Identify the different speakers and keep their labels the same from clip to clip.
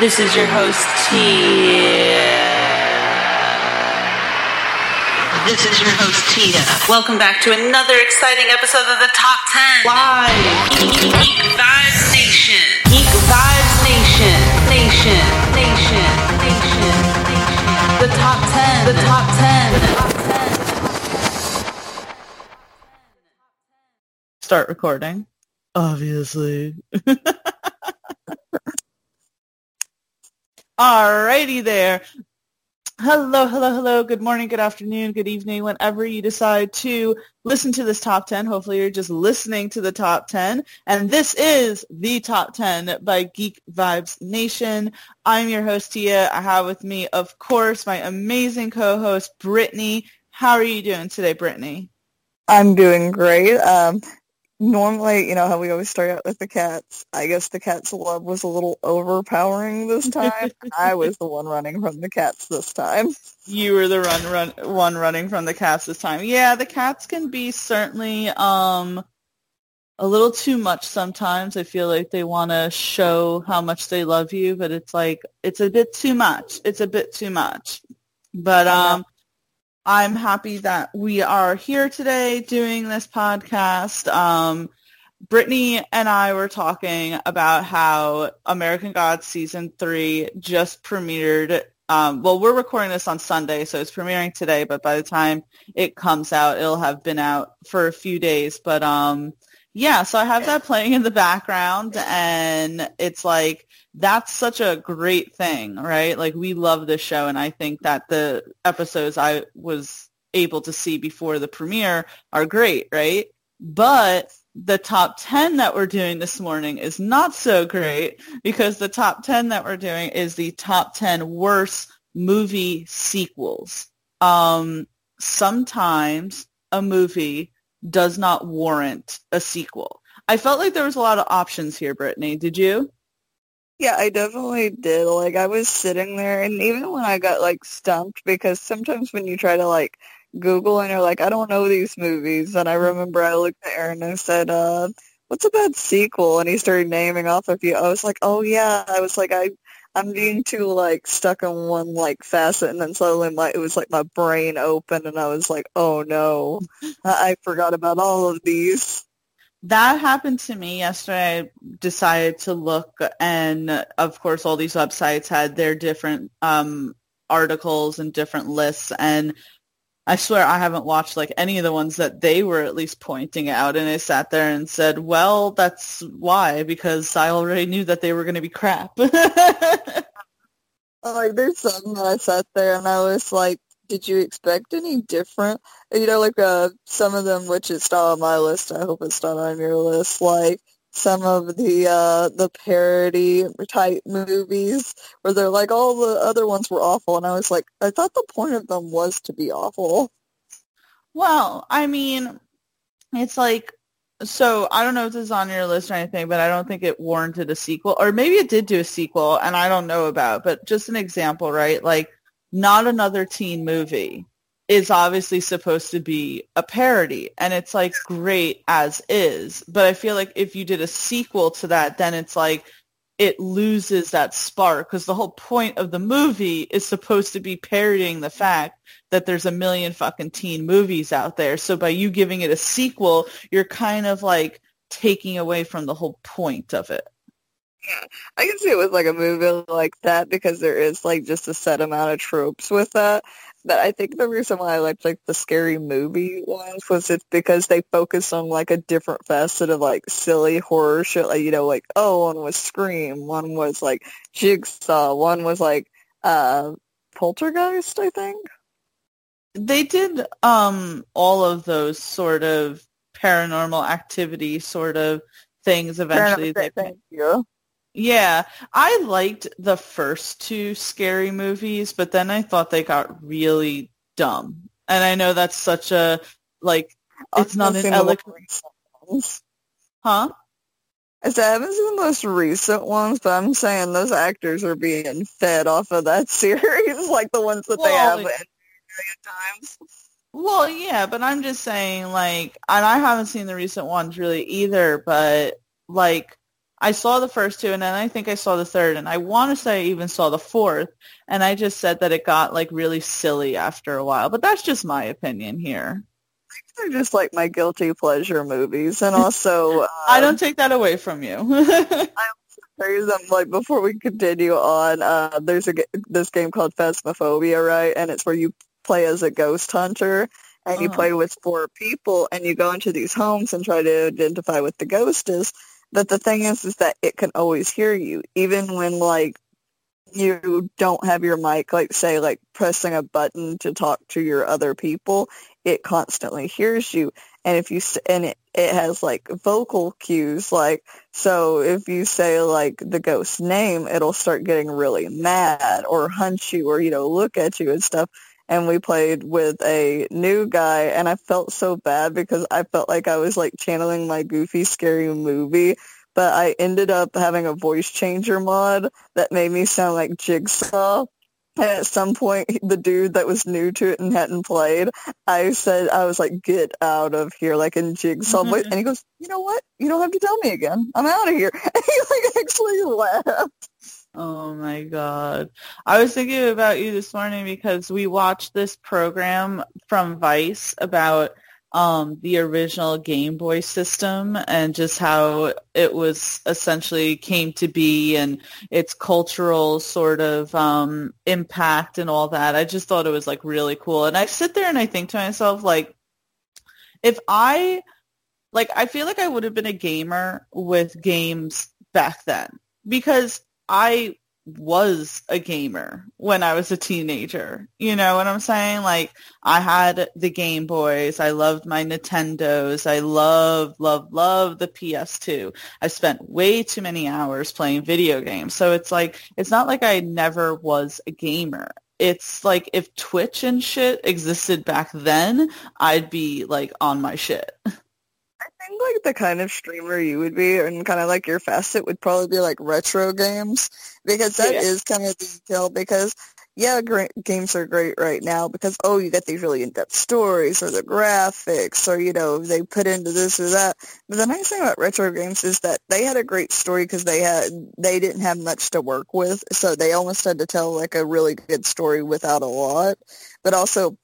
Speaker 1: This is your host, Tia. This is your host, Tia. Welcome back to another exciting episode of the Top 10. Live. Geek Vibes Nation. Geek Vibes Nation. Nation. Nation. Nation. Nation. The Top 10. The Top 10.
Speaker 2: Start recording. Obviously. Alrighty there. Hello, hello, hello. Good morning, good afternoon, good evening, whenever you decide to listen to this top 10. Hopefully you're just listening to the top 10. And this is the top 10 by Geek Vibes Nation. I'm your host, Tia. I have with me, of course, my amazing co-host, Brittany. How are you doing today, Brittany?
Speaker 3: I'm doing great. Um, normally, you know how we always start out with the cats. I guess the cat's love was a little overpowering this time. I was the one running from the cats this time.
Speaker 2: You were the run, run one running from the cats this time. Yeah, the cats can be certainly um a little too much sometimes. I feel like they want to show how much they love you, but it's like it's a bit too much. It's a bit too much. But um I'm happy that we are here today doing this podcast. Um, Brittany and I were talking about how American Gods season three just premiered. Um, well, we're recording this on Sunday, so it's premiering today. But by the time it comes out, it'll have been out for a few days. But um, yeah, so I have that playing in the background, and it's like that's such a great thing, right? Like we love this show, and I think that the episodes I was able to see before the premiere are great, right? But the top 10 that we're doing this morning is not so great because the top 10 that we're doing is the top 10 worst movie sequels. Um, sometimes a movie does not warrant a sequel. I felt like there was a lot of options here, Brittany. Did you?
Speaker 3: Yeah, I definitely did. Like I was sitting there and even when I got like stumped because sometimes when you try to like Google and you're like, I don't know these movies and I remember I looked at Aaron and I said, uh, what's a bad sequel? And he started naming off a few. I was like, oh yeah. I was like, I I'm being too like stuck in one like facet and then suddenly my it was like my brain opened and I was like, oh no. I, I forgot about all of these
Speaker 2: that happened to me yesterday. I decided to look, and of course, all these websites had their different um, articles and different lists. And I swear, I haven't watched like any of the ones that they were at least pointing out. And I sat there and said, "Well, that's why because I already knew that they were going to be crap."
Speaker 3: like, there's some that I sat there and I was like, did you expect any different? You know, like uh, some of them, which is not on my list. I hope it's not on your list. Like some of the uh, the parody type movies where they're like all the other ones were awful, and I was like, I thought the point of them was to be awful.
Speaker 2: Well, I mean, it's like so I don't know if this is on your list or anything, but I don't think it warranted a sequel, or maybe it did do a sequel, and I don't know about. But just an example, right? Like, not another teen movie is obviously supposed to be a parody, and it's like great as is. But I feel like if you did a sequel to that, then it's like it loses that spark because the whole point of the movie is supposed to be parodying the fact that there's a million fucking teen movies out there. So by you giving it a sequel, you're kind of like taking away from the whole point of it.
Speaker 3: Yeah, I can see it with like a movie like that because there is like just a set amount of tropes with that. But I think the reason why I liked like the scary movie ones was it's because they focus on like a different facet of like silly horror shit. Like you know, like oh, one was Scream, one was like Jigsaw, one was like uh Poltergeist, I think.
Speaker 2: They did um all of those sort of paranormal activity sort of things eventually. They,
Speaker 3: thank you.
Speaker 2: Yeah, I liked the first two scary movies, but then I thought they got really dumb. And I know that's such a like it's not an eloquent Huh?
Speaker 3: I said I haven't seen the most recent ones, but I'm saying those actors are being fed off of that series, like the ones that well, they have in times.
Speaker 2: Well, yeah, but I'm just saying, like, and I haven't seen the recent ones really either, but like I saw the first two and then I think I saw the third and I want to say I even saw the fourth and I just said that it got like really silly after a while. But that's just my opinion here.
Speaker 3: They're just like my guilty pleasure movies and also um,
Speaker 2: I don't take that away from you.
Speaker 3: I praise them like before we continue on uh, there's a this game called Phasmophobia right and it's where you play as a ghost hunter and uh-huh. you play with four people and you go into these homes and try to identify what the ghost is but the thing is, is that it can always hear you, even when like you don't have your mic, like say like pressing a button to talk to your other people, it constantly hears you. And if you and it it has like vocal cues, like so if you say like the ghost's name, it'll start getting really mad or hunt you or you know look at you and stuff and we played with a new guy and I felt so bad because I felt like I was like channeling my goofy scary movie but I ended up having a voice changer mod that made me sound like Jigsaw and at some point the dude that was new to it and hadn't played I said I was like get out of here like in Jigsaw mm-hmm. and he goes you know what? You don't have to tell me again. I'm out of here. And he like actually laughed
Speaker 2: Oh my god. I was thinking about you this morning because we watched this program from Vice about um, the original Game Boy system and just how it was essentially came to be and its cultural sort of um, impact and all that. I just thought it was like really cool. And I sit there and I think to myself like if I like I feel like I would have been a gamer with games back then because I was a gamer when I was a teenager. You know what I'm saying? Like I had the Game Boys. I loved my Nintendos. I love, love, love the PS2. I spent way too many hours playing video games. So it's like, it's not like I never was a gamer. It's like if Twitch and shit existed back then, I'd be like on my shit.
Speaker 3: think like the kind of streamer you would be and kind of like your facet would probably be like retro games because that yeah. is kind of the detailed because yeah, great, games are great right now because oh, you get these really in-depth stories or the graphics or you know they put into this or that. But the nice thing about retro games is that they had a great story because they had they didn't have much to work with, so they almost had to tell like a really good story without a lot. But also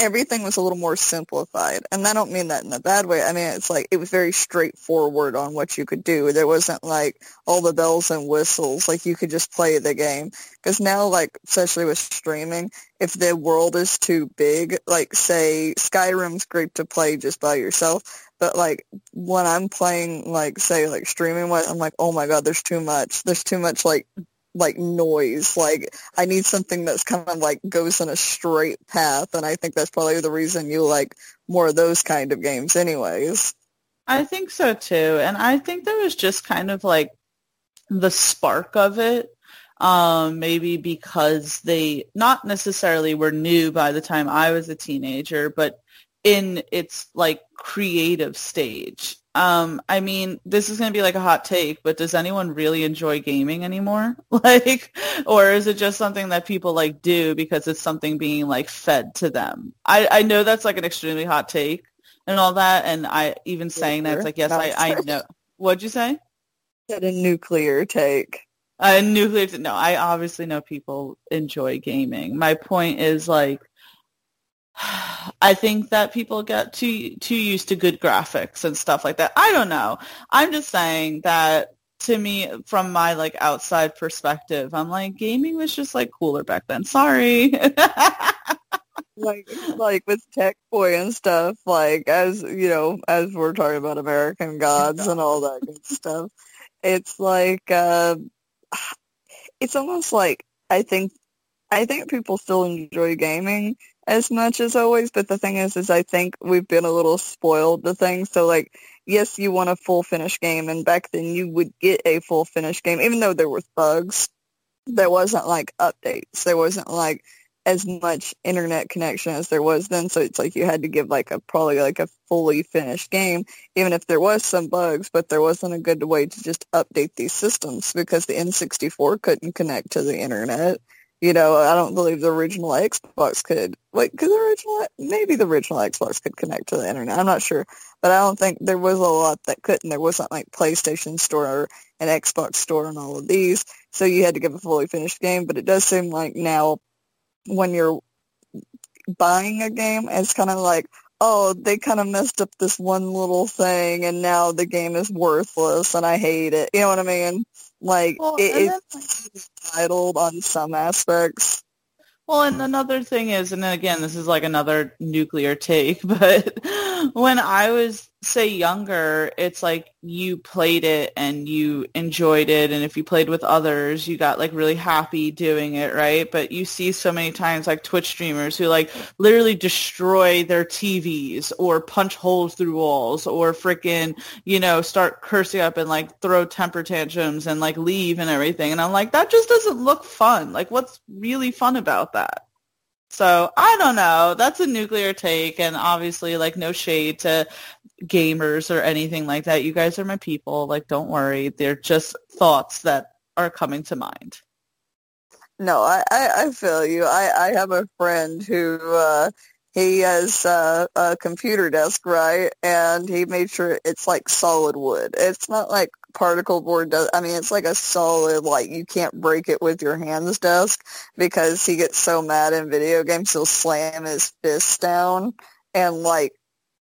Speaker 3: everything was a little more simplified. And I don't mean that in a bad way. I mean, it's like it was very straightforward on what you could do. There wasn't like all the bells and whistles. Like you could just play the game. Because now, like, especially with streaming, if the world is too big, like say Skyrim's great to play just by yourself. But like when I'm playing, like say like streaming, what I'm like, oh my god, there's too much. There's too much like like noise. Like I need something that's kind of like goes in a straight path, and I think that's probably the reason you like more of those kind of games, anyways.
Speaker 2: I think so too, and I think there was just kind of like the spark of it. Um, maybe because they not necessarily were new by the time I was a teenager, but in its like creative stage Um, I mean, this is going to be like a hot take, but does anyone really enjoy gaming anymore? Like, or is it just something that people like do because it's something being like fed to them? I, I know that's like an extremely hot take and all that. And I even saying that, it's like, yes, I, I know. What'd you say?
Speaker 3: Said a nuclear take.
Speaker 2: Uh, nuclear. No, I obviously know people enjoy gaming. My point is like, I think that people get too too used to good graphics and stuff like that. I don't know. I'm just saying that to me, from my like outside perspective, I'm like gaming was just like cooler back then. Sorry.
Speaker 3: like like with Tech Boy and stuff, like as you know, as we're talking about American Gods and all that good stuff, it's like uh, it's almost like I think I think people still enjoy gaming as much as always, but the thing is, is I think we've been a little spoiled the thing. So like, yes, you want a full finished game, and back then you would get a full finished game, even though there were bugs. There wasn't like updates. There wasn't like as much internet connection as there was then. So it's like you had to give like a probably like a fully finished game, even if there was some bugs, but there wasn't a good way to just update these systems because the N64 couldn't connect to the internet. You know, I don't believe the original Xbox could. like, could the original, maybe the original Xbox could connect to the internet. I'm not sure, but I don't think there was a lot that couldn't. There wasn't like PlayStation Store or an Xbox Store and all of these, so you had to give a fully finished game. But it does seem like now when you're buying a game, it's kind of like, oh, they kind of messed up this one little thing, and now the game is worthless, and I hate it. You know what I mean? Like well, it, it's titled on some aspects.
Speaker 2: Well, and another thing is, and again, this is like another nuclear take, but when I was say younger, it's like you played it and you enjoyed it and if you played with others, you got like really happy doing it, right? But you see so many times like Twitch streamers who like literally destroy their TVs or punch holes through walls or freaking, you know, start cursing up and like throw temper tantrums and like leave and everything. And I'm like, that just doesn't look fun. Like what's really fun about that? So I don't know. That's a nuclear take, and obviously, like, no shade to gamers or anything like that. You guys are my people. Like, don't worry. They're just thoughts that are coming to mind.
Speaker 3: No, I, I, I feel you. I, I have a friend who uh, he has uh, a computer desk, right? And he made sure it's like solid wood. It's not like particle board does. I mean, it's like a solid, like you can't break it with your hands desk because he gets so mad in video games he'll slam his fists down and like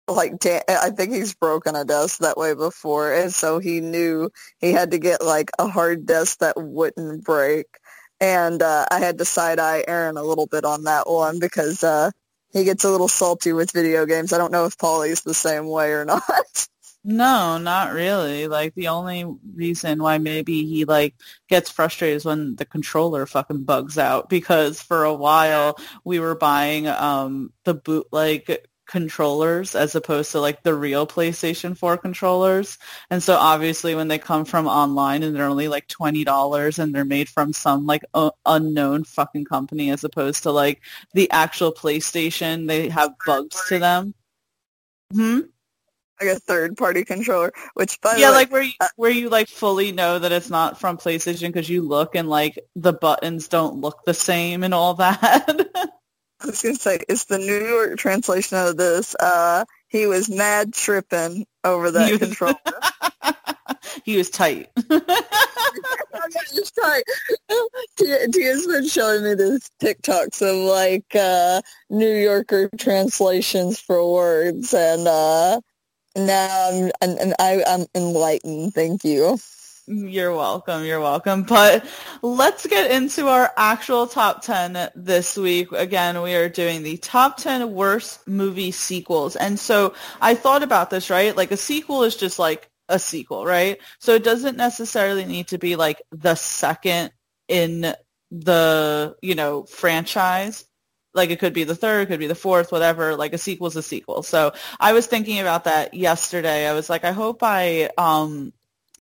Speaker 3: like I think he's broken a desk that way before, and so he knew he had to get like a hard desk that wouldn't break. And uh, I had to side eye Aaron a little bit on that one because uh, he gets a little salty with video games. I don't know if Paulie's the same way or not.
Speaker 2: No, not really. Like the only reason why maybe he like gets frustrated is when the controller fucking bugs out because for a while we were buying um the bootleg controllers as opposed to like the real PlayStation 4 controllers. And so obviously when they come from online and they're only like $20 and they're made from some like unknown fucking company as opposed to like the actual PlayStation, they have bugs to them. Hmm?
Speaker 3: Like a third party controller, which by
Speaker 2: yeah,
Speaker 3: way,
Speaker 2: like where you, uh, where you like fully know that it's not from PlayStation because you look and like the buttons don't look the same and all that.
Speaker 3: I was gonna say it's the New York translation of this. Uh, he was mad tripping over that he controller.
Speaker 2: he was tight.
Speaker 3: he was tight. Tia's been showing me this TikToks of like uh, New Yorker translations for words, and uh, now I'm I, I'm enlightened. Thank you.
Speaker 2: You're welcome. You're welcome. But let's get into our actual top 10 this week. Again, we are doing the top 10 worst movie sequels. And so I thought about this, right? Like a sequel is just like a sequel, right? So it doesn't necessarily need to be like the second in the, you know, franchise. Like it could be the third, it could be the fourth, whatever. Like a sequel is a sequel. So I was thinking about that yesterday. I was like, I hope I um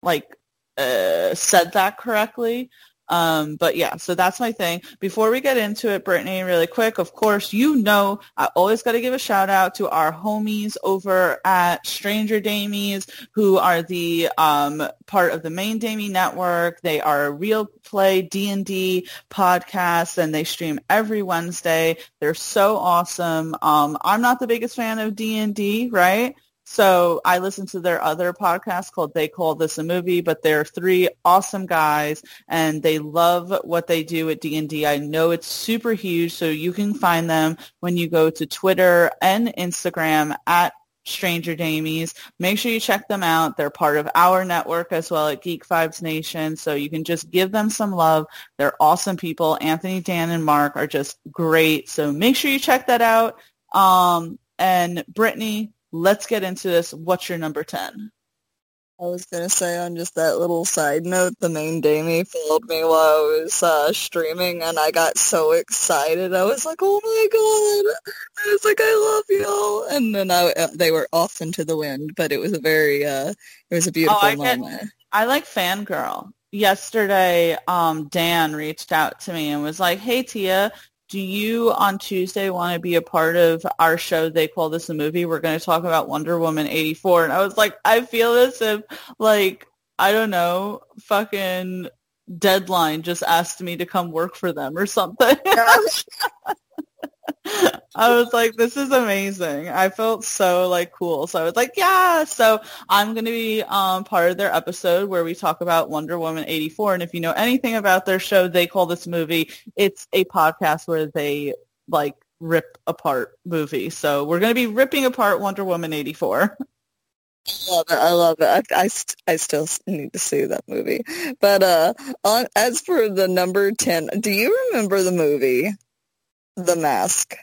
Speaker 2: like uh, said that correctly Um, but yeah, so that's my thing. Before we get into it, Brittany, really quick, of course, you know, I always got to give a shout out to our homies over at Stranger Damies, who are the um, part of the main Damie network. They are a real play D&D podcast and they stream every Wednesday. They're so awesome. Um, I'm not the biggest fan of D&D, right? So I listen to their other podcast called They Call This a Movie, but they're three awesome guys and they love what they do at D&D. I know it's super huge, so you can find them when you go to Twitter and Instagram at Stranger Damies. Make sure you check them out. They're part of our network as well at Geek Vibes Nation, so you can just give them some love. They're awesome people. Anthony, Dan, and Mark are just great, so make sure you check that out. Um, and Brittany, let's get into this. What's your number 10?
Speaker 3: I was gonna say on just that little side note, the main Damie followed me while I was uh, streaming, and I got so excited. I was like, "Oh my god!" I was like, "I love y'all," and then I, uh, they were off into the wind. But it was a very, uh, it was a beautiful oh, I moment. Get,
Speaker 2: I like fangirl. Yesterday, um, Dan reached out to me and was like, "Hey Tia, do you on Tuesday want to be a part of our show? They call this a movie. We're going to talk about Wonder Woman 84. And I was like, I feel as if like, I don't know, fucking deadline just asked me to come work for them or something. I was like, this is amazing. I felt so like cool. So I was like, yeah. So I'm going to be um, part of their episode where we talk about Wonder Woman 84. And if you know anything about their show, they call this movie, it's a podcast where they like rip apart movies. So we're going to be ripping apart Wonder Woman 84.
Speaker 3: I love it. I love it. I, I, I still need to see that movie. But uh, on, as for the number 10, do you remember the movie The Mask?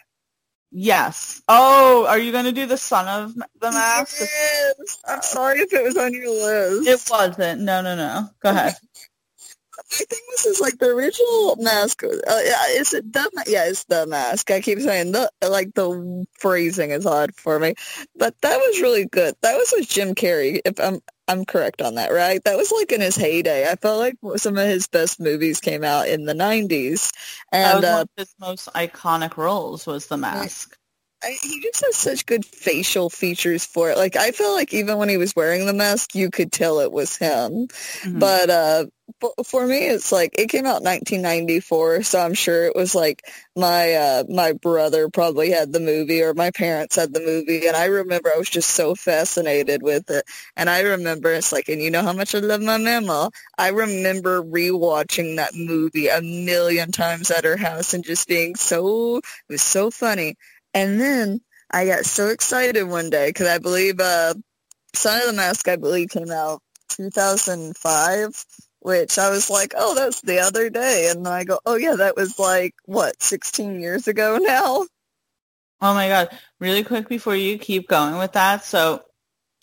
Speaker 2: Yes. Oh, are you going to do the son of the mask?
Speaker 3: Yes. I'm sorry if it was on your list.
Speaker 2: It wasn't. No, no, no. Go ahead.
Speaker 3: I think this is like the original mask. Uh, yeah, is it the? Yeah, it's the mask. I keep saying the like the phrasing is odd for me, but that was really good. That was with Jim Carrey. If I'm I'm correct on that, right? That was like in his heyday. I felt like some of his best movies came out in the '90s,
Speaker 2: and uh, his most iconic roles was The Mask.
Speaker 3: I, he just has such good facial features for it. Like I feel like even when he was wearing the mask, you could tell it was him. Mm-hmm. But uh, for me, it's like it came out 1994, so I'm sure it was like my uh, my brother probably had the movie or my parents had the movie, and I remember I was just so fascinated with it. And I remember it's like, and you know how much I love my mama. I remember rewatching that movie a million times at her house and just being so it was so funny. And then I got so excited one day because I believe uh, Son of the Mask, I believe, came out 2005, which I was like, oh, that's the other day. And I go, oh, yeah, that was like, what, 16 years ago now?
Speaker 2: Oh, my God. Really quick before you keep going with that. So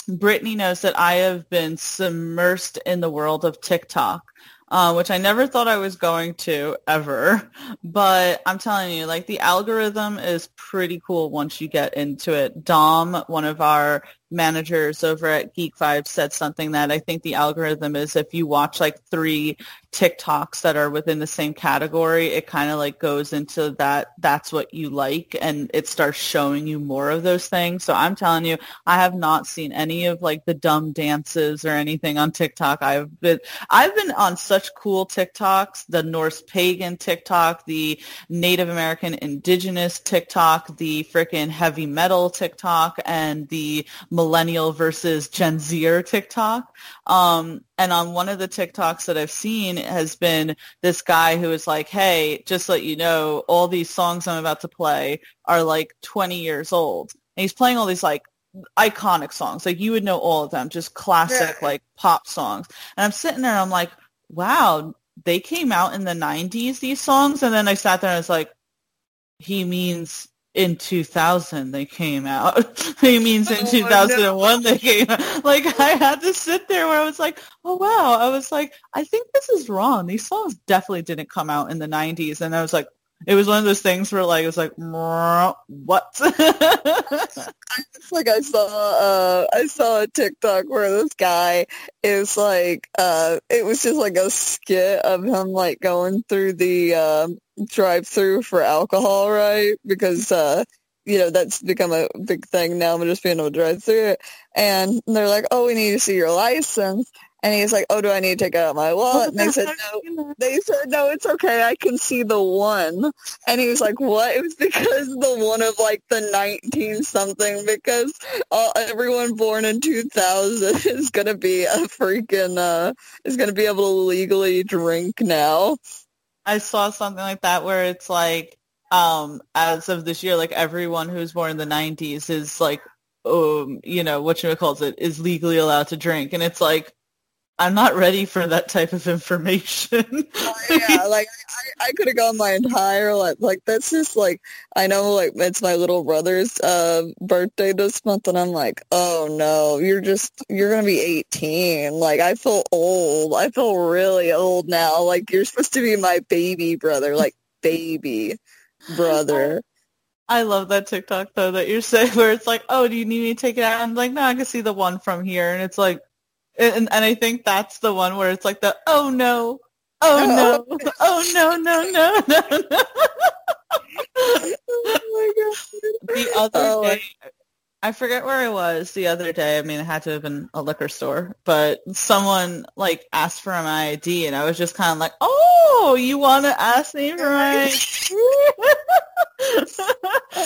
Speaker 2: Brittany knows that I have been submersed in the world of TikTok uh, which I never thought I was going to ever. But I'm telling you, like the algorithm is pretty cool once you get into it. Dom, one of our managers over at Geek Vibes said something that I think the algorithm is if you watch like three TikToks that are within the same category, it kind of like goes into that that's what you like and it starts showing you more of those things. So I'm telling you, I have not seen any of like the dumb dances or anything on TikTok. I've been I've been on such cool TikToks, the Norse pagan TikTok, the Native American indigenous TikTok, the freaking heavy metal TikTok and the millennial versus Gen Zer TikTok. Um, and on one of the TikToks that I've seen has been this guy who is like, hey, just let you know, all these songs I'm about to play are like 20 years old. And he's playing all these like iconic songs. Like you would know all of them, just classic yeah. like pop songs. And I'm sitting there and I'm like, wow, they came out in the 90s, these songs. And then I sat there and I was like, he means in 2000 they came out. he means in oh, 2001 no. they came out. Like I had to sit there where I was like, oh wow. I was like, I think this is wrong. These songs definitely didn't come out in the 90s. And I was like, it was one of those things where like it was like what?
Speaker 3: it's like I saw uh I saw a TikTok where this guy is like uh it was just like a skit of him like going through the uh, drive through for alcohol, right? Because uh you know, that's become a big thing now, I'm just being able to drive through it. And they're like, oh, we need to see your license. And he's like, oh, do I need to take out my wallet? And they said, no. They said, no, it's okay. I can see the one. And he was like, what? It was because the one of like the 19 something because uh, everyone born in 2000 is going to be a freaking, uh, is to be able to legally drink now.
Speaker 2: I saw something like that where it's like, um, as of this year, like everyone who's born in the 90s is like, um, you know, what you calls it, is legally allowed to drink. And it's like, I'm not ready for that type of information.
Speaker 3: oh, yeah, like I, I could have gone my entire life. Like that's just like I know like it's my little brother's uh, birthday this month, and I'm like, oh no, you're just you're gonna be 18. Like I feel old. I feel really old now. Like you're supposed to be my baby brother, like baby brother.
Speaker 2: I love that TikTok though that you're saying where it's like, oh, do you need me to take it out? I'm like, no, I can see the one from here, and it's like and, and I think that's the one where it's like the oh no, oh, oh. no, oh no, no, no, no, no. oh my god! The other oh, day, I forget where I was the other day. I mean, it had to have been a liquor store, but someone like asked for my ID, and I was just kind of like, "Oh, you want to ask me for my?"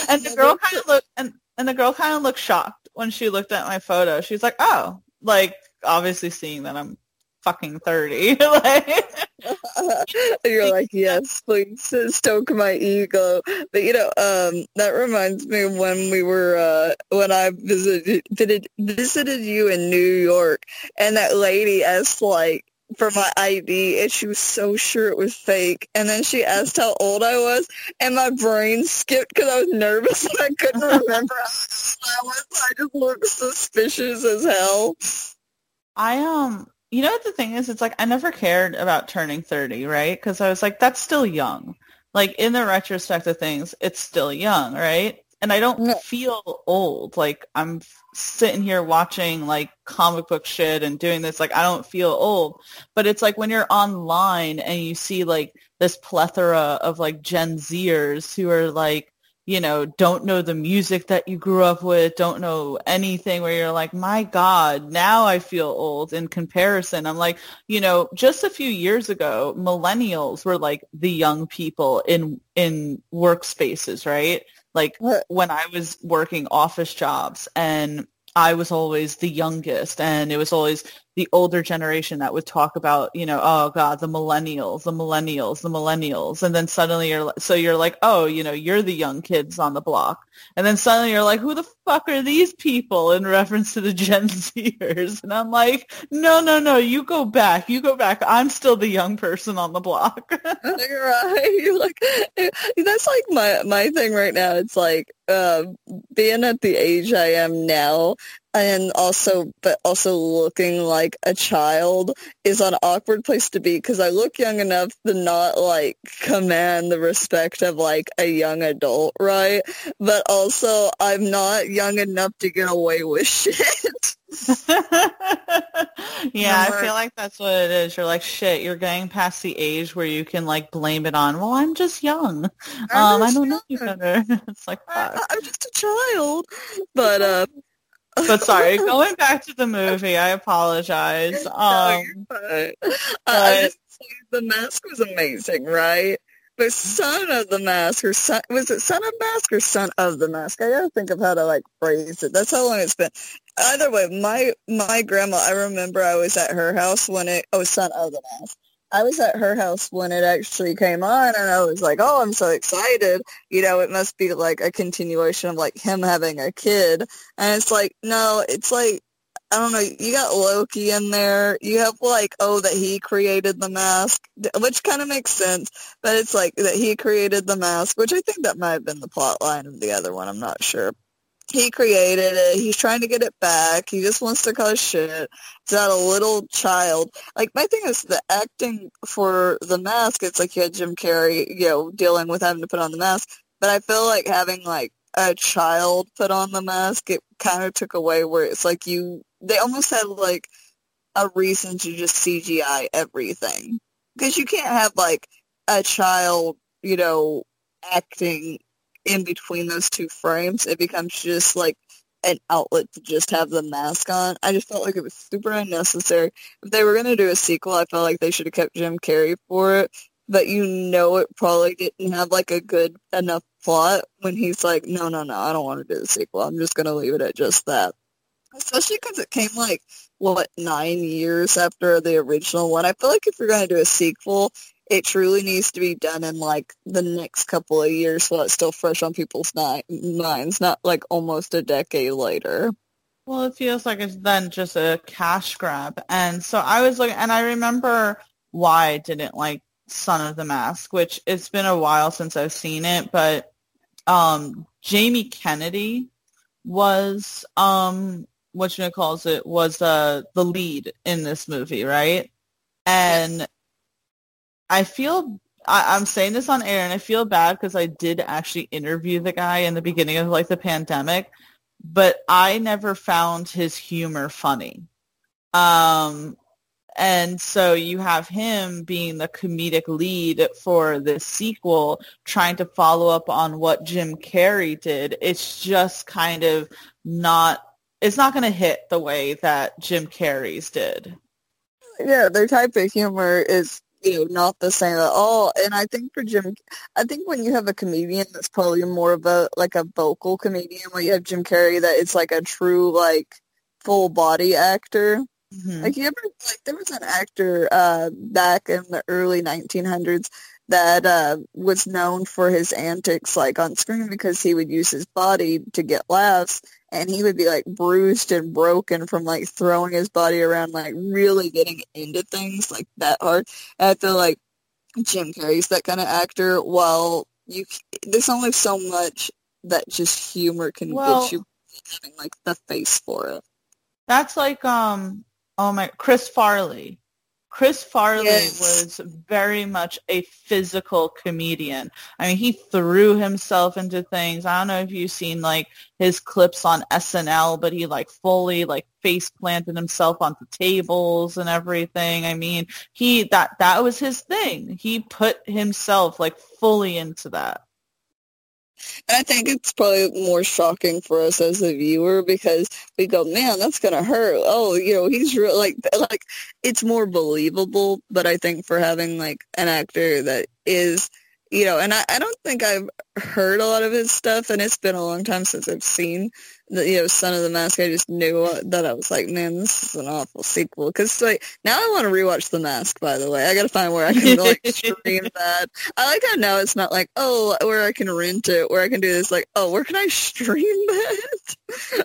Speaker 2: and the girl kind of looked, and and the girl kind of looked shocked when she looked at my photo. She's like, "Oh, like obviously seeing that I'm fucking 30. like,
Speaker 3: You're like, yes, please stoke my ego. But you know, um, that reminds me of when we were, uh, when I visited, visited, visited you in New York and that lady asked like, for my ID and she was so sure it was fake. And then she asked how old I was and my brain skipped because I was nervous and I couldn't remember how old I was. I just looked suspicious as hell.
Speaker 2: I um you know what the thing is it's like I never cared about turning 30, right? Cuz I was like that's still young. Like in the retrospect of things, it's still young, right? And I don't no. feel old. Like I'm sitting here watching like comic book shit and doing this like I don't feel old. But it's like when you're online and you see like this plethora of like Gen Zers who are like you know, don't know the music that you grew up with, don't know anything where you're like, my God, now I feel old in comparison. I'm like, you know, just a few years ago, millennials were like the young people in, in workspaces, right? Like when I was working office jobs and I was always the youngest and it was always the older generation that would talk about, you know, oh God, the millennials, the millennials, the millennials. And then suddenly you're, so you're like, oh, you know, you're the young kids on the block. And then suddenly you're like, who the fuck are these people in reference to the Gen Zers? And I'm like, no, no, no, you go back. You go back. I'm still the young person on the block.
Speaker 3: right. You're like, that's like my, my thing right now. It's like, uh, being at the age I am now, and also but also looking like a child is an awkward place to be because I look young enough to not like command the respect of like a young adult, right? But also I'm not young enough to get away with shit.
Speaker 2: yeah, I feel like that's what it is. You're like, shit, you're getting past the age where you can like blame it on, well, I'm just young. I'm um, just I don't young. know you better. it's like, fuck.
Speaker 3: I, am just a child. But uh
Speaker 2: but sorry, going back to the movie, I apologize. Um,
Speaker 3: no, I, the mask was amazing, right? But son of the mask or son was it son of mask or son of the mask? I gotta think of how to like phrase it. That's how long it's been. Either way, my my grandma. I remember I was at her house when it. Oh, son of the mask. I was at her house when it actually came on and I was like, oh, I'm so excited. You know, it must be like a continuation of like him having a kid. And it's like, no, it's like, I don't know, you got Loki in there. You have like, oh, that he created the mask, which kind of makes sense. But it's like that he created the mask, which I think that might have been the plot line of the other one. I'm not sure. He created it. He's trying to get it back. He just wants to cause shit. He's not a little child. Like my thing is the acting for the mask. It's like you had Jim Carrey, you know, dealing with having to put on the mask. But I feel like having like a child put on the mask, it kind of took away where it's like you. They almost had like a reason to just CGI everything because you can't have like a child, you know, acting in between those two frames, it becomes just like an outlet to just have the mask on. I just felt like it was super unnecessary. If they were going to do a sequel, I felt like they should have kept Jim Carrey for it. But you know it probably didn't have like a good enough plot when he's like, no, no, no, I don't want to do the sequel. I'm just going to leave it at just that. Especially because it came like, what, nine years after the original one. I feel like if you're going to do a sequel, it truly needs to be done in like the next couple of years so it's still fresh on people's ni- minds, not like almost a decade later.
Speaker 2: Well, it feels like it's then just a cash grab. And so I was looking, and I remember why I didn't like Son of the Mask, which it's been a while since I've seen it, but um, Jamie Kennedy was, um, what you know calls it, was uh, the lead in this movie, right? And yes. I feel I, am saying this on air, and I feel bad because I did actually interview the guy in the beginning of like the pandemic, but I never found his humor funny. Um, and so you have him being the comedic lead for the sequel, trying to follow up on what Jim Carrey did. It's just kind of not. It's not going to hit the way that Jim Carrey's did.
Speaker 3: Yeah, their type of humor is you know, not the same at all. And I think for Jim, I think when you have a comedian that's probably more of a, like a vocal comedian, when you have Jim Carrey that it's like a true, like, full body actor. Mm-hmm. Like you ever, like there was an actor uh, back in the early 1900s that uh, was known for his antics like on screen because he would use his body to get laughs and he would be like bruised and broken from like throwing his body around like really getting into things like that hard. And I feel like Jim Carrey's that kind of actor while you there's only so much that just humor can well, get you having like the face for it.
Speaker 2: That's like um oh my Chris Farley Chris Farley yes. was very much a physical comedian. I mean, he threw himself into things. I don't know if you've seen like his clips on SNL, but he like fully like face planted himself onto tables and everything. I mean, he that that was his thing. He put himself like fully into that.
Speaker 3: And I think it's probably more shocking for us as a viewer because we go, man, that's gonna hurt. Oh, you know, he's real. Like, like it's more believable. But I think for having like an actor that is you know, and I, I don't think I've heard a lot of his stuff, and it's been a long time since I've seen the you know Son of the Mask. I just knew that I was like, man, this is an awful sequel. Because like now I want to rewatch The Mask. By the way, I got to find where I can like stream that. I like how now it's not like oh where I can rent it, where I can do this. Like oh where can I stream that?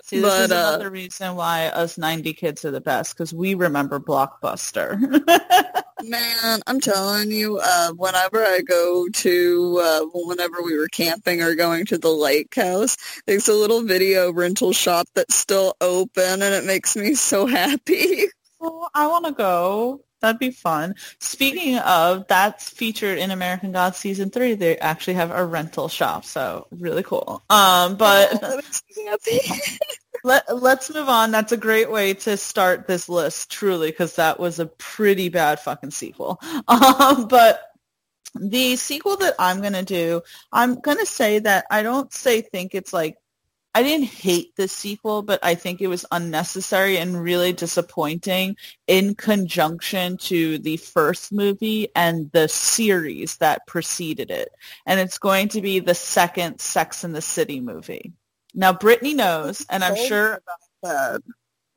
Speaker 2: See, this but, is uh, another reason why us '90 kids are the best because we remember Blockbuster.
Speaker 3: Man, I'm telling you, uh, whenever I go to, uh, whenever we were camping or going to the lake house, there's a little video rental shop that's still open, and it makes me so happy.
Speaker 2: Well, I want to go. That'd be fun. Speaking of, that's featured in American Gods season three. They actually have a rental shop, so really cool. Um, but oh, let let's move on. That's a great way to start this list, truly, because that was a pretty bad fucking sequel. Um, but the sequel that I'm gonna do, I'm gonna say that I don't say think it's like I didn't hate the sequel, but I think it was unnecessary and really disappointing in conjunction to the first movie and the series that preceded it. And it's going to be the second Sex in the City movie. Now, Brittany knows, and I'm sure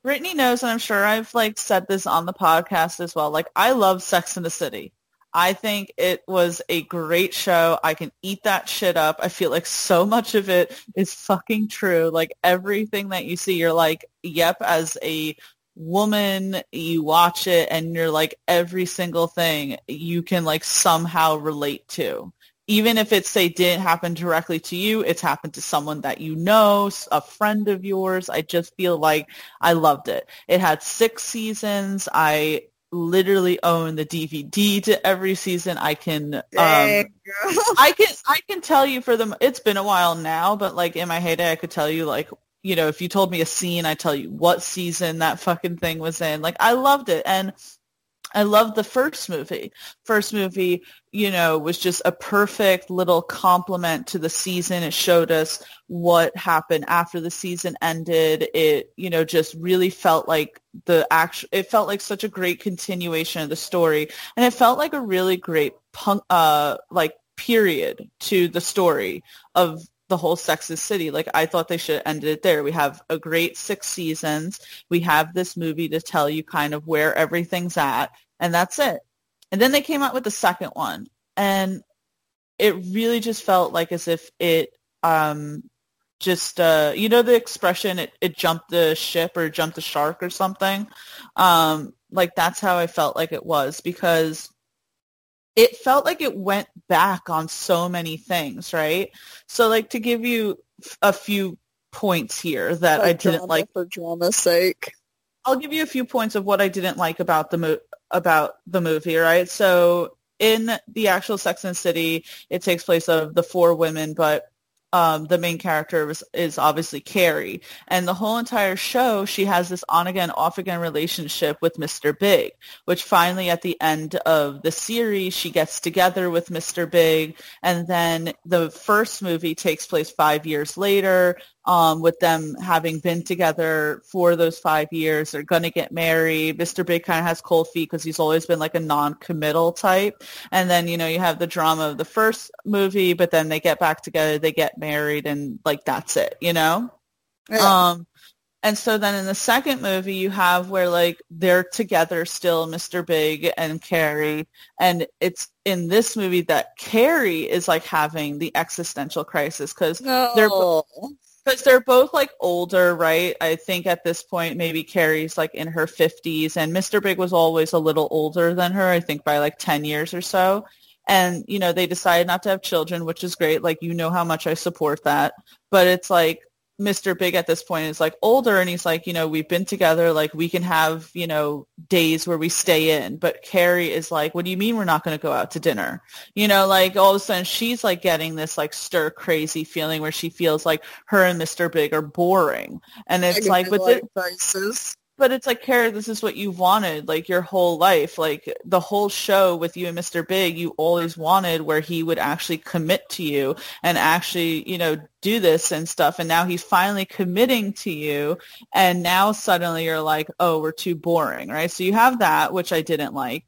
Speaker 2: Brittany knows, and I'm sure I've like said this on the podcast as well. Like, I love Sex in the City. I think it was a great show. I can eat that shit up. I feel like so much of it is fucking true. Like everything that you see, you're like, yep, as a woman, you watch it and you're like every single thing you can like somehow relate to even if it's say didn't happen directly to you, it's happened to someone that you know, a friend of yours. I just feel like I loved it. It had six seasons. I literally own the DVD to every season. I can, um, I can, I can tell you for them. It's been a while now, but like in my heyday, I could tell you like, you know, if you told me a scene, I tell you what season that fucking thing was in. Like I loved it, and I loved the first movie. First movie, you know, was just a perfect little complement to the season. It showed us what happened after the season ended. It, you know, just really felt like the actual, it felt like such a great continuation of the story. And it felt like a really great punk, uh, like period to the story of the whole Sex and City. Like I thought they should have ended it there. We have a great six seasons. We have this movie to tell you kind of where everything's at, and that's it. And then they came out with the second one, and it really just felt like as if it um just uh you know the expression it, it jumped the ship or jumped the shark or something um like that's how i felt like it was because it felt like it went back on so many things, right? So like to give you a few points here that for I didn't
Speaker 3: drama,
Speaker 2: like
Speaker 3: for drama's sake.
Speaker 2: I'll give you a few points of what I didn't like about the mo- about the movie, right? So in the actual Sex and City, it takes place of the four women, but um, the main character is obviously Carrie. And the whole entire show, she has this on-again, off-again relationship with Mr. Big, which finally at the end of the series, she gets together with Mr. Big. And then the first movie takes place five years later um, with them having been together for those five years. They're going to get married. Mr. Big kind of has cold feet because he's always been like a non-committal type. And then, you know, you have the drama of the first movie, but then they get back together, they get married, and like that's it, you know? Yeah. Um, and so then in the second movie, you have where like they're together still, Mr. Big and Carrie. And it's in this movie that Carrie is like having the existential crisis because
Speaker 3: no.
Speaker 2: they're because they're both like older, right? I think at this point maybe Carrie's like in her 50s and Mr. Big was always a little older than her, I think by like 10 years or so. And, you know, they decided not to have children, which is great. Like, you know how much I support that. But it's like, Mr. Big at this point is like older and he's like, you know, we've been together, like we can have, you know, days where we stay in. But Carrie is like, what do you mean we're not going to go out to dinner? You know, like all of a sudden she's like getting this like stir crazy feeling where she feels like her and Mr. Big are boring. And it's like, with the
Speaker 3: prices
Speaker 2: but it's like Kara, this is what you wanted like your whole life like the whole show with you and mr big you always wanted where he would actually commit to you and actually you know do this and stuff and now he's finally committing to you and now suddenly you're like oh we're too boring right so you have that which i didn't like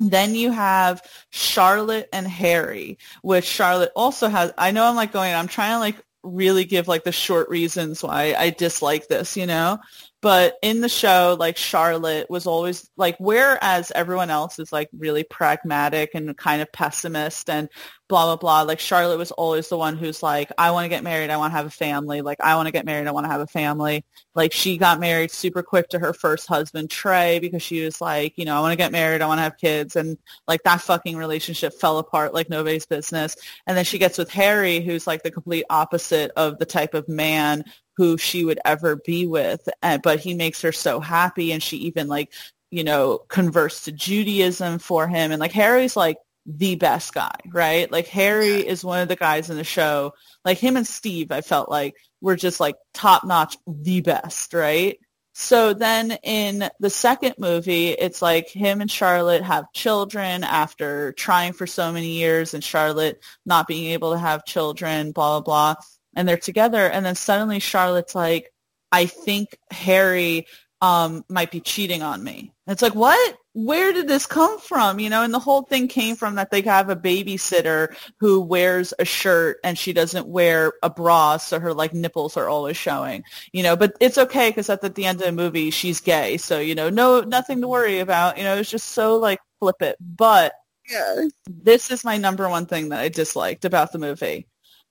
Speaker 2: then you have Charlotte and Harry, which Charlotte also has. I know I'm like going, I'm trying to like really give like the short reasons why I dislike this, you know? But in the show, like Charlotte was always like, whereas everyone else is like really pragmatic and kind of pessimist and blah, blah, blah. Like Charlotte was always the one who's like, I want to get married. I want to have a family. Like, I want to get married. I want to have a family. Like she got married super quick to her first husband, Trey, because she was like, you know, I want to get married. I want to have kids. And like that fucking relationship fell apart like nobody's business. And then she gets with Harry, who's like the complete opposite of the type of man who she would ever be with. Uh, but he makes her so happy. And she even like, you know, converts to Judaism for him. And like Harry's like the best guy, right? Like Harry is one of the guys in the show. Like him and Steve, I felt like were just like top notch, the best, right? So then in the second movie, it's like him and Charlotte have children after trying for so many years and Charlotte not being able to have children, blah, blah, blah and they're together and then suddenly Charlotte's like, I think Harry um, might be cheating on me. And it's like, what? Where did this come from? You know, and the whole thing came from that they have a babysitter who wears a shirt and she doesn't wear a bra, so her like nipples are always showing. You know, but it's okay because at the, the end of the movie she's gay, so you know, no, nothing to worry about. You know, it's just so like flip it. But
Speaker 3: yeah.
Speaker 2: this is my number one thing that I disliked about the movie.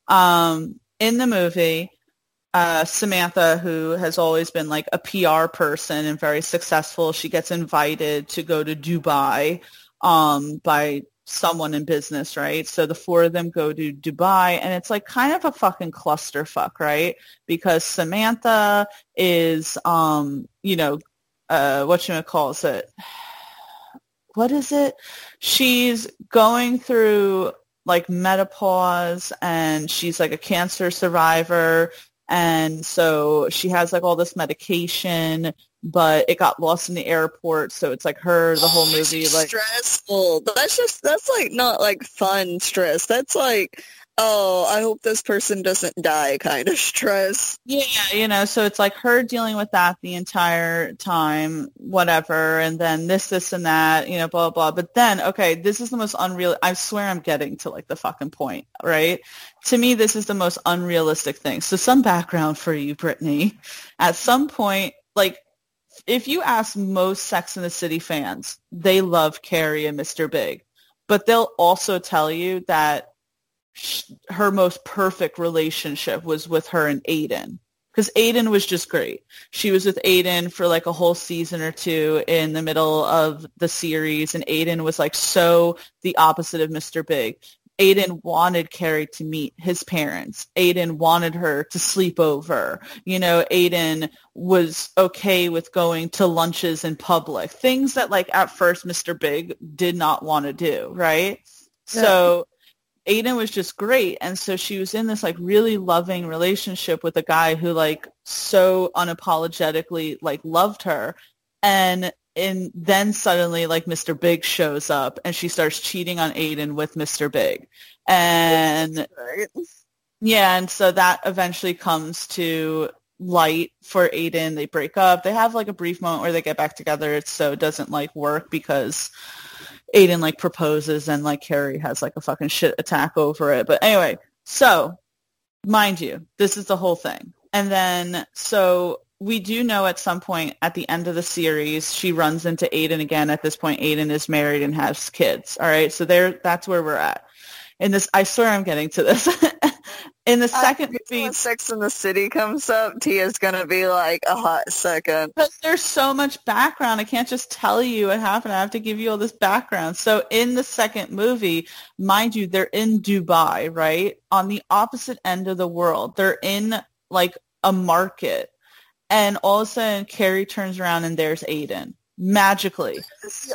Speaker 2: Um, in the movie, uh, Samantha, who has always been like a PR person and very successful, she gets invited to go to Dubai um, by someone in business, right? So the four of them go to Dubai and it's like kind of a fucking clusterfuck, right? Because Samantha is, um, you know, uh, what you call it? What is it? She's going through like menopause and she's like a cancer survivor and so she has like all this medication but it got lost in the airport so it's like her the whole
Speaker 3: Oh,
Speaker 2: movie like
Speaker 3: stressful. That's just that's like not like fun stress. That's like oh, I hope this person doesn't die kind of stress.
Speaker 2: yeah you know so it's like her dealing with that the entire time whatever and then this this and that you know blah blah blah. But then okay this is the most unreal i swear i'm getting to like the fucking point right? To me this is the most unrealistic thing. So some background for you brittany. At some point like if you ask most sex in the city fans they love carrie and mr big. But they'll also tell you that sh- her most perfect relationship was with her and aidan because Aidan was just great. She was with Aidan for like a whole season or two in the middle of the series, and Aidan was like so the opposite of Mr. Big. Aidan wanted Carrie to meet his parents. Aidan wanted her to sleep over. You know, Aidan was okay with going to lunches in public. Things that like at first Mr. Big did not want to do, right? So Aidan was just great. And so she was in this like really loving relationship with a guy who like so unapologetically like loved her. And and then suddenly like Mr. Big shows up and she starts cheating on Aidan with Mr. Big. And
Speaker 3: Right?
Speaker 2: yeah, and so that eventually comes to light for Aidan. They break up. They have like a brief moment where they get back together. It's so it doesn't like work because Aidan like proposes and like Carrie has like a fucking shit attack over it. But anyway, so mind you, this is the whole thing. And then so we do know at some point at the end of the series she runs into Aidan again. At this point Aidan is married and has kids. All right. So there that's where we're at. In this I swear I'm getting to this. In the second
Speaker 3: I,
Speaker 2: movie
Speaker 3: Sex in the City comes up, Tia's gonna be like a hot second.
Speaker 2: Because there's so much background. I can't just tell you what happened. I have to give you all this background. So in the second movie, mind you, they're in Dubai, right? On the opposite end of the world. They're in like a market. And all of a sudden, Carrie turns around and there's Aidan. Magically.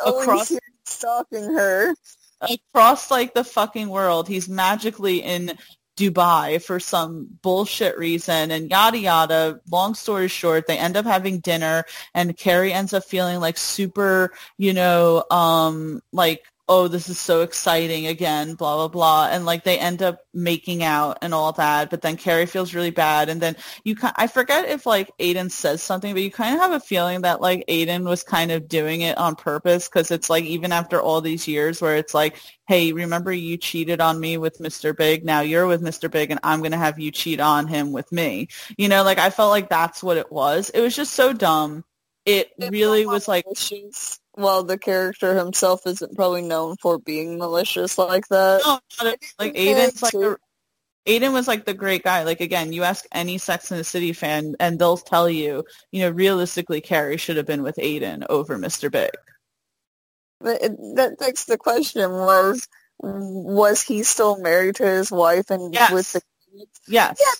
Speaker 2: Across-
Speaker 3: stalking her.
Speaker 2: Across like the fucking world. He's magically in Dubai for some bullshit reason and yada yada. Long story short, they end up having dinner and Carrie ends up feeling like super, you know, um, like, oh, this is so exciting again, blah, blah, blah. And like they end up making out and all that. But then Carrie feels really bad. And then you, I forget if like Aidan says something, but you kind of have a feeling that like Aidan was kind of doing it on purpose because it's like even after all these years where it's like, hey, remember you cheated on me with Mr. Big? Now you're with Mr. Big and I'm going to have you cheat on him with me. You know, like I felt like that's what it was. It was just so dumb. It really was like,
Speaker 3: malicious. Well, the character himself isn't probably known for being malicious like that.
Speaker 2: no, like Aidan's like a, Aidan was like the great guy. Like again, you ask any Sex in the City fan and they'll tell you, you know, realistically Carrie should have been with Aidan over Mr. Big.
Speaker 3: But it, that begs the question: Was was he still married to his wife and
Speaker 2: Yes.
Speaker 3: with the kids?
Speaker 2: Yes.
Speaker 3: Yeah.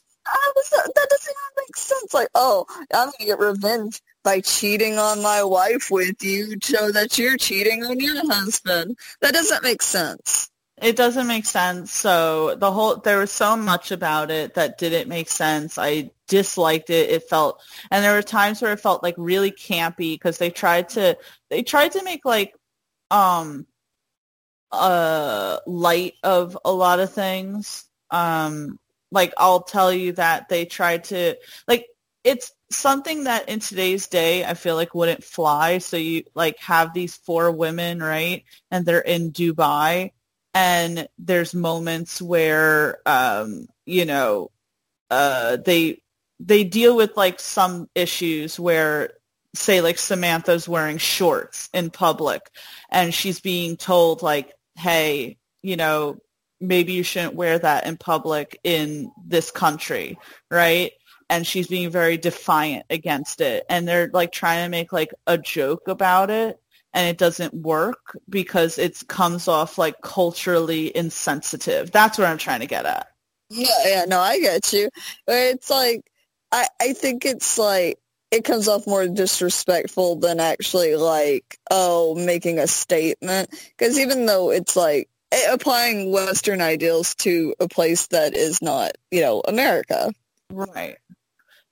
Speaker 3: Was, that doesn't even make sense. Like, oh, I'm gonna get revenge by cheating on my wife with you, so that you're cheating on your husband. That doesn't make sense.
Speaker 2: It doesn't make sense. So the whole there was so much about it that didn't make sense. I disliked it. It felt and there were times where it felt like really campy because they tried to they tried to make like um uh light of a lot of things. Um like I'll tell you that they tried to like it's something that in today's day I feel like wouldn't fly. So you like have these four women, right? And they're in Dubai and there's moments where um you know uh they they deal with like some issues where say like Samantha's wearing shorts in public and she's being told like hey you know maybe you shouldn't wear that in public in this country right and she's being very defiant against it and they're like trying to make like a joke about it and it doesn't work because it comes off like culturally insensitive. That's what I'm trying to get at.
Speaker 3: Yeah, yeah, no, I get you. It's like I I think it's like it comes off more disrespectful than actually like oh making a statement because even though it's like applying western ideals to a place that is not you know america
Speaker 2: right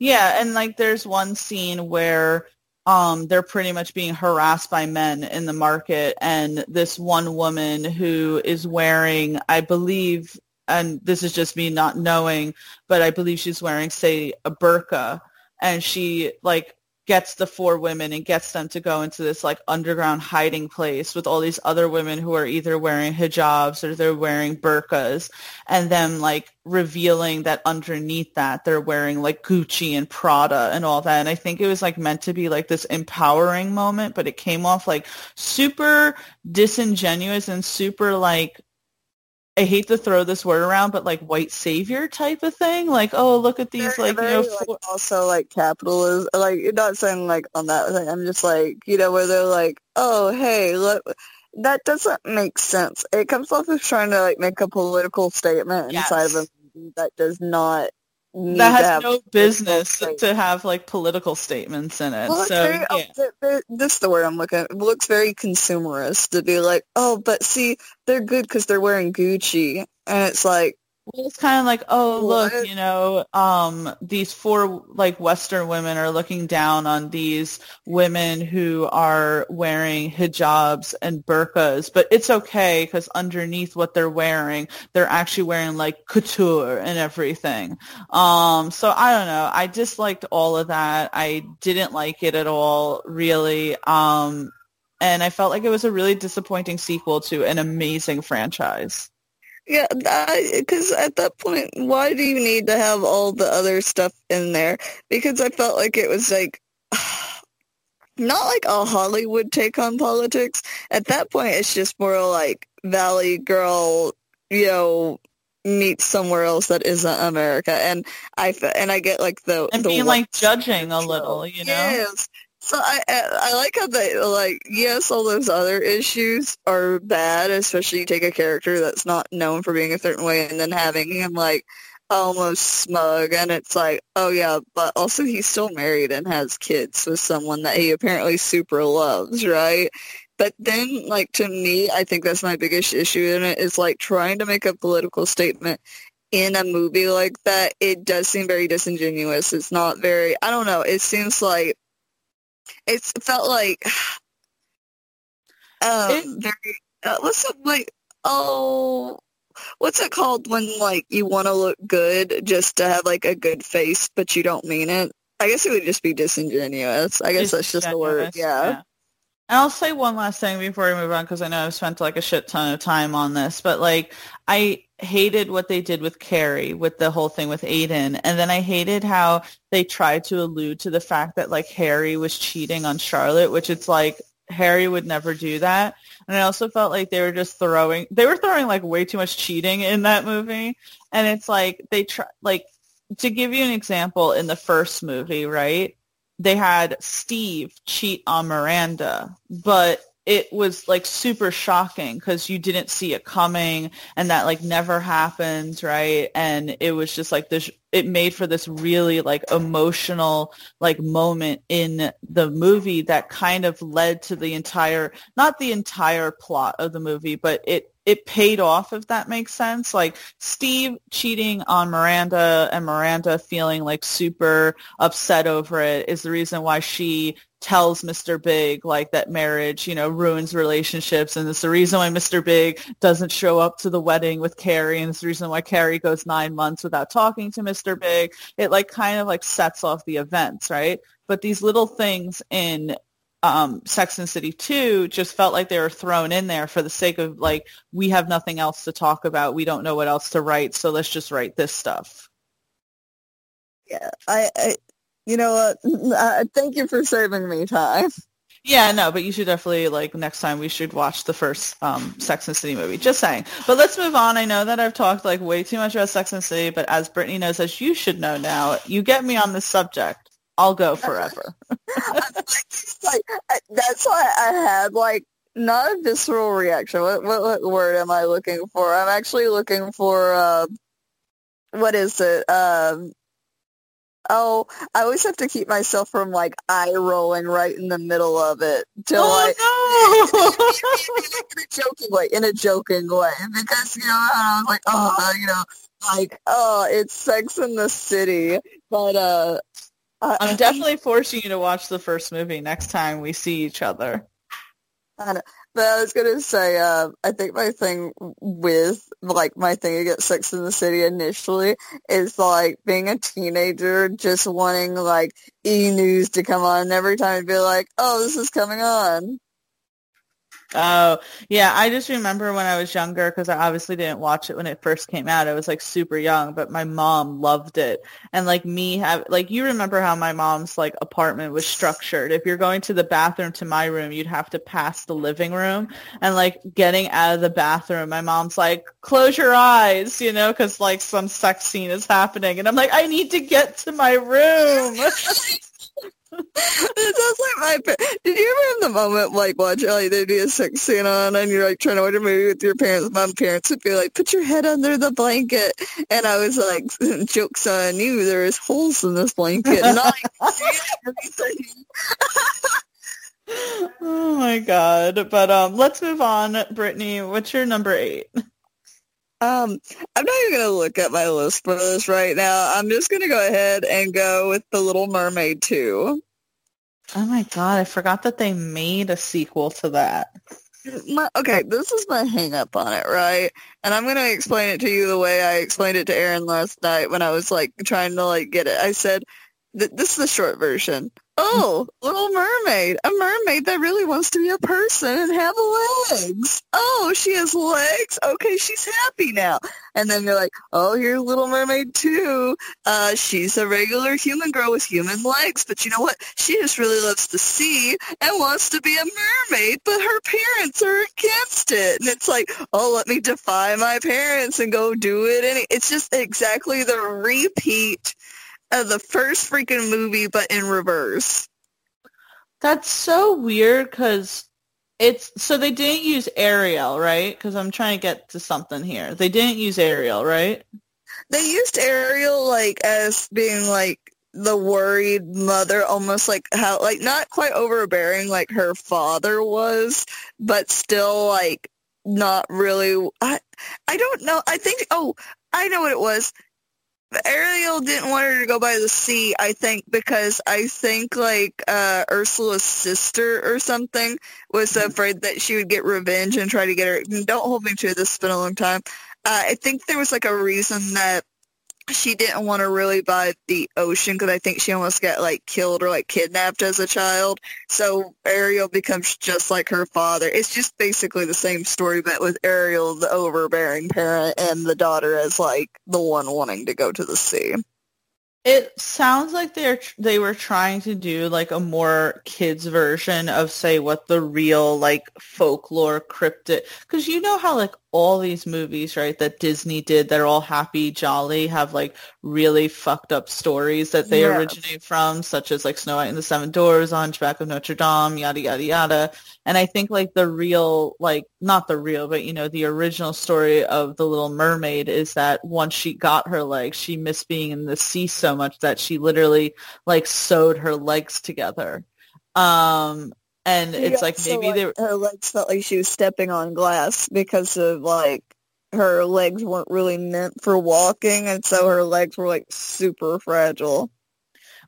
Speaker 2: yeah and like there's one scene where um they're pretty much being harassed by men in the market and this one woman who is wearing i believe and this is just me not knowing but i believe she's wearing say a burqa and she like gets the four women and gets them to go into this like underground hiding place with all these other women who are either wearing hijabs or they're wearing burqas and then like revealing that underneath that they're wearing like Gucci and Prada and all that. And I think it was like meant to be like this empowering moment, but it came off like super disingenuous and super like I hate to throw this word around, but like white savior type of thing. Like, oh, look at these,
Speaker 3: very,
Speaker 2: like, very, you know,
Speaker 3: like, also like capitalism. Like, you're not saying like on that thing. I'm just like, you know, where they're like, oh, hey, look, that doesn't make sense. It comes off as trying to like make a political statement
Speaker 2: yes.
Speaker 3: inside of a movie that does not
Speaker 2: that has no business to have like political statements in it. Well, so very, oh,
Speaker 3: yeah. this is the word I'm looking. At. It looks very consumerist to be like, oh, but see, they're good because they're wearing Gucci, and it's like,
Speaker 2: it's kind of like, oh, look, you know, um, these four like Western women are looking down on these women who are wearing hijabs and burqas, but it's okay because underneath what they're wearing, they're actually wearing like couture and everything. Um, so I don't know. I disliked all of that. I didn't like it at all, really. Um, and I felt like it was a really disappointing sequel to an amazing franchise.
Speaker 3: Yeah, because at that point, why do you need to have all the other stuff in there? Because I felt like it was like not like a Hollywood take on politics. At that point, it's just more like Valley Girl, you know, meets somewhere else that isn't America, and I and I get like the
Speaker 2: and
Speaker 3: the
Speaker 2: being like judging a little, you know.
Speaker 3: Yes, so I I like how they like yes all those other issues are bad, especially you take a character that's not known for being a certain way and then having him like almost smug and it's like oh yeah but also he's still married and has kids with someone that he apparently super loves right? But then like to me I think that's my biggest issue in it is like trying to make a political statement in a movie like that it does seem very disingenuous. It's not very I don't know it seems like it felt like um it, very uh, what's it like oh what's it called when like you want to look good just to have like a good face but you don't mean it i guess it would just be disingenuous i guess that's just the word yeah. yeah.
Speaker 2: And I'll say one last thing before we move on because I know I've spent like a shit ton of time on this, but like I hated what they did with Carrie with the whole thing with Aidan. And then I hated how they tried to allude to the fact that like Harry was cheating on Charlotte, which it's like Harry would never do that. And I also felt like they were just throwing, they were throwing like way too much cheating in that movie. And it's like they try, like to give you an example in the first movie, right? They had Steve cheat on Miranda, but it was like super shocking because you didn't see it coming and that like never happened right? And it was just like this it made for this really like emotional like moment in the movie that kind of led to the entire not the entire plot of the movie but it it paid off if that makes sense like steve cheating on miranda and miranda feeling like super upset over it is the reason why she tells Mr. Big like that marriage, you know, ruins relationships and it's the reason why Mr. Big doesn't show up to the wedding with Carrie and it's the reason why Carrie goes nine months without talking to Mr. Big. It like kind of like sets off the events, right? But these little things in um, Sex and City 2 just felt like they were thrown in there for the sake of like, we have nothing else to talk about. We don't know what else to write. So let's just write this stuff.
Speaker 3: Yeah, I, I you know what? Uh, thank you for saving me time.
Speaker 2: Yeah, no, but you should definitely like next time we should watch the first um, Sex and City movie. Just saying. But let's move on. I know that I've talked like way too much about Sex and City, but as Brittany knows, as you should know now, you get me on this subject I'll go forever.
Speaker 3: like that's why I had like not a visceral reaction. What, what, what word am I looking for? I'm actually looking for uh, what is it? Um, oh, I always have to keep myself from like eye rolling right in the middle of it till
Speaker 2: oh,
Speaker 3: like in a joking way, in a joking way, because you know I was like, oh, you know, like oh, it's Sex in the City, but uh.
Speaker 2: I'm definitely forcing you to watch the first movie next time we see each other.
Speaker 3: But I was gonna say, uh, I think my thing with like my thing against Sex in the City initially is like being a teenager, just wanting like E News to come on every time and be like, "Oh, this is coming on."
Speaker 2: Oh, yeah. I just remember when I was younger because I obviously didn't watch it when it first came out. I was like super young, but my mom loved it. And like me have like you remember how my mom's like apartment was structured. If you're going to the bathroom to my room, you'd have to pass the living room and like getting out of the bathroom, my mom's like, "Close your eyes," you know, cuz like some sex scene is happening and I'm like, "I need to get to my room."
Speaker 3: Did you ever have the moment like watch like there'd be a sex scene on and you're like trying to watch a movie with your parents? My parents would be like, "Put your head under the blanket," and I was like, "Jokes on you! There's holes in this blanket." Not
Speaker 2: oh my god! But um, let's move on. Brittany, what's your number eight?
Speaker 3: Um, I'm not even gonna look at my list for this right now. I'm just gonna go ahead and go with The Little Mermaid 2.
Speaker 2: Oh my god, I forgot that they made a sequel to that.
Speaker 3: My, okay, this is my hang up on it, right? And I'm gonna explain it to you the way I explained it to Aaron last night when I was like trying to like get it. I said, this is the short version. Oh, Little Mermaid. A mermaid that really wants to be a person and have legs. Oh, she has legs. Okay, she's happy now. And then you're like, oh, here's Little Mermaid two. Uh, she's a regular human girl with human legs. But you know what? She just really loves the sea and wants to be a mermaid, but her parents are against it. And it's like, oh, let me defy my parents and go do it. And it's just exactly the repeat of the first freaking movie, but in reverse.
Speaker 2: That's so weird because it's so they didn't use Ariel, right? Because I'm trying to get to something here. They didn't use Ariel, right?
Speaker 3: They used Ariel like as being like the worried mother, almost like how like not quite overbearing like her father was, but still like not really. I I don't know. I think oh I know what it was. Ariel didn't want her to go by the sea, I think, because I think like uh, Ursula's sister or something was mm-hmm. afraid that she would get revenge and try to get her. Don't hold me to this; it's been a long time. Uh, I think there was like a reason that she didn't want to really by the ocean because I think she almost got like killed or like kidnapped as a child. So Ariel becomes just like her father. It's just basically the same story, but with Ariel, the overbearing parent, and the daughter as like the one wanting to go to the sea.
Speaker 2: It sounds like they're they were trying to do like a more kids version of say what the real like folklore cryptid because you know how like all these movies, right, that Disney did that are all happy, jolly, have like really fucked up stories that they originate from, such as like Snow White and the Seven Dwarfs, Hunchback of Notre Dame, yada yada yada. And I think like the real, like not the real, but you know, the original story of the Little Mermaid is that once she got her legs, she missed being in the sea so much that she literally like sewed her legs together. Um, and it's like maybe like, they
Speaker 3: her legs felt like she was stepping on glass because of like her legs weren't really meant for walking and so her legs were like super fragile.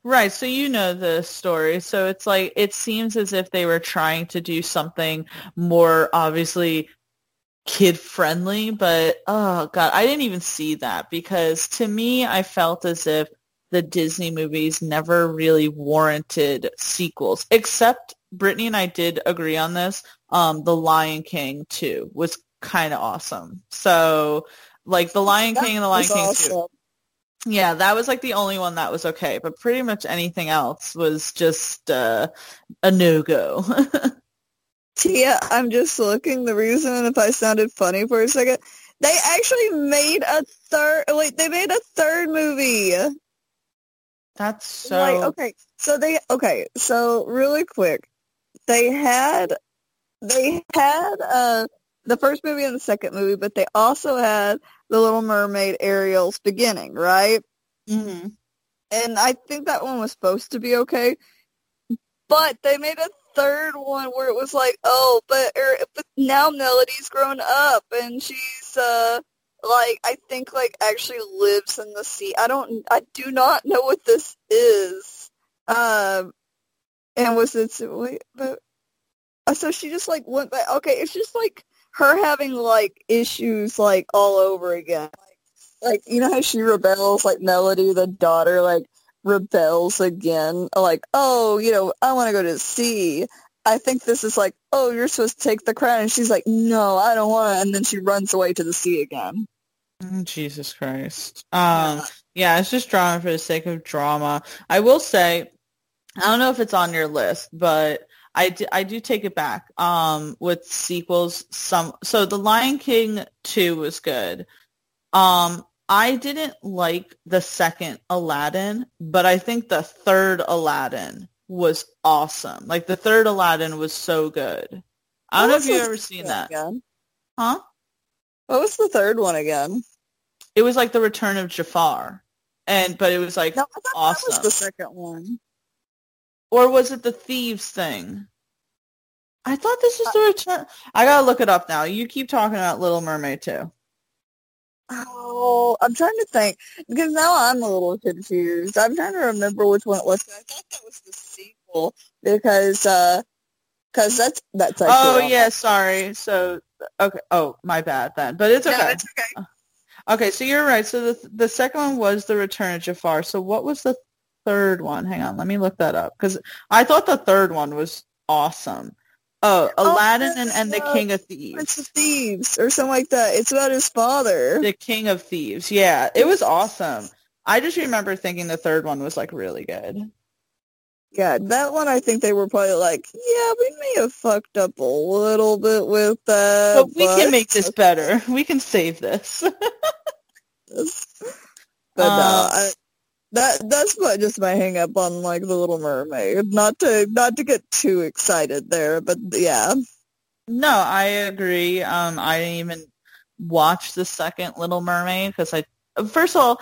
Speaker 2: Right so you know the story. So it's like it seems as if they were trying to do something more obviously kid friendly but oh god i didn't even see that because to me i felt as if the disney movies never really warranted sequels except Brittany and I did agree on this. Um, The Lion King two was kind of awesome. So, like, The Lion King and The Lion King awesome. 2. Yeah, that was like the only one that was okay, but pretty much anything else was just uh, a no-go.
Speaker 3: Tia, I'm just looking. The reason, if I sounded funny for a second, they actually made a third. Wait, they made a third movie.
Speaker 2: That's so
Speaker 3: Like, okay, so they okay, so really quick, they had they had uh the first movie and the second movie, but they also had the Little Mermaid Ariel's beginning, right?
Speaker 2: hmm
Speaker 3: And I think that one was supposed to be okay, but they made a third one where it was like, oh, but er, but now Melody's grown up and she's uh like I think like actually lives in the sea. I don't I do not know what this is. Um and was it but uh, so she just like went back okay, it's just like her having like issues like all over again. Like, you know how she rebels like Melody the daughter like rebels again like oh you know I want to go to sea I think this is like, oh, you're supposed to take the crown. And she's like, no, I don't want. And then she runs away to the sea again.
Speaker 2: Mm, Jesus Christ. Um, yeah, it's just drama for the sake of drama. I will say, I don't know if it's on your list, but I do, I do take it back. Um, with sequels, some so The Lion King two was good. Um, I didn't like the second Aladdin, but I think the third Aladdin was awesome. Like the third Aladdin was so good. I don't know if you've ever seen that.
Speaker 3: Again?
Speaker 2: Huh?
Speaker 3: What was the third one again?
Speaker 2: It was like the Return of Jafar, and but it was like
Speaker 3: No, I thought that
Speaker 2: awesome.
Speaker 3: was the second one.
Speaker 2: Or was it the thieves thing? I thought this was the return. I gotta look it up now. You keep talking about Little Mermaid two.
Speaker 3: Oh, I'm trying to think because now I'm a little confused. I'm trying to remember which one it was. I thought that was the sequel because uh, because that's that's actually
Speaker 2: Oh
Speaker 3: on
Speaker 2: yeah, sorry. So okay. Oh my bad then, but it's
Speaker 3: No,
Speaker 2: okay.
Speaker 3: it's okay.
Speaker 2: Okay, so you're right. So the the second one was the Return of Jafar. So what was the third one? Hang on, let me look that up because I thought the third one was awesome. Oh, Aladdin and, and the
Speaker 3: uh,
Speaker 2: King of
Speaker 3: It's the
Speaker 2: Thieves.
Speaker 3: thieves or something like that. It's about his father.
Speaker 2: The King of Thieves. Yeah, it was awesome. I just remember thinking the third one was like really good.
Speaker 3: Yeah, that one I think they were probably like, yeah, we may have fucked up a little bit with that.
Speaker 2: But we can make this better. We can save this.
Speaker 3: But no,
Speaker 2: Um,
Speaker 3: I, that that's what just my hang up on like the Little Mermaid. Not to not to get too excited there, but yeah.
Speaker 2: No, I agree. Um, I didn't even watch the second Little Mermaid because I, first of all,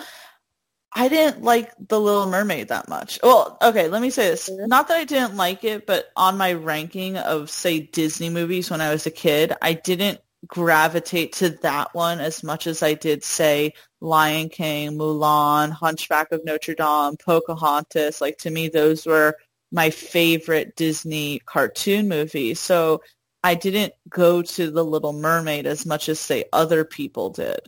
Speaker 2: I didn't like the Little Mermaid that much. Well, okay, let me say this. Not that I didn't like it, but on my ranking of say Disney movies when I was a kid, I didn't gravitate to that one as much as I did say Lion King, Mulan, Hunchback of Notre Dame, Pocahontas. Like to me, those were my favorite Disney cartoon movies. So I didn't go to The Little Mermaid as much as say other people did.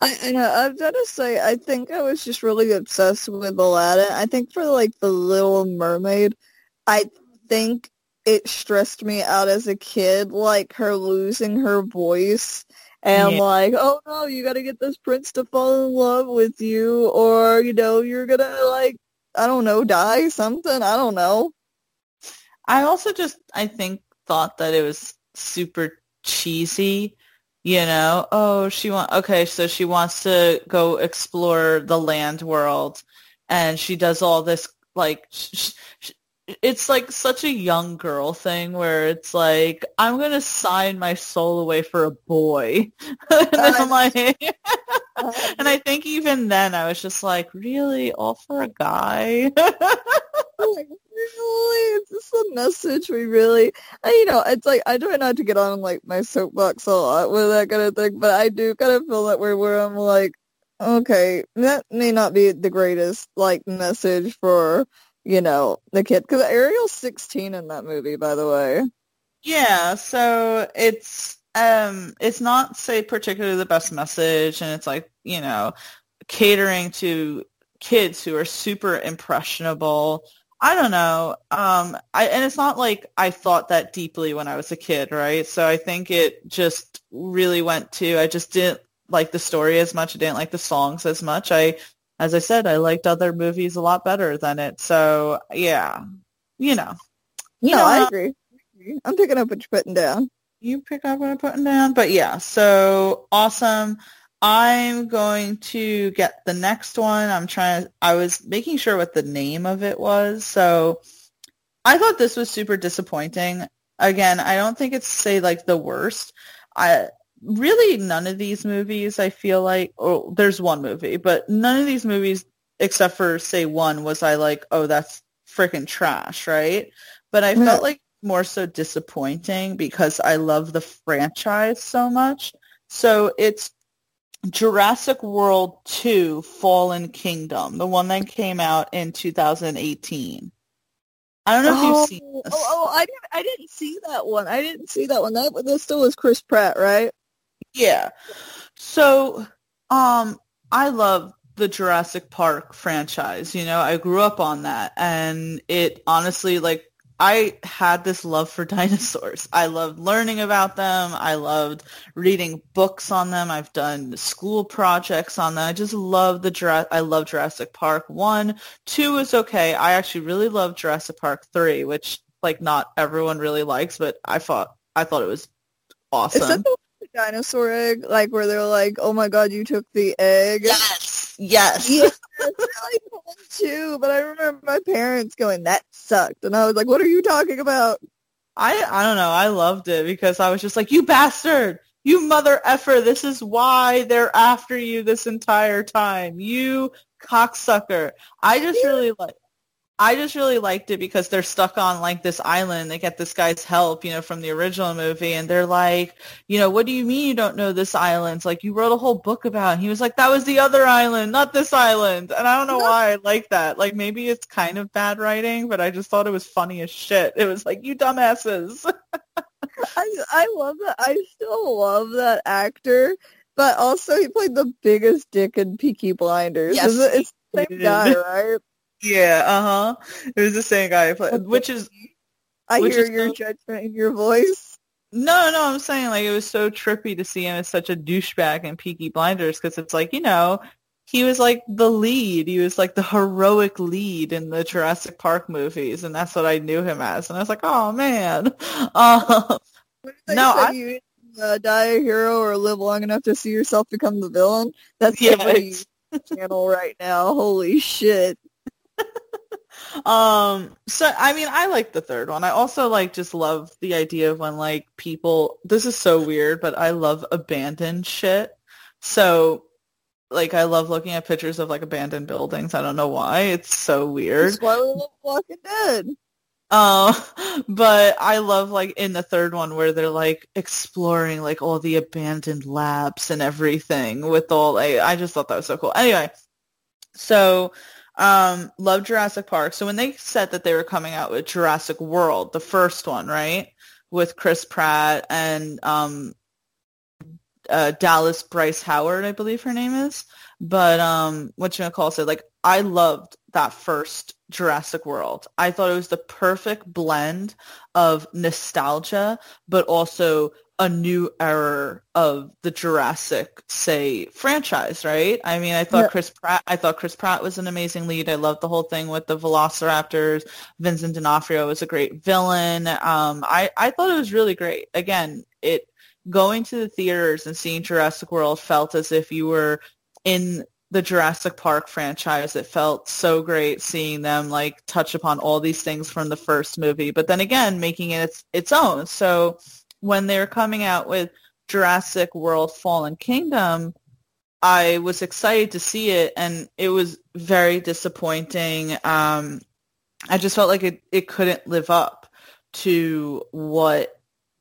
Speaker 3: I, I know. I've got to say, I think I was just really obsessed with Aladdin. I think for like the Little Mermaid, I think it stressed me out as a kid, like her losing her voice. And
Speaker 2: Yeah.
Speaker 3: like, oh no, you gotta get this prince to fall in love with you, or you know, you're gonna like, I don't know, die something. I don't know.
Speaker 2: I also just I think thought that it was super cheesy. You know, oh, she want okay, so she wants to go explore the land world, and she does all this like sh- sh- it's like such a young girl thing where it's like I'm gonna sign my soul away for a boy, and then I'm like, and I think even then I was just like, really, all for a guy?
Speaker 3: like, really? Is this a message we really, I, you know, it's like, I try not to get on like my soapbox a lot with that kind of thing, but I do kind of feel that way where I'm like, okay, that may not be the greatest like message for, you know, the kid. Because Ariel's 16 in that movie, by the way.
Speaker 2: Yeah, so it's um it's not say particularly the best message and it's like, you know, catering to kids who are super impressionable. I don't know. Um I and it's not like I thought that deeply when I was a kid, right? So I think it just really went to I just didn't like the story as much. I didn't like the songs as much. I as I said, I liked other movies a lot better than it. So, yeah. You know. You
Speaker 3: no,
Speaker 2: know,
Speaker 3: I agree. I'm picking up what you're putting down.
Speaker 2: you pick up what I'm putting down. But yeah, so awesome. I'm going to get the next one. I'm trying to, I was making sure what the name of it was. So I thought this was super disappointing. Again, I don't think it's say like the worst. I really none of these movies I feel like oh there's one movie, but none of these movies except for say one was I like, oh that's freaking trash, right? But I felt like more so disappointing because I love the franchise so much. So it's Jurassic World 2 Fallen Kingdom, the one that came out in 2018. I don't know if you've oh, seen
Speaker 3: Oh,
Speaker 2: this.
Speaker 3: oh, oh, I didn't, I didn't see that one. I didn't see that one. That, that still was Chris Pratt, right?
Speaker 2: Yeah. So, um, I love the Jurassic Park franchise. You know, I grew up on that, and it honestly, like, I had this love for dinosaurs. I loved learning about them. I loved reading books on them. I've done school projects on them. I just love the Jura- I love Jurassic Park. One, two is okay. I actually really love Jurassic Park three, which like not everyone really likes, but I thought I thought it was awesome.
Speaker 3: Is that the, one with the dinosaur egg? Like where they're like, "Oh my god, you took the egg."
Speaker 2: Yes. Yes.
Speaker 3: Yeah, it's really fun too. But I remember my parents going, "That sucked," and I was like, "What are you talking about?"
Speaker 2: I I don't know. I loved it because I was just like, you bastard, you mother effer. This is why they're after you this entire time. You cocksucker. I just really like. I just really liked it because they're stuck on like this island. They get this guy's help, you know, from the original movie, and they're like, you know, what do you mean you don't know this island? It's like you wrote a whole book about. It. And he was like, that was the other island, not this island. And I don't know why I like that. Like maybe it's kind of bad writing, but I just thought it was funny as shit. It was like you dumbasses.
Speaker 3: I I love that. I still love that actor, but also he played the biggest dick in Peaky Blinders.
Speaker 2: Yes,
Speaker 3: it's the same guy, right?
Speaker 2: Yeah, uh huh. It was the same guy, which is
Speaker 3: I
Speaker 2: Which
Speaker 3: hear
Speaker 2: is
Speaker 3: your
Speaker 2: so-
Speaker 3: judgment in your voice.
Speaker 2: no, no. I'm saying like it was so trippy to see him as such a douchebag in Peaky Blinders because it's like you know he was like the lead. He was like the heroic lead in the Jurassic Park movies, and that's what I knew him as. And I was like, oh man.
Speaker 3: What
Speaker 2: No, I-
Speaker 3: you uh, die a hero or live long enough to see yourself become the villain. That's
Speaker 2: Yeah,
Speaker 3: every channel right now. Holy shit!
Speaker 2: Um so i mean i like the third one. I also like just love the idea of when like people this is so weird but i love abandoned shit. So like i love looking at pictures of like abandoned buildings. I don't know why. It's so weird.
Speaker 3: That's why we love Walking Dead.
Speaker 2: um but i love like in the third one where they're like exploring like all the abandoned labs and everything with all like i just thought that was so cool. Anyway so um love Jurassic Park. So when they said that they were coming out with Jurassic World, the first one, right? With Chris Pratt and um uh Dallas Bryce Howard, I believe her name is. But um what you gonna call it? Like I loved that first Jurassic World. I thought it was the perfect blend of nostalgia but also a new era of the Jurassic, say, franchise, right? I mean, I thought
Speaker 3: Yeah.
Speaker 2: Chris Pratt, I thought Chris Pratt was an amazing lead. I loved the whole thing with the Velociraptors. Vincent D'Onofrio was a great villain. Um, I, I thought it was really great. Again, it going to the theaters and seeing Jurassic World felt as if you were in the Jurassic Park franchise. It felt so great seeing them like touch upon all these things from the first movie, but then again, making it its, its own. So when they were coming out with Jurassic World Fallen Kingdom, I was excited to see it and it was very disappointing. Um, I just felt like it, it couldn't live up to what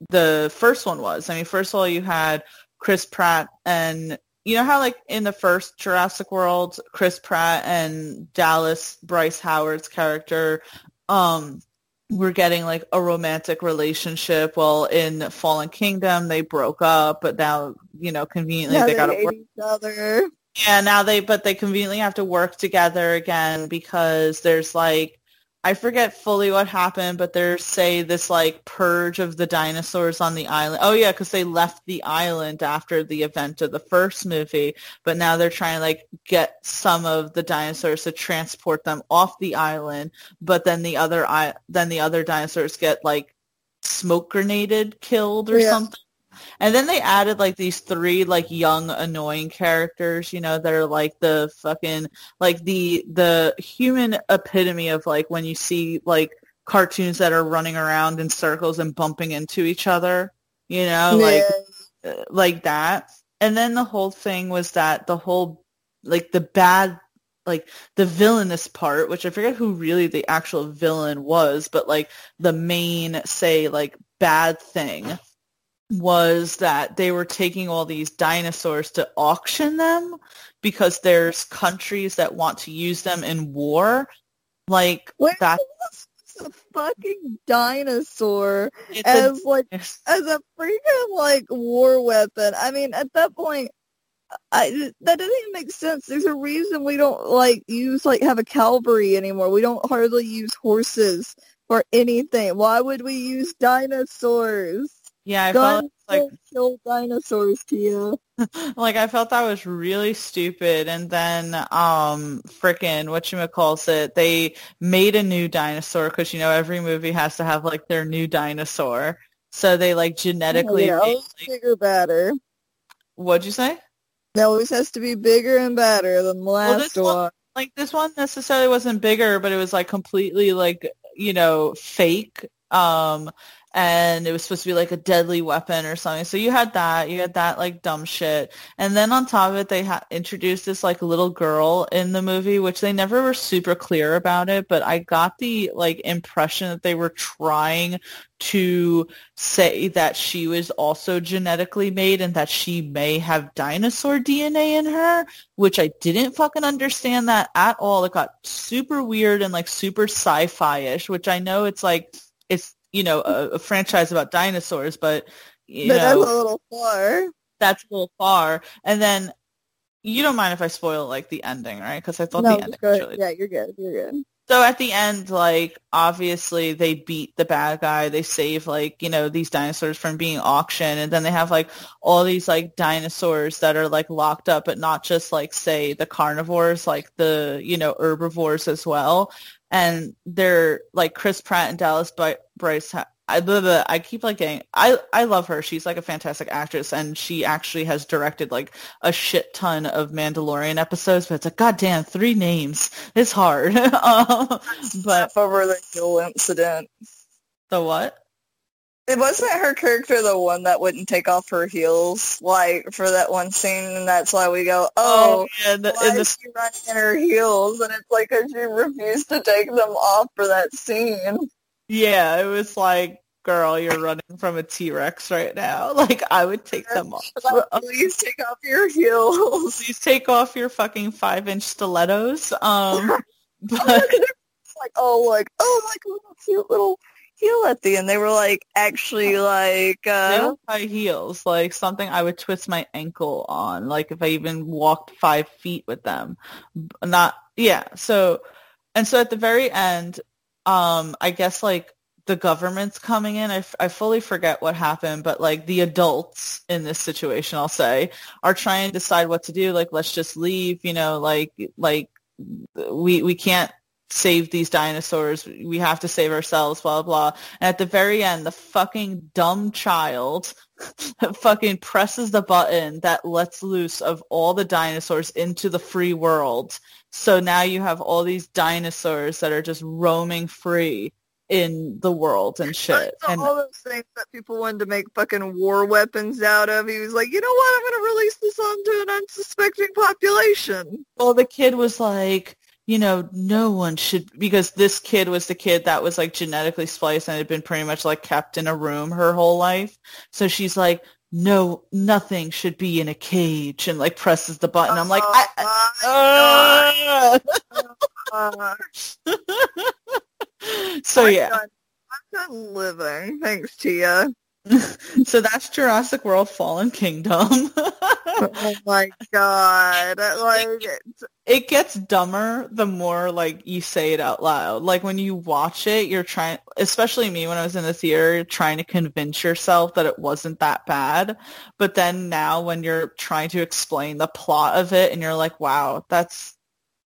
Speaker 2: the first one was. I mean, first of all, you had Chris Pratt and you know how like in the first Jurassic World, Chris Pratt and Dallas Bryce Howard's character um were getting like a romantic relationship. Well, in Fallen Kingdom, they broke up, but now, you know, conveniently
Speaker 3: Yeah,
Speaker 2: they
Speaker 3: they
Speaker 2: got to work.
Speaker 3: each other.
Speaker 2: Yeah, now they, but they conveniently have to work together again because there's like, I forget fully what happened, but there's say this like purge of the dinosaurs on the island. Oh yeah, because they left the island after the event of the first movie, but now they're trying to like get some of the dinosaurs to transport them off the island. But then the other, I then the other dinosaurs get like smoke grenaded, killed or
Speaker 3: Yeah.
Speaker 2: something. And then they added like these three like young annoying characters, you know, that are like the fucking like the the human epitome of like when you see like cartoons that are running around in circles and bumping into each other, you know, like uh, like that. And then the whole thing was that the whole like the bad like the villainous part, which I forget who really the actual villain was, but like the main say like bad thing was that they were taking all these dinosaurs to auction them because there's countries that want to use them in war. Like
Speaker 3: Where
Speaker 2: that
Speaker 3: was a fucking dinosaur
Speaker 2: it's a-
Speaker 3: as like as a freaking like war weapon. I mean, at that point, I that doesn't even make sense. There's a reason we don't like use like have a cavalry anymore. We don't hardly use horses for anything. Why would we use dinosaurs?
Speaker 2: Yeah, I felt
Speaker 3: Guns
Speaker 2: like
Speaker 3: kill dinosaurs, Tia.
Speaker 2: like I felt that was really stupid and then um frickin' whatchamacalls it they made a new dinosaur because you know every movie has to have like their new dinosaur so they like genetically
Speaker 3: yeah,
Speaker 2: made, like,
Speaker 3: bigger, badder.
Speaker 2: what'd you say
Speaker 3: It always has to be bigger and badder than the
Speaker 2: Well, this
Speaker 3: last
Speaker 2: one-
Speaker 3: one.
Speaker 2: like this one necessarily wasn't bigger but it was like completely like you know fake um and it was supposed to be like a deadly weapon or something so you had that you had that like dumb shit and then on top of it they introduced this like little girl in the movie which they never were super clear about it but i got the like impression that they were trying to say that she was also genetically made and that she may have dinosaur dna in her which I didn't fucking understand that at all. It got super weird and like super sci-fi-ish, which I know it's like you know a, a franchise about dinosaurs, but you
Speaker 3: But that's a little far.
Speaker 2: that's a little far. And then you don't mind if I spoil like the ending, right? Because I thought
Speaker 3: no,
Speaker 2: the ending
Speaker 3: just
Speaker 2: was
Speaker 3: ahead.
Speaker 2: really
Speaker 3: yeah, you're good. You're good.
Speaker 2: So at the end, like obviously they beat the bad guy. They save like you know these dinosaurs from being auctioned, and then they have like all these like dinosaurs that are like locked up, but not just like say the carnivores, like the you know herbivores as well. And they're like Chris Pratt and Dallas Bryce. I, blah, blah, I keep like getting. I I love her. She's like a fantastic actress, and she actually has directed like a shit ton of Mandalorian episodes. But it's like, goddamn, three names. It's hard. um, but
Speaker 3: over the hill incident.
Speaker 2: the what?
Speaker 3: It wasn't her character the one that wouldn't take off her heels, like for that one scene, and that's why we go, oh,
Speaker 2: yeah, the,
Speaker 3: why
Speaker 2: the
Speaker 3: is she running in her heels? And it's like 'cause she refused to take them off for that scene.
Speaker 2: yeah, it was like, girl, you're running from a T Rex right now. Like I would take them off.
Speaker 3: Please take off your heels.
Speaker 2: Please take off your fucking five inch stilettos. Um, but
Speaker 3: like, oh, like, oh, like a little cute little heel at the end. They were like actually like, uh,
Speaker 2: high heels, like something I would twist my ankle on, like if I even walked five feet with them. Not yeah. So and so at the very end, um, I guess like the government's coming in. I, f- I fully forget what happened, but like the adults in this situation, I'll say, are trying to decide what to do. Like, let's just leave, you know, like, like we, we can't save these dinosaurs. We have to save ourselves, blah, blah. And at the very end, the fucking dumb child fucking presses the button that lets loose of all the dinosaurs into the free world. So now you have all these dinosaurs that are just roaming free in the world and shit. And
Speaker 3: all those things that people wanted to make fucking war weapons out of. He was like, you know what? I'm going to release this onto an unsuspecting population.
Speaker 2: well, the kid was like, you know, no one should because this kid was the kid that was like genetically spliced and had been pretty much like kept in a room her whole life. So she's like, no, nothing should be in a cage and like presses the button. I'm like, I,
Speaker 3: Oh,
Speaker 2: I-
Speaker 3: uh,
Speaker 2: so
Speaker 3: I'm
Speaker 2: yeah.
Speaker 3: done. I'm done living. Thanks, Tia.
Speaker 2: So that's Jurassic World Fallen Kingdom.
Speaker 3: oh my god. Like, it's-
Speaker 2: it gets dumber the more like you say it out loud. Like when you watch it, you're trying, especially me when I was in the theater, trying to convince yourself that it wasn't that bad. But then now when you're trying to explain the plot of it and you're like, wow, that's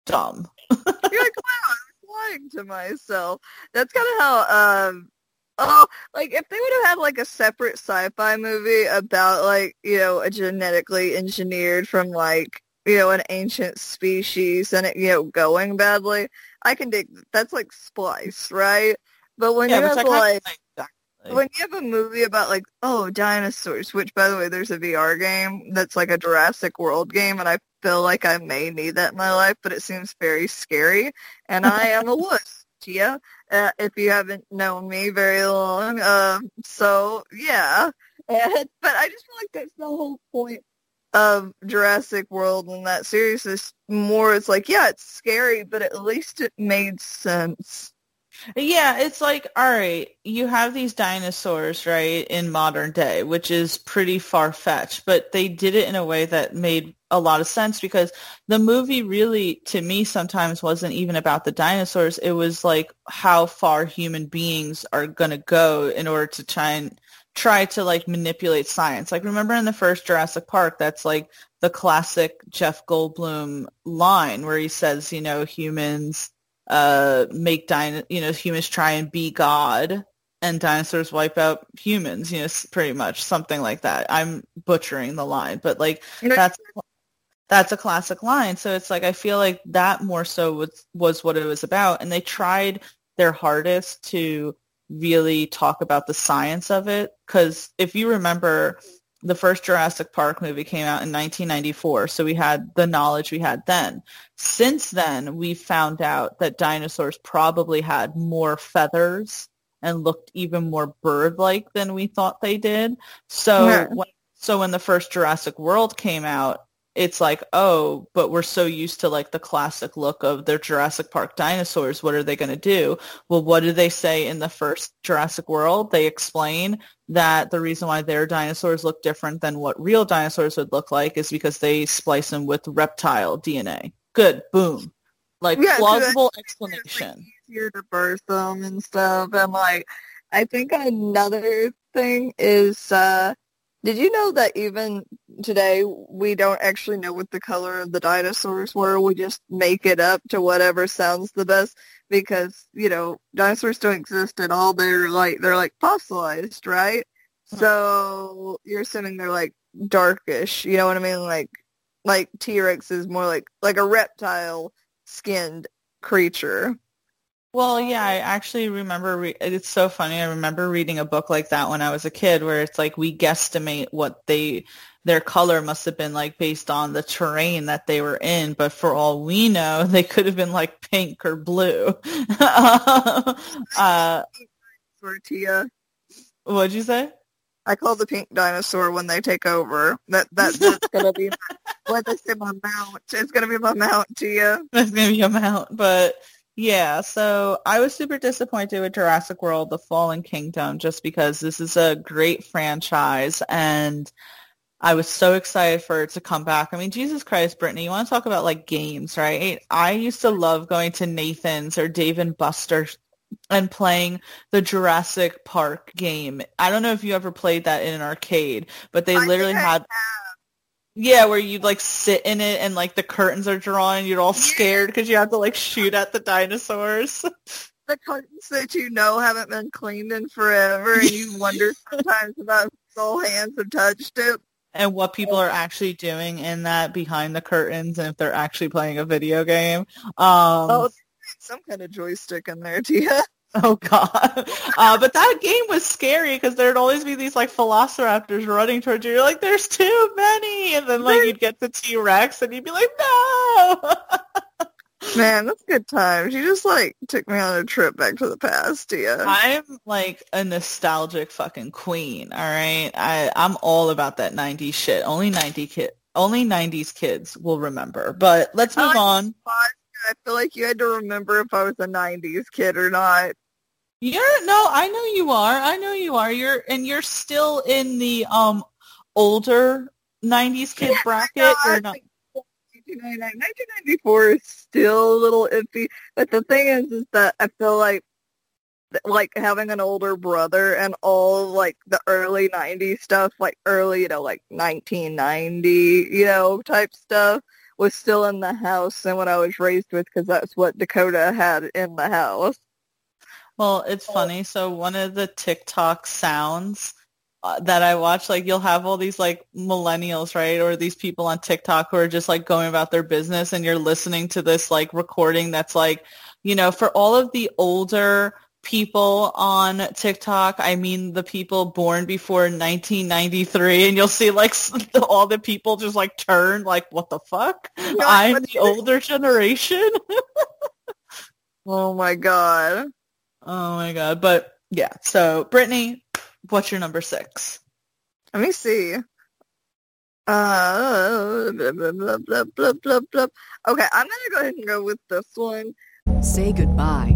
Speaker 2: dumb.
Speaker 3: you're like, wow, lying to myself. That's kind of how um, Oh, like if they would have had like a separate sci-fi movie about like, you know, a genetically engineered from like, you know, an ancient species and it, you know, going badly, I can dig that's like Splice, right? But when
Speaker 2: Yeah,
Speaker 3: you have like
Speaker 2: like.
Speaker 3: When you have a movie about like oh dinosaurs which by the way there's a vr game that's like a jurassic world game and i feel like i may need that in my life but it seems very scary and i am a wuss Tia, uh, if you haven't known me very long um so yeah and, but i just feel like that's the whole point of Jurassic World and that series is more it's like yeah it's scary but at least it made sense
Speaker 2: Yeah, it's like, all right, you have these dinosaurs, right, in modern day, which is pretty far-fetched, but they did it in a way that made a lot of sense because the movie really, to me, sometimes wasn't even about the dinosaurs. It was like how far human beings are going to go in order to try and try to like manipulate science. Like remember in the first Jurassic Park, that's like the classic Jeff Goldblum line where he says, you know, humans uh make dino you know humans try and be god and dinosaurs wipe out humans you know pretty much something like that. I'm butchering the line but like that's that's a classic line. So it's like i feel like that more so was was what it was about. And they tried their hardest to really talk about the science of it. Because if you remember the first Jurassic Park movie came out in 1994 so we had the knowledge we had then since then we found out that dinosaurs probably had more feathers and looked even more bird-like than we thought they did so
Speaker 3: Yeah.
Speaker 2: when, so when the first Jurassic World came out it's like, oh, but we're so used to like the classic look of their Jurassic Park dinosaurs. What are they going to do? Well, what do they say in the first Jurassic World? They explain that the reason why their dinosaurs look different than what real dinosaurs would look like is because they splice them with reptile DNA. Good. Boom. Like
Speaker 3: Yeah,
Speaker 2: plausible
Speaker 3: it's like
Speaker 2: explanation.
Speaker 3: easier to birth them and stuff. And like, I think another thing is, uh, did you know that even today we don't actually know what the color of the dinosaurs were? We just make it up to whatever sounds the best because, you know, dinosaurs don't exist at all. They're like, they're like fossilized, right? Hmm. So you're assuming they're like darkish, you know what I mean? Like, like T-Rex is more like, like a reptile skinned creature.
Speaker 2: Well, yeah, I actually remember. Re- it's so funny. I remember reading a book like that when I was a kid, where it's like we guesstimate what they their color must have been like based on the terrain that they were in. But for all we know, they could have been like pink or blue. uh,
Speaker 3: Tortilla.
Speaker 2: what'd you say?
Speaker 3: I call the pink dinosaur when they take over. That that that's gonna be what they say my mount. It's gonna be my mount, Tia.
Speaker 2: That's gonna be a mount, but yeah. So I was super disappointed with Jurassic World: The Fallen Kingdom, just because this is a great franchise, and I was so excited for it to come back. I mean, Jesus Christ, Brittany, you want to talk about like games, right? I used to love going to Nathan's or Dave and Buster's and playing the Jurassic Park game. I don't know if you ever played that in an arcade, but they
Speaker 3: I
Speaker 2: literally had yeah, where you'd like sit in it and like the curtains are drawn and you're all scared because you have to like shoot at the dinosaurs.
Speaker 3: The curtains that you know haven't been cleaned in forever, and you wonder sometimes about soul hands have touched it.
Speaker 2: and what people are actually doing in that behind the curtains and if they're actually playing a video game. Um,
Speaker 3: Oh, some kind of joystick in there, Tia.
Speaker 2: Oh god. Uh, but that game was scary because there'd always be these like velociraptors running towards you. You're like, there's too many. And then like you'd get the T-Rex and you'd be like, no.
Speaker 3: Man, that's good times. You just like took me on a trip back to the past, Tia.
Speaker 2: I'm like a nostalgic fucking queen. All right. I, I'm all about that 90s shit. Only 90 kid, only 90s kids will remember. But let's move on.
Speaker 3: I feel like you had to remember if I was a '90s kid or not.
Speaker 2: You're no, I know you are. I know you are. You're and you're still in the um older '90s kid bracket.
Speaker 3: No,
Speaker 2: You're not.
Speaker 3: think 1999 1994 is still a little iffy, but the thing is, is that I feel like, like having an older brother and all like the early '90s stuff, like early, you know, like 1990, you know, type stuff, was still in the house and what I was raised with because that's what Dakota had in the house.
Speaker 2: Well, it's funny. So one of the TikTok sounds uh, that I watch, like you'll have all these like millennials, right? Or these people on TikTok who are just like going about their business and you're listening to this like recording that's like, you know, for all of the older people on TikTok, I mean the people born before 1993 and you'll see like all the people just like turn like, what the fuck? I'm the older generation.
Speaker 3: oh my God.
Speaker 2: Oh my God. But yeah, so Brittany, What's your number six?
Speaker 3: Let me see. Uh, blah, blah, blah, blah, blah, blah, blah. Okay, I'm gonna go ahead and go with this one.
Speaker 4: Say goodbye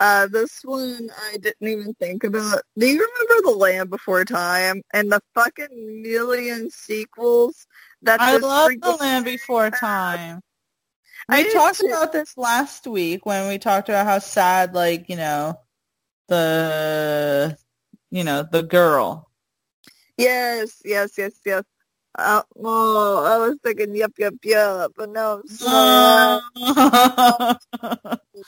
Speaker 3: Uh, this one I didn't even think about. Do you remember The Land Before Time and the fucking million sequels?
Speaker 2: That I love The Land Before Time. We talked about this last week when we talked about how sad, like you know, the you know the girl.
Speaker 3: Yes, yes, yes, yes. Uh, oh, I was thinking, yep, yep, yep, but no.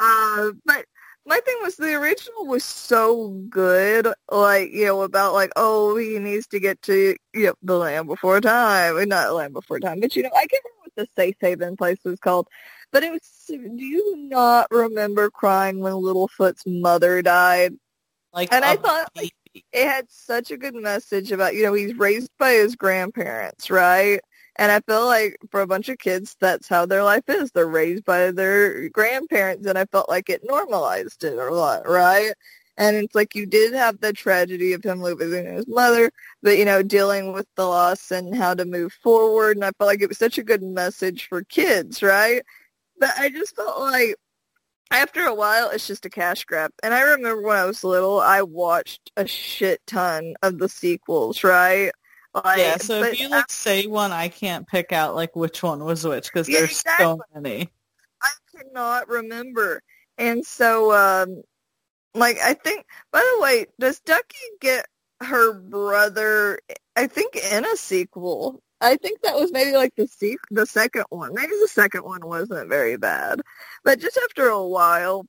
Speaker 3: Uh, but my thing was the original was so good, like, you know, about like, oh, he needs to get to, you know, the land before time. Not land before time, but you know, I can't remember what the safe haven place was called. But it was, do you not remember crying when Littlefoot's mother died? Like, and I thought like, it had such a good message about, you know, he's raised by his grandparents, right? And I feel like for a bunch of kids, that's how their life is. They're raised by their grandparents, and I felt like it normalized it a lot, right? And it's like you did have the tragedy of him losing his mother, but you know, dealing with the loss and how to move forward. And I felt like it was such a good message for kids, right? But I just felt like after a while, it's just a cash grab. And I remember when I was little, I watched a shit ton of the sequels, right?
Speaker 2: Like, yeah, so if you like say one, I can't pick out like which one was which because yeah, there's exactly. so many.
Speaker 3: I cannot remember, and so um, like I think. By the way, does Ducky get her brother? I think in a sequel. I think that was maybe like the se- the second one. Maybe the second one wasn't very bad, but just after a while,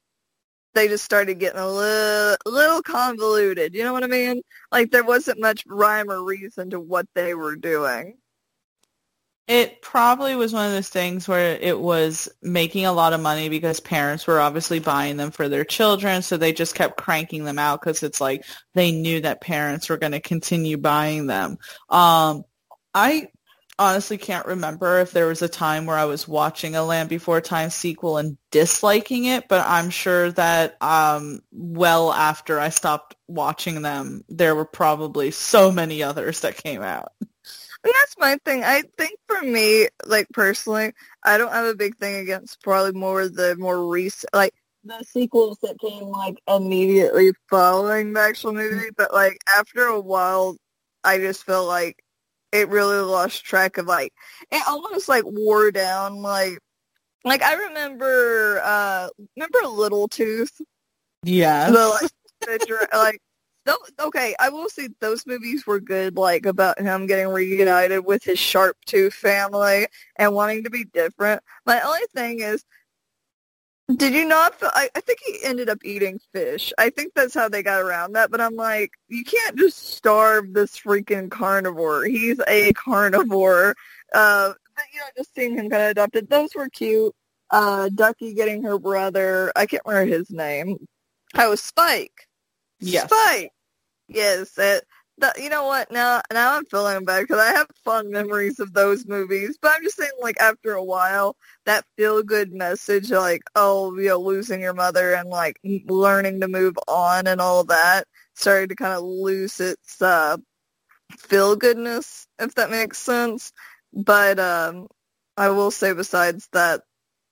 Speaker 3: they just started getting a little, little convoluted. You know what I mean? Like there wasn't much rhyme or reason to what they were doing.
Speaker 2: It probably was one of those things where it was making a lot of money because parents were obviously buying them for their children, so they just kept cranking them out because it's like they knew that parents were going to continue buying them. Um, I honestly can't remember if there was a time where I was watching a Land Before Time sequel and disliking it, but I'm sure that um, well after I stopped watching them, there were probably so many others that came out.
Speaker 3: And that's my thing. I think for me, like personally, I don't have a big thing against probably more the more recent, like the sequels that came like immediately following the actual movie. But like after a while, I just felt like it really lost track of like it almost like wore down like like I remember uh remember Little Tooth?
Speaker 2: Yeah.
Speaker 3: The, like, the, like okay, I will say those movies were good, like about him getting reunited with his Sharp Tooth family and wanting to be different. My only thing is did you not? I, I think he ended up eating fish. I think that's how they got around that. But I'm like, you can't just starve this freaking carnivore. He's a carnivore. Uh, but you know, just seeing him kind of adopted, those were cute. Uh, Ducky getting her brother. I can't remember his name. I was Spike.
Speaker 2: Yes.
Speaker 3: Spike. Yes. It, you know what? Now, now I'm feeling bad because I have fond memories of those movies. But I'm just saying, like after a while, that feel good message, like oh, you know, losing your mother and like learning to move on and all that, started to kind of lose its uh, feel goodness, if that makes sense. But um, I will say, besides that,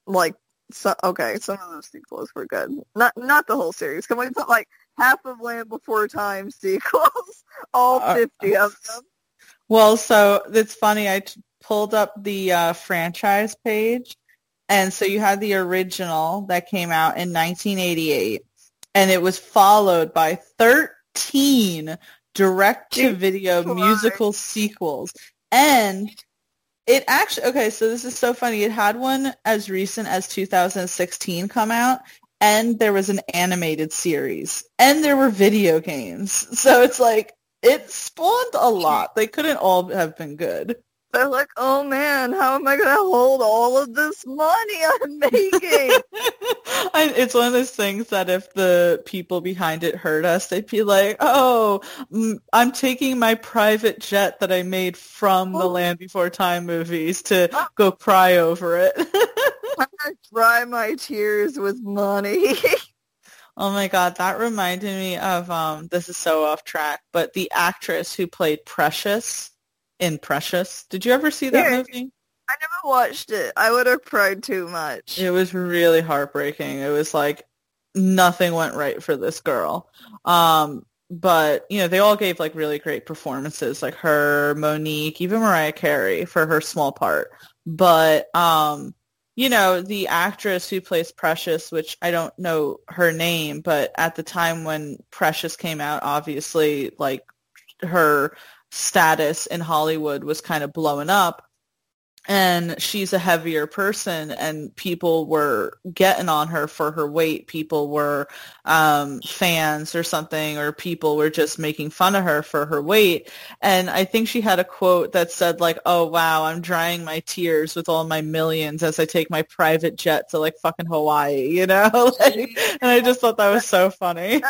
Speaker 3: like so okay, some of those sequels were good. Not not the whole series. Can we put like half of Land Before Time sequels? All
Speaker 2: Uh,
Speaker 3: fifty of them.
Speaker 2: Well, so it's funny. I t- pulled up the uh, franchise page, and so you had the original that came out in 1988, and it was followed by 13 direct-to-video
Speaker 3: Jesus
Speaker 2: musical sequels, and it actually okay. So this is so funny. It had one as recent as 2016 come out. And there was an animated series, and there were video games. So it's like it spawned a lot. They couldn't all have been good.
Speaker 3: They're like, oh man, how am I going to hold all of this money I'm making?
Speaker 2: I, it's one of those things that if the people behind it heard us, they'd be like, "Oh, I'm taking my private jet that I made from the
Speaker 3: Oh.
Speaker 2: Land Before Time movies to go cry over it."
Speaker 3: I'm going to dry my tears with money.
Speaker 2: oh my god, that reminded me of um. This is so off track, but the actress who played Precious in Precious. Did you ever see that
Speaker 3: Yeah.
Speaker 2: movie?
Speaker 3: I never watched it. I would have cried too much.
Speaker 2: It was really heartbreaking. It was like nothing went right for this girl. Um, but you know, they all gave like really great performances, like her, Mo'Nique, even Mariah Carey for her small part. But um, you know, the actress who plays Precious, which I don't know her name, but at the time when Precious came out, obviously like her status in Hollywood was kind of blowing up. And she's a heavier person and people were getting on her for her weight. People were um fans or something or people were just making fun of her for her weight. And i think she had a quote that said like oh wow i'm drying my tears with all my millions as i take my private jet to like fucking hawaii you know? Like, and i just thought that was so funny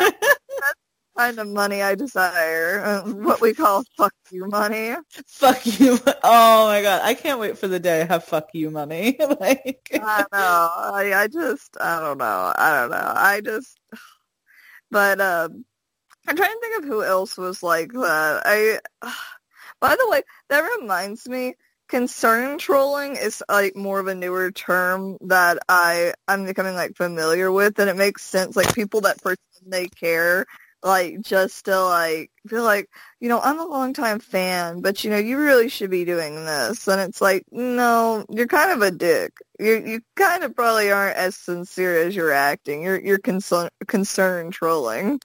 Speaker 3: kind of money I desire. Uh, what we call fuck you money.
Speaker 2: fuck you oh my god i can't wait for the day i have fuck you money like
Speaker 3: I don't know. I, I just, I don't know. I don't know. I just, but um, I'm trying to think of who else was like that. I, by the way, that reminds me, concern trolling is like more of a newer term that I I'm becoming like familiar with, and it makes sense. Like people that pretend they care, like just to like feel like you know I'm a longtime fan, but you know you really should be doing this, and it's like no, you're kind of a dick. You you kind of probably aren't as sincere as you're acting. You're you're concern concern trolling.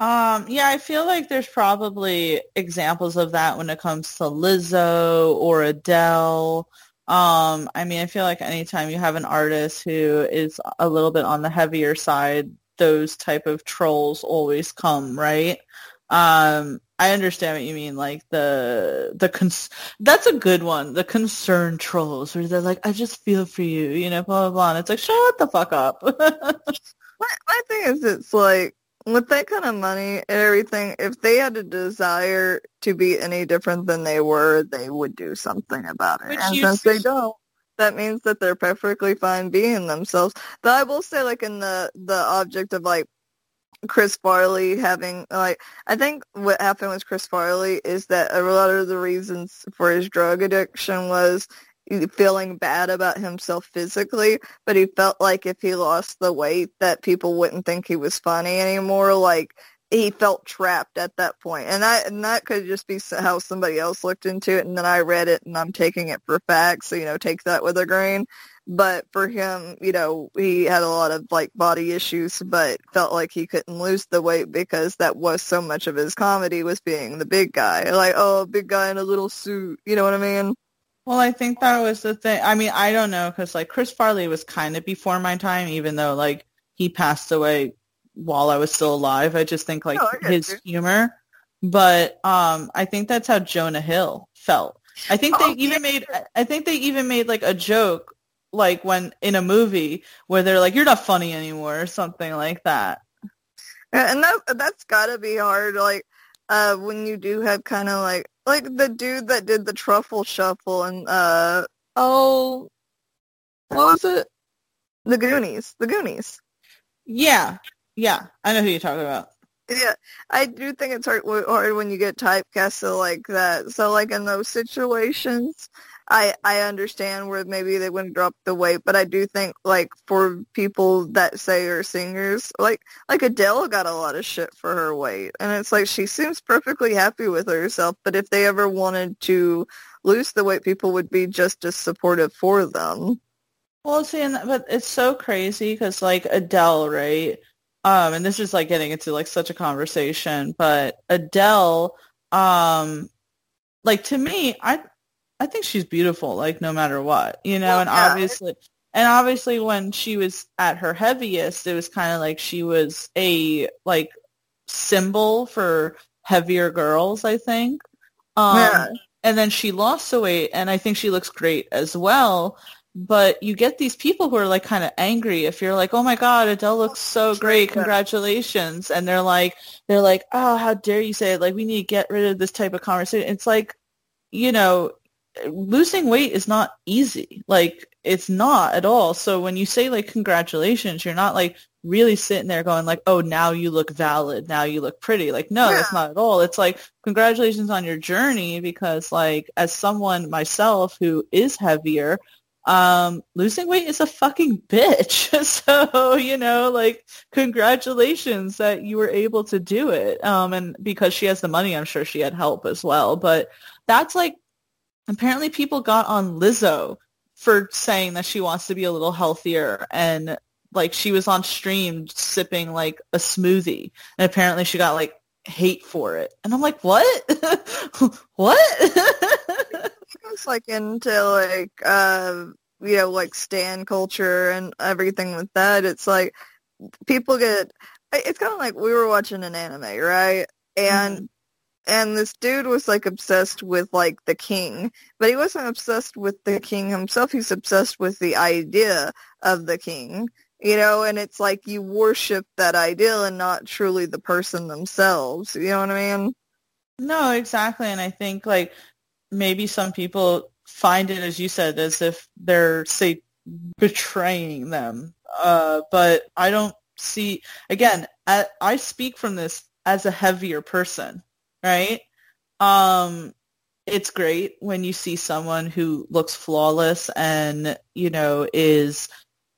Speaker 2: Um, yeah, I feel like there's probably examples of that when it comes to Lizzo or Adele. Um, I mean, I feel like anytime you have an artist who is a little bit on the heavier side, those type of trolls always come, right? Um, I understand what you mean, like the the cons- that's a good one. The concern trolls, where they're like, "I just feel for you," you know, blah blah blah. And it's like, shut the fuck up.
Speaker 3: My, my thing is, it's like with that kind of money and everything, if they had a desire to be any different than they were, they would do something about it.
Speaker 2: Which
Speaker 3: and since they don't, that means that they're perfectly fine being themselves. But I will say, like in the the object of like Chris Farley having like I think what happened with Chris Farley is that a lot of the reasons for his drug addiction was feeling bad about himself physically, but he felt like if he lost the weight that people wouldn't think he was funny anymore. Like he felt trapped at that point. And that and that could just be how somebody else looked into it and then I read it and I'm taking it for facts, so you know, take that with a grain. But for him, you know, he had a lot of like body issues, but felt like he couldn't lose the weight because that was so much of his comedy was being the big guy. Like, oh, big guy in a little suit. You know what I mean?
Speaker 2: Well, I think that was the thing. I mean, I don't know because like Chris Farley was kind of before my time, even though like he passed away while I was still alive. I just think like
Speaker 3: I get
Speaker 2: his
Speaker 3: you.
Speaker 2: humor, but um, I think that's how Jonah Hill felt. I think they
Speaker 3: Oh,
Speaker 2: even
Speaker 3: yeah.
Speaker 2: made. I think they even made like a joke, like when in a movie where they're like, "You're not funny anymore" or something like that.
Speaker 3: And that that's gotta be hard. Like uh, when you do have kind of like like the dude that did the truffle shuffle and uh oh, what was it? The Goonies. The Goonies.
Speaker 2: Yeah, yeah, I know who you're talking about.
Speaker 3: Yeah, I do think it's hard, hard when you get typecasted like that. So, like in those situations, I I understand where maybe they wouldn't drop the weight, but I do think like for people that say are singers, like like Adele got a lot of shit for her weight, and it's like she seems perfectly happy with herself. But if they ever wanted to lose the weight, people would be just as supportive for them.
Speaker 2: Well, see, and, but it's so crazy because like Adele, right? Um, and this is like getting into like such a conversation, but Adele, um, like to me, I I think she's beautiful, like no matter what, you know. Well, and yeah. obviously, and obviously, when she was at her heaviest, it was kind of like she was a like symbol for heavier girls. I think. Um, yeah. And then she lost the weight, and I think she looks great as well. But you get these people who are like kind of angry if you're like, "Oh my God, Adele looks so great! Congratulations!" And they're like, they're like, "Oh, how dare you say it? Like, we need to get rid of this type of conversation." It's like, you know, losing weight is not easy. Like it's not at all. So when you say like congratulations, you're not like really sitting there going like, "Oh, now you look valid. Now you look pretty." Like no, yeah. that's not at all. It's like congratulations on your journey because like as someone myself who is heavier, um losing weight is a fucking bitch. so, you know, like congratulations that you were able to do it. Um and because she has the money, I'm sure she had help as well, but that's like apparently people got on Lizzo for saying that she wants to be a little healthier. And like she was on stream sipping like a smoothie. And apparently she got like hate for it. And i'm like what? What
Speaker 3: it's like into like uh you know like stan culture and everything with that. It's like people get it's kind of like we were watching an anime right? And mm-hmm. and this dude was like obsessed with like the king but he wasn't obsessed with the king himself. He's obsessed with the idea of the king you know? And it's like you worship that ideal and not truly the person themselves you know what i mean?
Speaker 2: No exactly and i think like maybe some people find it as you said as if they're say betraying them uh but i don't see again I, I speak from this as a heavier person right? Um, it's great when you see someone who looks flawless and, you know, is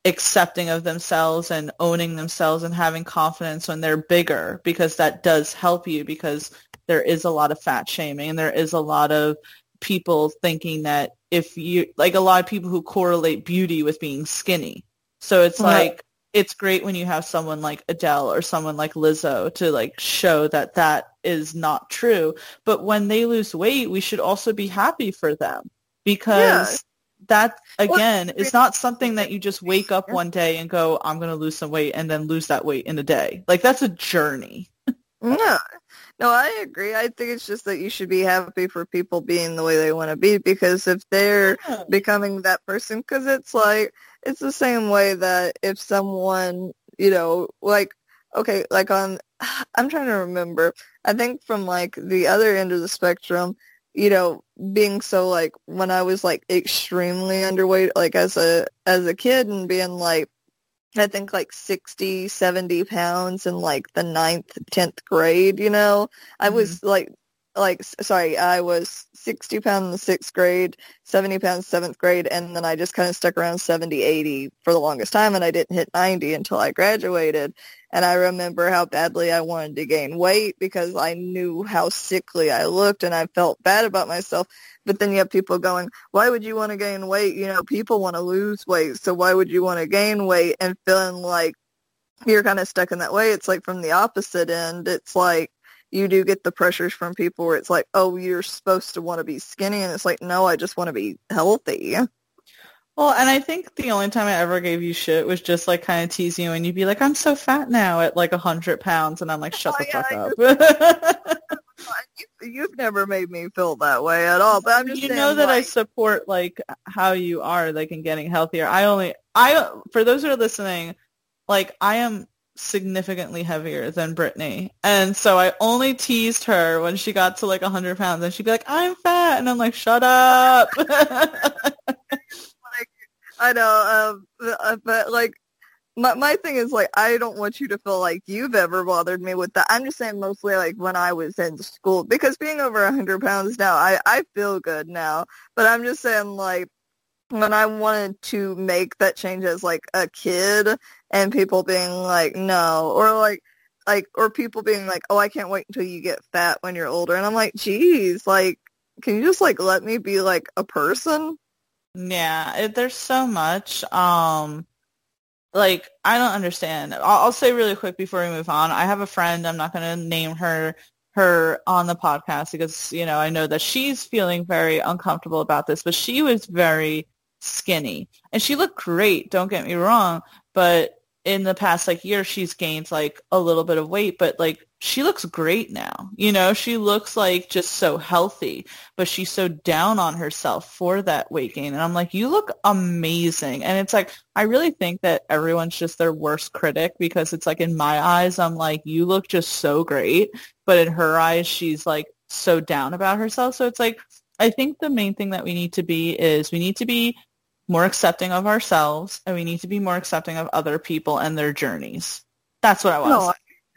Speaker 2: accepting of themselves and owning themselves and having confidence when they're bigger because that does help you because there is a lot of fat shaming and there is a lot of people thinking that if you like a lot of people who correlate beauty with being skinny. So it's right. like it's great when you have someone like Adele or someone like Lizzo to like show that that is not true. But when they lose weight, we should also be happy for them because yeah. that again well, is not something that you just wake up one day and go, I'm going to lose some weight and then lose that weight in a day. Like that's a journey.
Speaker 3: yeah. No, I agree. I think it's just that you should be happy for people being the way they want to be because if they're yeah. becoming that person, because it's like, it's the same way that if someone, you know, like, okay, like on, I'm trying to remember, I think from like the other end of the spectrum, you know, being so like when I was like extremely underweight, like as a, as a kid and being like, I think like 60, 70 pounds in like the ninth, 10th grade, you know, I mm-hmm. was like, like, sorry, I was 60 pounds sixth grade, 70 pounds seventh grade, and then I just kind of stuck around 70, 80 for the longest time, and I didn't hit 90 until I graduated. And I remember how badly I wanted to gain weight because I knew how sickly I looked, and I felt bad about myself. But then you have people going, why would you want to gain weight? You know, people want to lose weight. So why would you want to gain weight and feeling like you're kind of stuck in that way? It's like from the opposite end. It's like you do get the pressures from people where it's like, oh, you're supposed to want to be skinny. And it's like, no, I just want to be healthy.
Speaker 2: Well, and I think the only time I ever gave you shit was just like kind of teasing you and you'd be like, I'm so fat now at like a hundred pounds. And I'm like, shut oh, the yeah, fuck up.
Speaker 3: you've never made me feel that way at all. But I'm just
Speaker 2: you know that
Speaker 3: like,
Speaker 2: I support like how you are, like in getting healthier. I only I for those who are listening, like I am significantly heavier than Brittany, and so I only teased her when she got to like a hundred pounds, and she'd be like, "I'm fat," and I'm like, "Shut up." like,
Speaker 3: I know, um, uh, but like my my thing is like I don't want you to feel like you've ever bothered me with that. I'm just saying mostly like when I was in school because being over a hundred pounds now, I I feel good now. But I'm just saying like when I wanted to make that change as like a kid and people being like no or like like or people being like oh I can't wait until you get fat when you're older and I'm like geez like can you just like let me be like a person?
Speaker 2: Yeah, it, there's so much. Um, like I don't understand. I'll, I'll say really quick before we move on. I have a friend. I'm not going to name her her on the podcast because you know I know that she's feeling very uncomfortable about this. But she was very skinny. And she looked great. Don't get me wrong, but in the past like year she's gained like a little bit of weight but like she looks great now. You know she looks like just so healthy but she's so down on herself for that weight gain. And i'm like you look amazing. And it's like i really think that everyone's just their worst critic because it's like in my eyes i'm like you look just so great. But in her eyes she's like so down about herself. So it's like i think the main thing that we need to be is we need to be more accepting of ourselves and we need to be more accepting of other people and their journeys. That's what I was. No,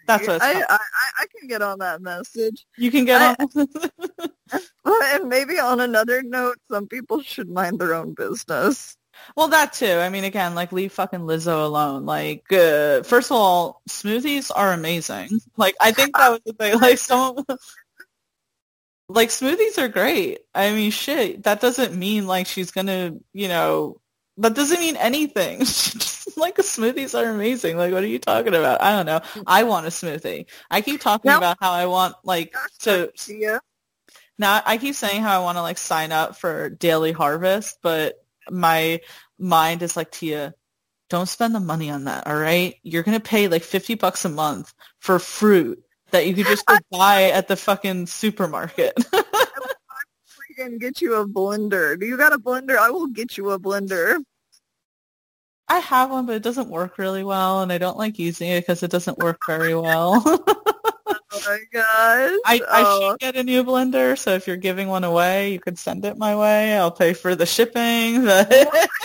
Speaker 2: That's what
Speaker 3: I, I, I, can get on that message.
Speaker 2: You can get I,
Speaker 3: on. and maybe on another note, some people should mind their own business.
Speaker 2: Well, that too. I mean, again, like leave fucking Lizzo alone. Like, uh, first of all, smoothies are amazing. Like, I think that was the thing. Like, some like smoothies are great. I mean, shit, that doesn't mean like she's gonna, you know, that doesn't mean anything. Just, like smoothies are amazing. Like, what are you talking about? I don't know. I want a smoothie. I keep talking about how I want like to.
Speaker 3: Yeah.
Speaker 2: Now I keep saying how I want to like sign up for Daily Harvest, but my mind is like Tia. Don't spend the money on that, all right? You're gonna pay like fifty bucks a month for fruit that you could just go buy at the fucking supermarket.
Speaker 3: I can get you a blender. Do you got a blender? I will get you a blender.
Speaker 2: I have one, but it doesn't work really well, and I don't like using it because it doesn't work very well.
Speaker 3: oh my gosh!
Speaker 2: I, I oh. should get a new blender, so if you're giving one away, you could send it my way. I'll pay for the shipping. The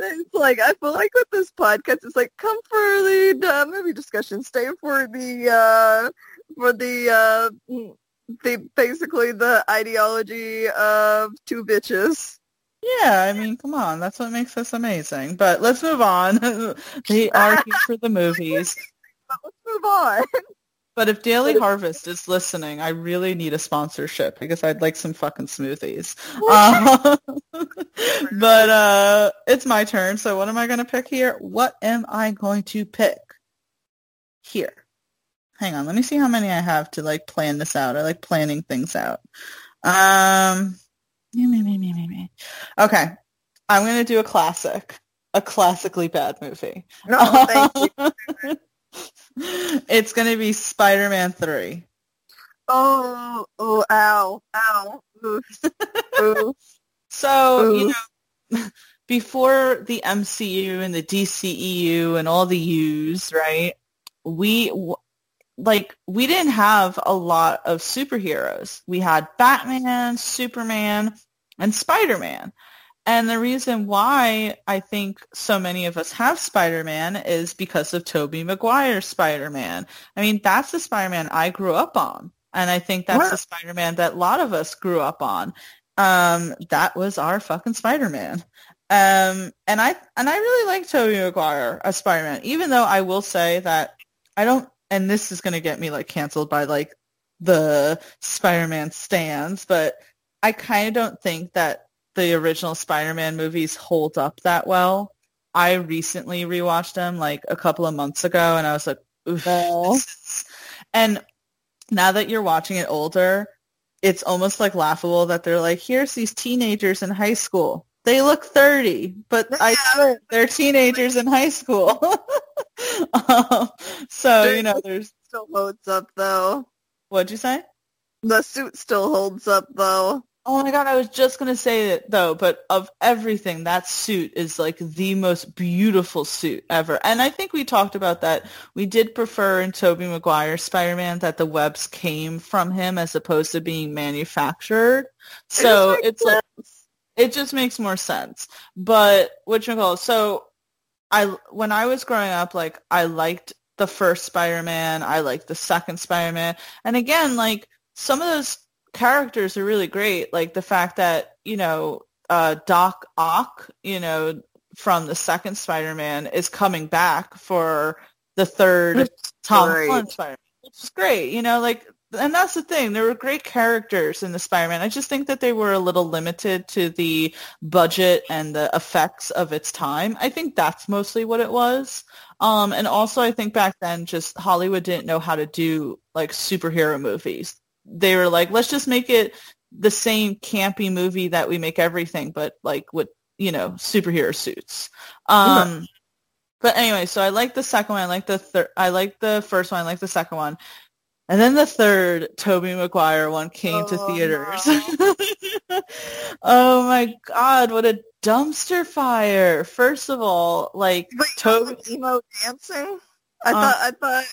Speaker 3: it's like I feel like with this podcast, it's like come for the uh, movie discussion, stay for the uh, for the uh, the basically the ideology of two bitches.
Speaker 2: Yeah, I mean, come on, that's what makes us amazing. But let's move on. they are here for the movies.
Speaker 3: but let's move on.
Speaker 2: But if Daily Harvest is listening, I really need a sponsorship because I'd like some fucking smoothies. Uh, but uh, it's my turn. So what am I going to pick here? What am I going to pick here? Hang on. Let me see how many I have to like plan this out. I like planning things out. Um, me, me, me, me, me. Okay. I'm going to do a classic, a classically bad movie.
Speaker 3: No, thank you.
Speaker 2: it's going to be Spider-Man 3.
Speaker 3: Oh, oh, ow, ow. Oof.
Speaker 2: so, Oof. you know, before the MCU and the DCEU and all the U's, right? We like we didn't have a lot of superheroes. We had Batman, Superman, and Spider-Man. And the reason why I think so many of us have Spider-Man is because of Tobey Maguire's Spider-Man. I mean, that's the Spider-Man I grew up on. And I think that's what? the Spider-Man that a lot of us grew up on. Um, that was our fucking Spider-Man. Um, and I and I really like Tobey Maguire as Spider-Man, even though I will say that I don't and this is gonna get me like canceled by like the Spider-Man stands, but I kind of don't think that the original Spider-Man movies hold up that well. I recently rewatched them like a couple of months ago, and I was like, Oof, and now that you're watching it older, it's almost like laughable that they're like, here's these teenagers in high school. They look 30, but I swear they're teenagers in high school. um, so, you know, there's...
Speaker 3: Still holds up, though.
Speaker 2: What'd you say?
Speaker 3: The suit still holds up, though.
Speaker 2: Oh my god, I was just gonna say it though, but of everything, that suit is like the most beautiful suit ever. And I think we talked about that. We did prefer in Tobey Maguire Spider-Man that the webs came from him as opposed to being manufactured. So it it's like it just makes more sense. But which call so I when I was growing up, like I liked the first Spider-Man, I liked the second Spider-Man, and again, like some of those characters are really great. Like the fact that you know uh, Doc Ock, you know, from the second Spider-Man is coming back for the third Tom Holland Spider-Man, which is great. You know, like and that's the thing. There were great characters in the Spider-Man. I just think that they were a little limited to the budget and the effects of its time. I think that's mostly what it was. Um, and also, I think back then, just Hollywood didn't know how to do like superhero movies. They were like, let's just make it the same campy movie that we make everything, but like with you know superhero suits. Um, But anyway, so I like the second one. I like the third. I like the first one. I like the second one. And then the third Tobey Maguire one came oh, to theaters. No. oh my god, what a dumpster fire. First of all, like
Speaker 3: Tobey emo dancing? I uh, thought I thought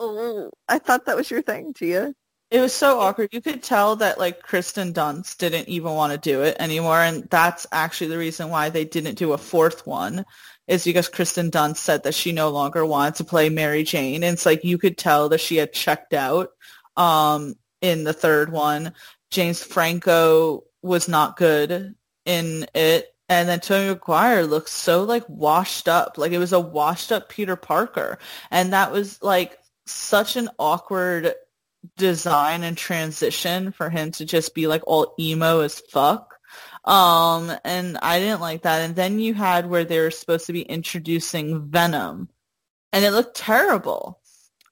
Speaker 3: oh, I thought that was your thing, Gia.
Speaker 2: It was so awkward. You could tell that like Kirsten Dunst didn't even want to do it anymore, and that's actually the reason why they didn't do a fourth one. Is because Kirsten Dunst said that she no longer wanted to play Mary Jane, and it's like you could tell that she had checked out um, in the third one. James Franco was not good in it, and then Tobey Maguire looks so like washed up, like it was a washed up Peter Parker, and that was like such an awkward design and transition for him to just be like all emo as fuck. Um, and I didn't like that. And then you had where they were supposed to be introducing Venom, and it looked terrible.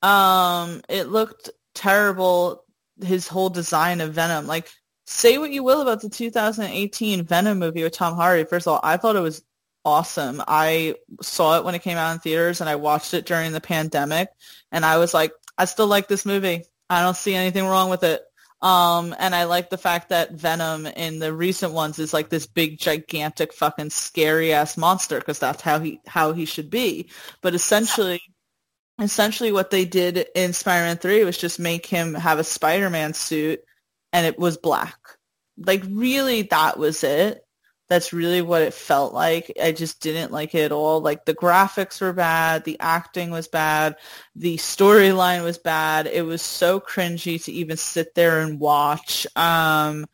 Speaker 2: Um, it looked terrible. His whole design of Venom, like say what you will about the 2018 Venom movie with Tom Hardy. First of all, I thought it was awesome. I saw it when it came out in theaters and I watched it during the pandemic and I was like, I still like this movie. I don't see anything wrong with it. Um, and I like the fact that Venom in the recent ones is like this big, gigantic, fucking scary ass monster because that's how he how he should be. But essentially, essentially, what they did in Spider-Man Three was just make him have a Spider-Man suit, and it was black. Like really, that was it that's really what it felt like. I just didn't like it at all. Like the graphics were bad, the acting was bad, the storyline was bad. It was so cringy to even sit there and watch. Um,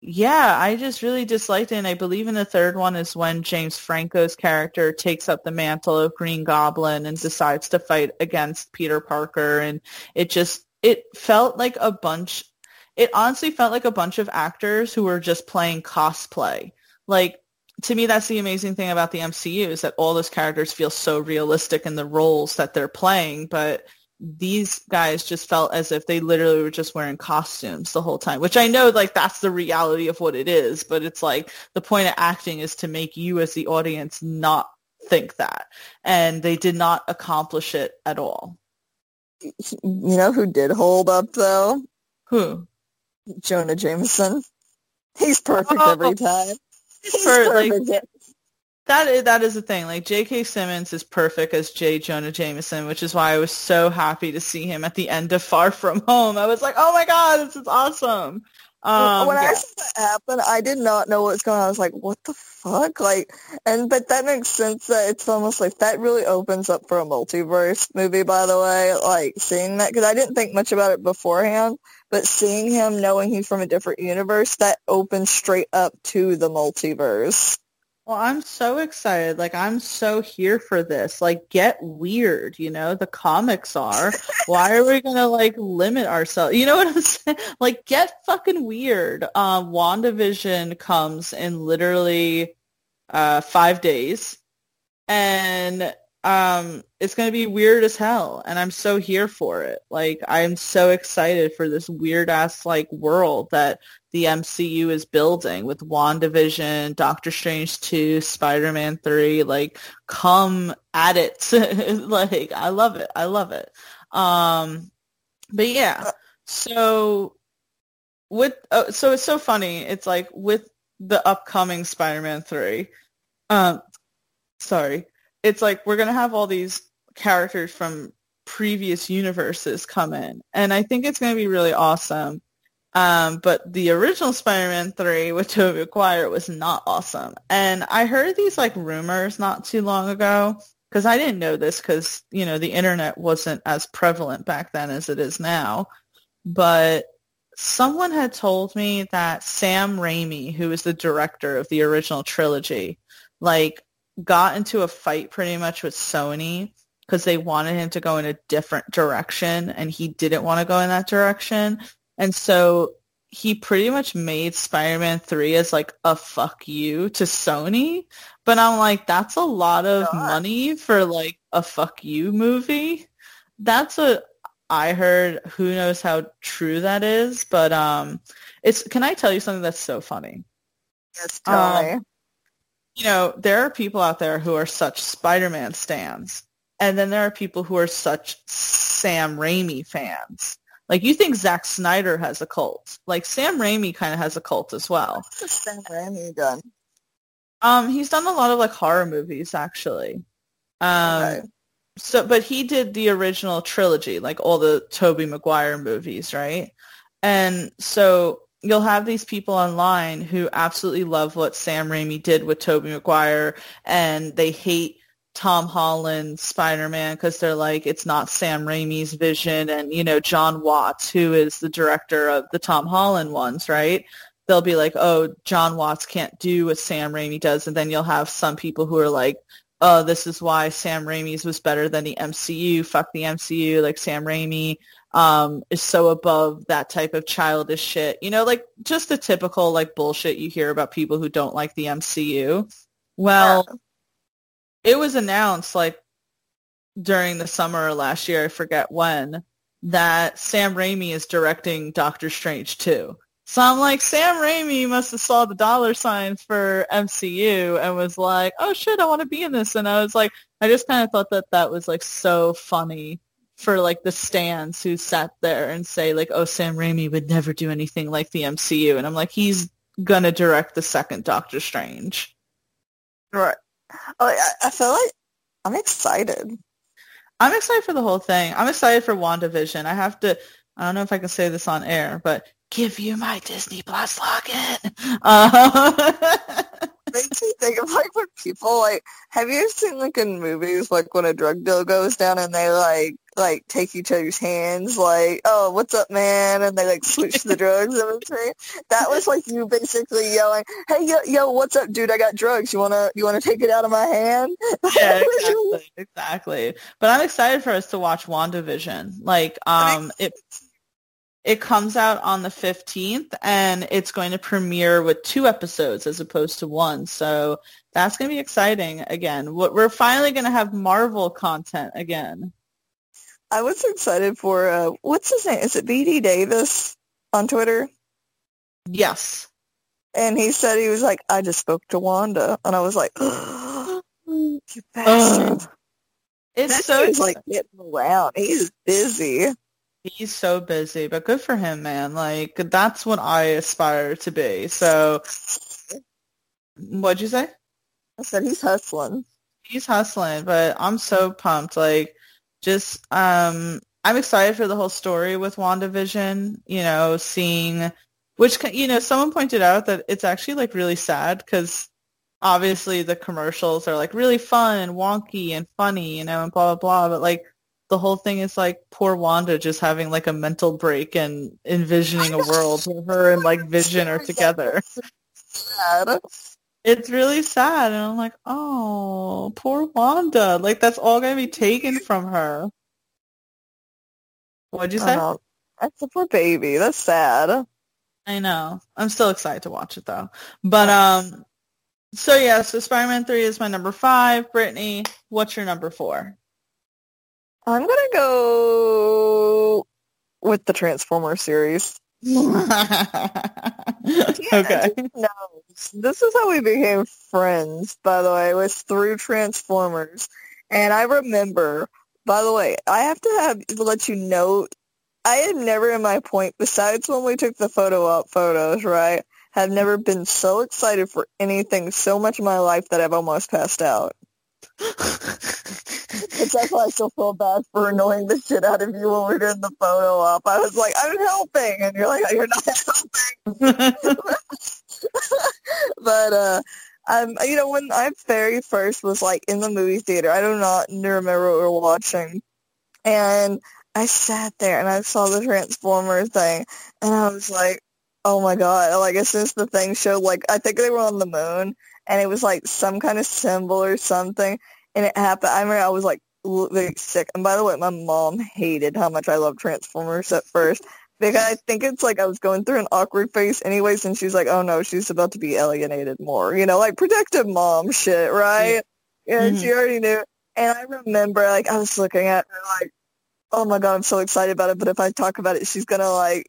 Speaker 2: yeah, I just really disliked it. And I believe in the third one is when James Franco's character takes up the mantle of Green Goblin and decides to fight against Peter Parker. And it just, it felt like a bunch, it honestly felt like a bunch of actors who were just playing cosplay like to me that's the amazing thing about the MCU is that all those characters feel so realistic in the roles that they're playing, but these guys just felt as if they literally were just wearing costumes the whole time, which I know like that's the reality of what it is, but it's like the point of acting is to make you as the audience not think that. And they did not accomplish it at all.
Speaker 3: You know who did hold up though?
Speaker 2: Who?
Speaker 3: Jonah Jameson. He's perfect oh, every time
Speaker 2: for like that is, that is the thing. Like J.K. Simmons is perfect as J. Jonah Jameson, which is why I was so happy to see him at the end of Far From Home. I was like, oh my god, this is awesome.
Speaker 3: Um, when yeah. I saw that happen, I did not know what was going on. I was like, what the fuck? Like, and, but that makes sense that it's almost like that really opens up for a multiverse movie, by the way, like seeing that, because I didn't think much about it beforehand, but seeing him, knowing he's from a different universe, that opens straight up to the multiverse.
Speaker 2: Well, I'm so excited. Like, I'm so here for this. Like, get weird, you know? The comics are. Why are we going to, like, limit ourselves? You know what I'm saying? Like, get fucking weird. Um, WandaVision comes in literally uh, five days. And um it's going to be weird as hell and i'm so here for it. Like i'm so excited for this weird ass like world that the mcu is building with wandavision doctor strange 2 spider-man 3 like come at it. Like i love it. I love it. Um but yeah. So with uh, so it's so funny. It's like with the upcoming spider-man 3 um sorry it's like we're going to have all these characters from previous universes come in. And I think it's going to be really awesome. Um, but the original Spider-Man 3 with Tobey Maguire was not awesome. And I heard these like rumors not too long ago because I didn't know this because, you know, the internet wasn't as prevalent back then as it is now. But someone had told me that Sam Raimi, who is the director of the original trilogy, like got into a fight pretty much with Sony because they wanted him to go in a different direction and he didn't want to go in that direction. And so he pretty much made Spider-Man 3 as like a fuck you to Sony. But I'm like, that's a lot of God. money for like a fuck you movie. That's what I heard. Who knows how true that is? But um, it's. Can I tell you something that's so funny?
Speaker 3: Yes, tell um,
Speaker 2: You know, there are people out there who are such Spider-Man stans, and then there are people who are such Sam Raimi fans. Like you think Zack Snyder has a cult. Like Sam Raimi kind of has a cult as well.
Speaker 3: What's Sam Raimi done?
Speaker 2: Um, he's done a lot of like horror movies actually. Um, okay. so but he did the original trilogy, like all the Tobey Maguire movies, right? And so you'll have these people online who absolutely love what Sam Raimi did with Tobey Maguire and they hate Tom Holland Spider-Man because they're like it's not Sam Raimi's vision. And you know John Watts who is the director of the Tom Holland ones right? They'll be like oh John Watts can't do what Sam Raimi does. And then you'll have some people who are like oh this is why Sam Raimi's was better than the MCU fuck the MCU like Sam Raimi um, is so above that type of childish shit you know like just the typical like bullshit you hear about people who don't like the MCU well yeah it was announced like during the summer last year, I forget when, that Sam Raimi is directing Doctor Strange too. So I'm like, Sam Raimi must have saw the dollar signs for MCU and was like, oh shit, I want to be in this. And I was like, I just kind of thought that that was like so funny for like the stands who sat there and say like, oh, Sam Raimi would never do anything like the MCU. And I'm like, he's going to direct the second Doctor Strange.
Speaker 3: Right. Oh, I, I feel like I'm excited.
Speaker 2: I'm excited for the whole thing. I'm excited for WandaVision. I have to. I don't know if I can say this on air, but give you my Disney Plus login. Uh,
Speaker 3: makes me think of like when people like have you ever seen like in movies like when a drug deal goes down and they like like take each other's hands like oh what's up man? And they like switch the drugs in between that was like you basically yelling hey yo yo what's up dude? I got drugs. You wanna you wanna take it out of my hand?
Speaker 2: Yeah exactly exactly. But I'm excited for us to watch WandaVision. Like um it it comes out on the 15th and it's going to premiere with two episodes as opposed to one. So that's going to be exciting again. What we're finally going to have Marvel content again.
Speaker 3: I was excited for, uh, what's his name? Is it BD Davis on Twitter?
Speaker 2: Yes.
Speaker 3: And he said he was like, I just spoke to Wanda. And I was like, oh, you bastard. Uh,
Speaker 2: it's that so...
Speaker 3: He's like getting around. He's busy.
Speaker 2: He's so busy, but good for him, man. Like that's what I aspire to be. So, what'd you say?
Speaker 3: I said he's hustling.
Speaker 2: He's hustling, but I'm so pumped. Like, just um, I'm excited for the whole story with WandaVision. You know, seeing which you know, someone pointed out that it's actually like really sad because obviously the commercials are like really fun and wonky and funny, you know, and blah blah blah. But like the whole thing is like poor Wanda just having like a mental break and envisioning a world where her and like Vision are together. It's really sad, and I'm like, oh, poor Wanda. Like that's all gonna be taken from her. What'd you say? Oh,
Speaker 3: that's a poor baby. That's sad.
Speaker 2: I know. I'm still excited to watch it though. But um, so yeah, so Spider-Man Three is my number five. Brittany, what's your number four?
Speaker 3: I'm gonna go with the Transformer series.
Speaker 2: okay.
Speaker 3: No, this is how we became friends. By the way, was through Transformers, and I remember. By the way, I have to have let you know. I had never in my point, besides when we took the photo op photos, right? Have never been so excited for anything so much in my life that I've almost passed out. That's why I still feel bad for annoying the shit out of you when we are doing the photo op. I was like, I'm helping, and you're like, you're not helping. but uh, Um, you know, when I very first was like in the movie theater, I do not remember what we were watching, and I sat there and I saw the Transformer thing, and I was like, oh my god! Like as soon as the thing showed, like I think they were on the moon, and it was like some kind of symbol or something, and it happened. I remember I was like like sick. And by the way, my mom hated how much I loved Transformers at first. Because I think it's like I was going through an awkward phase anyways, and she's like, oh no, she's about to be alienated more. You know, like protective mom shit, right? Yeah, mm-hmm. she already knew. And I remember, like, I was looking at her like, oh my god, I'm so excited about it, but if I talk about it, she's gonna like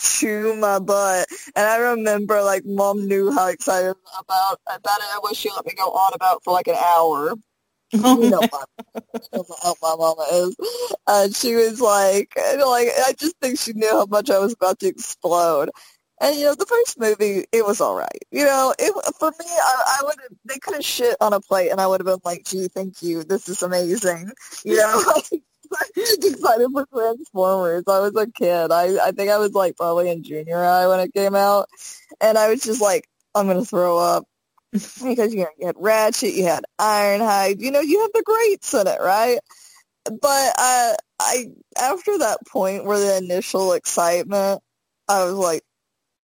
Speaker 3: chew my butt. And I remember like mom knew how excited about about it. I wish she let me go on about for like an hour. You know, how my mama is. And she was like, like I just think she knew how much I was about to explode. And you know, the first movie, it was all right. You know, it for me, I, I would they could have shit on a plate, and I would have been like, "Gee, thank you, this is amazing." You know, excited for Transformers. I was a kid. I I think I was like probably in junior high when it came out, and I was just like, I'm gonna throw up because you know you had Ratchet, you had Ironhide, you know you have the greats in it, right? But uh, I after that point where the initial excitement, I was like,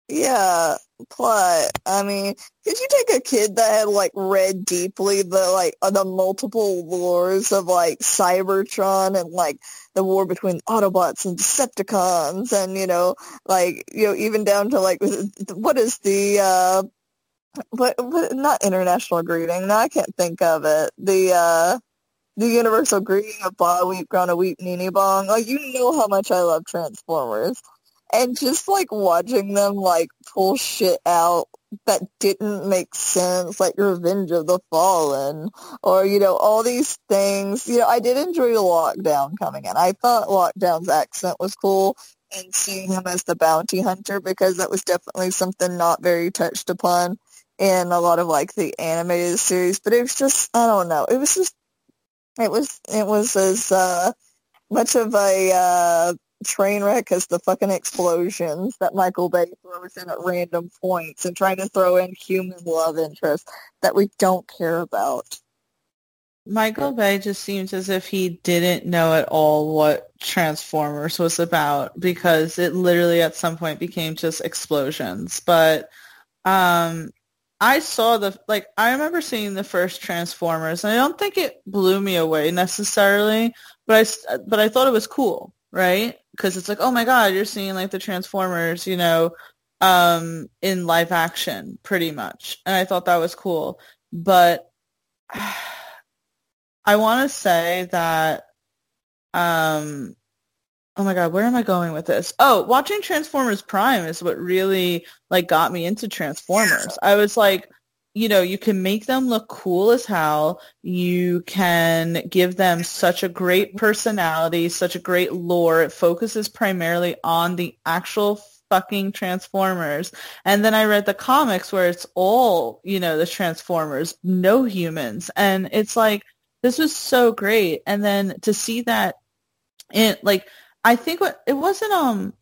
Speaker 3: yeah, plot. I mean, did you take a kid that had like read deeply the like uh, the multiple wars of like Cybertron and like the war between Autobots and Decepticons and you know like you know even down to like what is the uh what not international greeting? No, I can't think of it. The uh the universal greeting of Ba Weep Grana Weep Nini Bong. Like you know how much I love Transformers and just like watching them like pull shit out that didn't make sense, like Revenge of the Fallen, or you know all these things. You know, I did enjoy Lockdown coming in. I thought Lockdown's accent was cool, and seeing him as the bounty hunter because that was definitely something not very touched upon in a lot of like the animated series. But it was just I don't know. It was just it was it was as uh, much of a uh, train wreck as the fucking explosions that Michael Bay throws in at random points and trying to throw in human love interest that we don't care about.
Speaker 2: Michael Bay just seems as if he didn't know at all what Transformers was about because it literally at some point became just explosions. But um I saw the like I remember seeing the first Transformers and I don't think it blew me away necessarily, but I but I thought it was cool, right? because it's like, oh my god, you're seeing like the Transformers, you know, um, in live action, pretty much, and I thought that was cool. But I want to say that, um, oh my god, where am I going with this? Oh, watching Transformers Prime is what really like got me into Transformers. I was like, you know, you can make them look cool as hell. You can give them such a great personality, such a great lore. It focuses primarily on the actual fucking Transformers. And then I read the comics where it's all, you know, the Transformers, no humans. And it's like, this was so great. And then to see that in like, I think what it wasn't, um,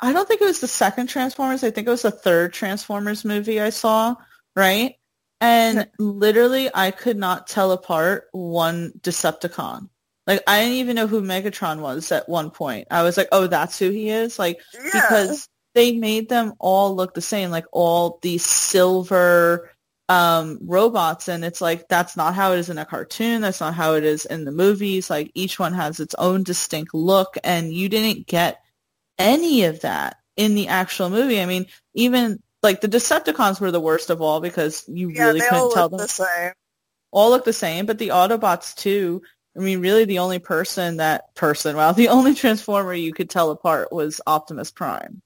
Speaker 2: I don't think it was the second Transformers. I think it was the third Transformers movie I saw right? And literally, I could not tell apart one Decepticon. Like, I didn't even know who Megatron was at one point. I was like, oh, that's who he is? Like, yeah. because they made them all look the same, like all these silver um, robots. And it's like, that's not how it is in a cartoon. That's not how it is in the movies. Like, each one has its own distinct look. And you didn't get any of that in the actual movie. I mean, even like the Decepticons were the worst of all because you yeah, really couldn't tell them.
Speaker 3: The same.
Speaker 2: All look the same, but the Autobots too. I mean, really, the only person that person, well, the only Transformer you could tell apart was Optimus Prime.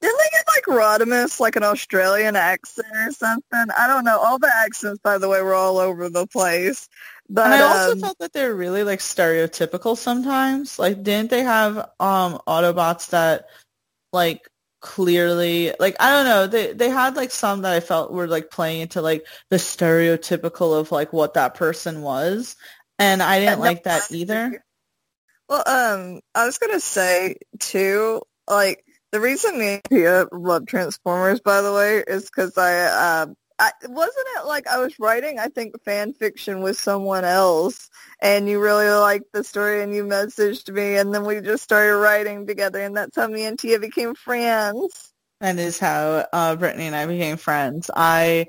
Speaker 3: Didn't they get like Rodimus, like an Australian accent or something? I don't know. All the accents, by the way, were all over the place. But
Speaker 2: and I also
Speaker 3: um,
Speaker 2: felt that they're really like stereotypical sometimes. Like, didn't they have um Autobots that like clearly like I don't know they they had like some that I felt were like playing into like the stereotypical of like what that person was and I didn't like that either.
Speaker 3: Well, um, I was gonna say too, like the reason me and Pia love Transformers, by the way, is because I uh, I, wasn't it like I was writing, I think, fan fiction with someone else, and you really liked the story, and you messaged me, and then we just started writing together, and that's how me and Tia became friends.
Speaker 2: That is how uh, Brittany and I became friends. I,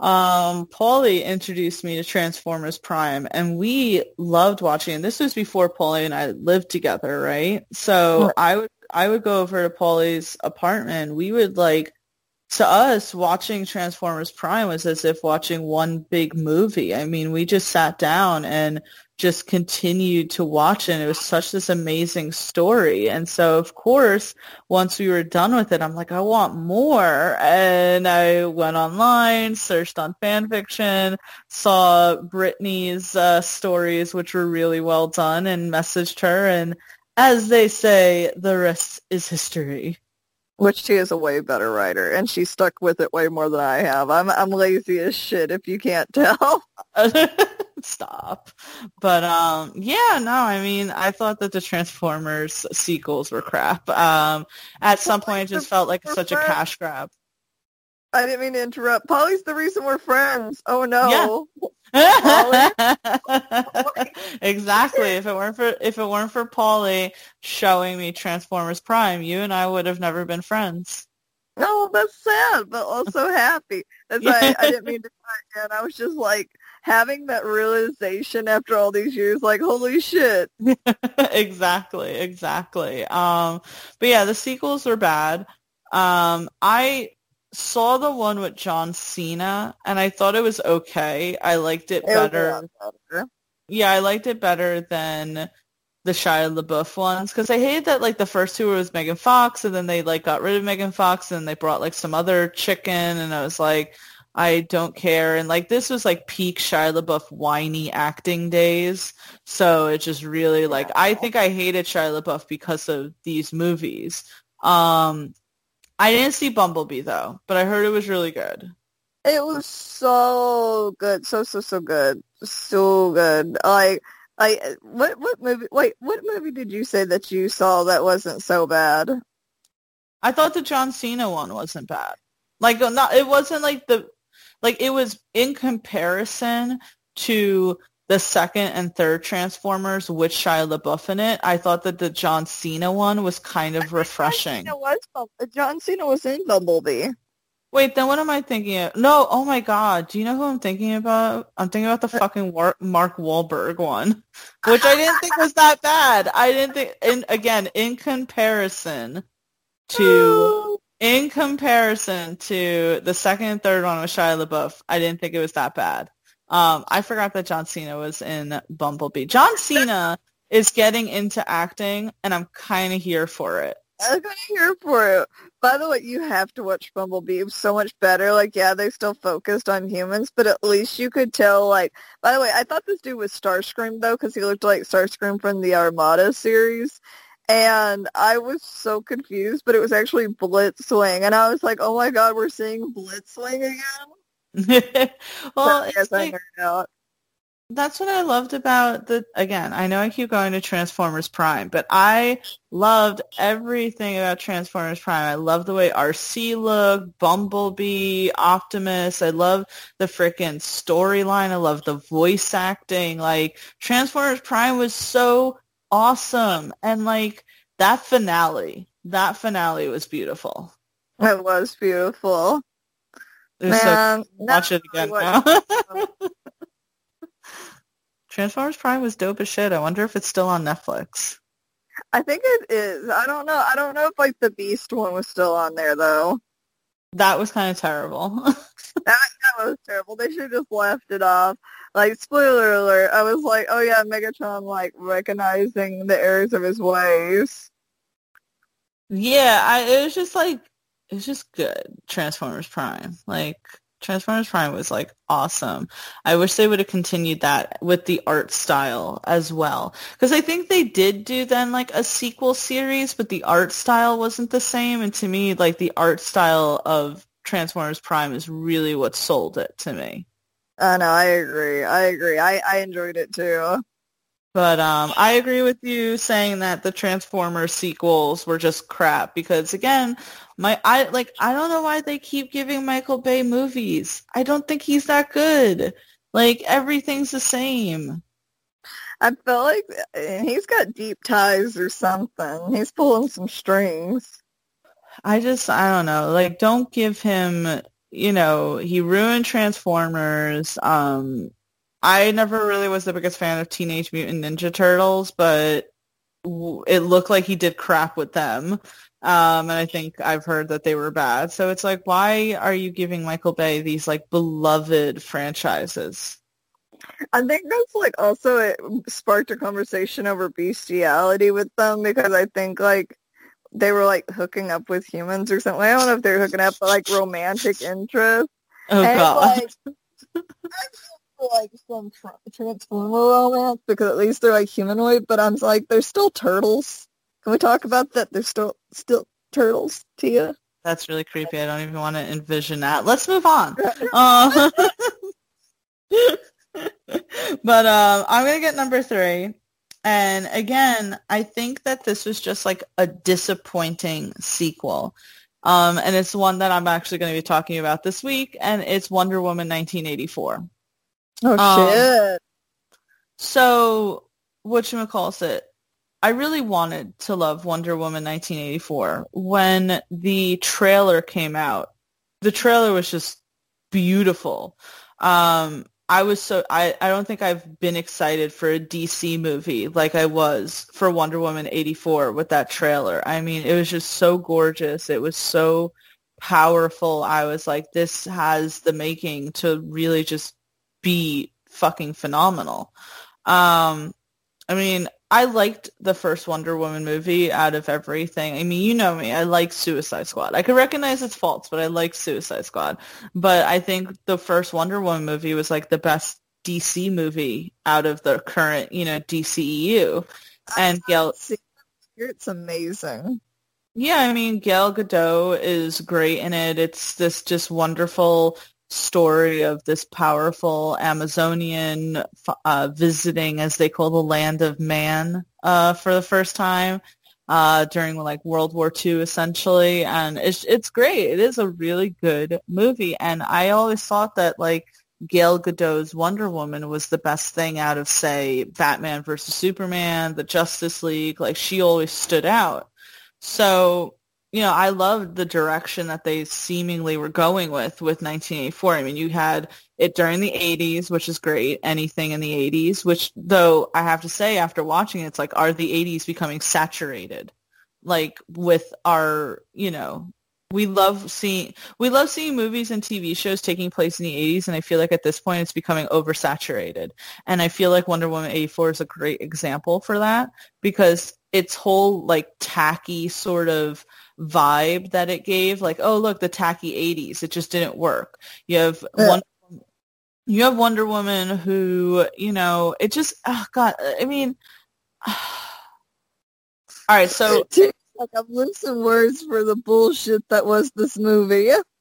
Speaker 2: um, Paulie introduced me to Transformers Prime, and we loved watching. And this was before Paulie and I lived together, right? So I would I would go over to Paulie's apartment. We would like to us, watching Transformers Prime was as if watching one big movie. I mean, we just sat down and just continued to watch and it was such this amazing story. And so of course, once we were done with it, I'm like, I want more. And I went online, searched on fan fiction, saw Brittany's uh, stories, which were really well done and messaged her. And as they say, the rest is history.
Speaker 3: Which she is a way better writer, and she stuck with it way more than I have. I'm I'm lazy as shit, if you can't tell.
Speaker 2: Stop. But um, yeah, no, I mean, I thought that the Transformers sequels were crap. Um, at some point, it just felt like such a cash grab.
Speaker 3: I didn't mean to interrupt. Paulie's the reason we're friends. Oh no.
Speaker 2: Yeah. exactly. If it weren't for if it weren't for Paulie showing me Transformers Prime, you and I would have never been friends.
Speaker 3: No, that's sad, but also happy. That's why I, I didn't mean to cut in. I was just like having that realization after all these years, like, holy shit.
Speaker 2: exactly, exactly. Um, but yeah, the sequels were bad. Um, I saw the one with John Cena, and I thought it was okay. I liked it, it better. better. Yeah, I liked it better than the Shia LaBeouf ones because I hated that like the first two was Megan Fox, and then they like got rid of Megan Fox, and they brought like some other chicken, and I was like, I don't care. And like this was like peak Shia LaBeouf whiny acting days, so it just really like I think I hated Shia LaBeouf because of these movies. Um, I didn't see Bumblebee though, but I heard it was really good.
Speaker 3: It was so good, so so so good, so good. Like, like what what movie? Wait, what movie did you say that you saw that wasn't so bad?
Speaker 2: I thought the John Cena one wasn't bad. Like, not it wasn't like the like it was in comparison to the second and third Transformers with Shia LaBeouf in it, I thought that the John Cena one was kind of refreshing.
Speaker 3: John Cena was, John Cena was in Bumblebee.
Speaker 2: Wait, then what am I thinking of? No, oh my god, do you know who I'm thinking about? I'm thinking about the uh, fucking War- Mark Wahlberg one, which I didn't think was that bad. I didn't think, and again, in comparison to, in comparison to the second and third one with Shia LaBeouf, I didn't think it was that bad. Um, I forgot that John Cena was in Bumblebee. John Cena is getting into acting, and I'm kind of here for it.
Speaker 3: I'm kind of here for it. By the way, you have to watch Bumblebee. It's so much better. Like, yeah, they still focused on humans, but at least you could tell, like, by the way, I thought this dude was Starscream, though, because he looked like Starscream from the Armada series. And I was so confused, but it was actually Blitzwing. And I was like, oh my god, we're seeing Blitzwing again?
Speaker 2: well, it's like, that's what I loved about the, again, I know I keep going to Transformers Prime, but I loved everything about Transformers Prime. I love the way Arcee looked, Bumblebee, Optimus. I love the freaking storyline. I love the voice acting. Like, Transformers Prime was so awesome. And like, that finale, that finale was beautiful.
Speaker 3: It was beautiful.
Speaker 2: Man, so watch it again now. Transformers Prime was dope as shit. I wonder if it's still on Netflix.
Speaker 3: I think it is. I don't know. I don't know if like the Beast one was still on there though.
Speaker 2: That was kind of terrible.
Speaker 3: that, that was terrible. They should have just left it off. Like spoiler alert, I was like, oh yeah, Megatron like recognizing the errors of his ways.
Speaker 2: Yeah, I, it was just like it's just good. Transformers Prime, like Transformers Prime was like awesome. I wish they would have continued that with the art style as well. Because I think they did do then like a sequel series, but the art style wasn't the same. And to me, like the art style of Transformers Prime is really what sold it to me.
Speaker 3: I know, I agree. I agree. I, I enjoyed it too.
Speaker 2: But um, I agree with you saying that the Transformers sequels were just crap because again, my I like I don't know why they keep giving Michael Bay movies. I don't think he's that good. Like everything's the same.
Speaker 3: I feel like he's got deep ties or something. He's pulling some strings.
Speaker 2: I just I don't know. Like don't give him, you know, he ruined Transformers. Um I never really was the biggest fan of Teenage Mutant Ninja Turtles, but it looked like he did crap with them. Um, and I think I've heard that they were bad. So it's like, why are you giving Michael Bay these like beloved franchises?
Speaker 3: I think that's like also it sparked a conversation over bestiality with them because I think like they were like hooking up with humans or something. I don't know if they're hooking up, but like romantic interest.
Speaker 2: Oh and, god.
Speaker 3: Like, like some tra- transformer romance because at least they're like humanoid, but I'm like they're still turtles. Can we talk about that? They're still still turtles, Tia.
Speaker 2: That's really creepy. I don't even want to envision that. Let's move on. uh, but um, I'm gonna get number three. And again, I think that this was just like a disappointing sequel. Um, and it's one that I'm actually going to be talking about this week, and it's Wonder Woman 1984.
Speaker 3: Oh um, shit!
Speaker 2: So what you calls it? I really wanted to love Wonder Woman 1984 when the trailer came out. The trailer was just beautiful. Um, I was so I, I don't think I've been excited for a DC movie like I was for Wonder Woman 84 with that trailer. I mean, it was just so gorgeous. It was so powerful. I was like this has the making to really just be fucking phenomenal. Um, I mean, I liked the first Wonder Woman movie out of everything. I mean, you know me. I like Suicide Squad. I could recognize its faults, but I like Suicide Squad. But I think the first Wonder Woman movie was like the best DC movie out of the current, you know, DCEU. Ah, and Gal
Speaker 3: it's amazing.
Speaker 2: Yeah, I mean, Gail Gadot is great in it. It's this just wonderful story of this powerful Amazonian uh, visiting, as they call the land of man, uh, for the first time uh, during like World War II, essentially, and it's it's great. It is a really good movie, and I always thought that like Gal Gadot's Wonder Woman was the best thing out of say Batman versus Superman, the Justice League. Like she always stood out. So you know, I loved the direction that they seemingly were going with with 1984. I mean, you had it during the 80s, which is great. Anything in the 80s, which though I have to say, after watching it, it's like, are the 80s becoming saturated? Like with our, you know, we love seeing we love seeing movies and TV shows taking place in the 80s and I feel like at this point it's becoming oversaturated. And I feel like Wonder Woman 84 is a great example for that because its whole like tacky sort of vibe that it gave. Like, oh look, the tacky '80s. It just didn't work. You have uh, yeah. one. You have Wonder Woman who, you know, it just, oh God, uh, I mean, all right, so.
Speaker 3: Like I'm losing words for the bullshit that was this movie.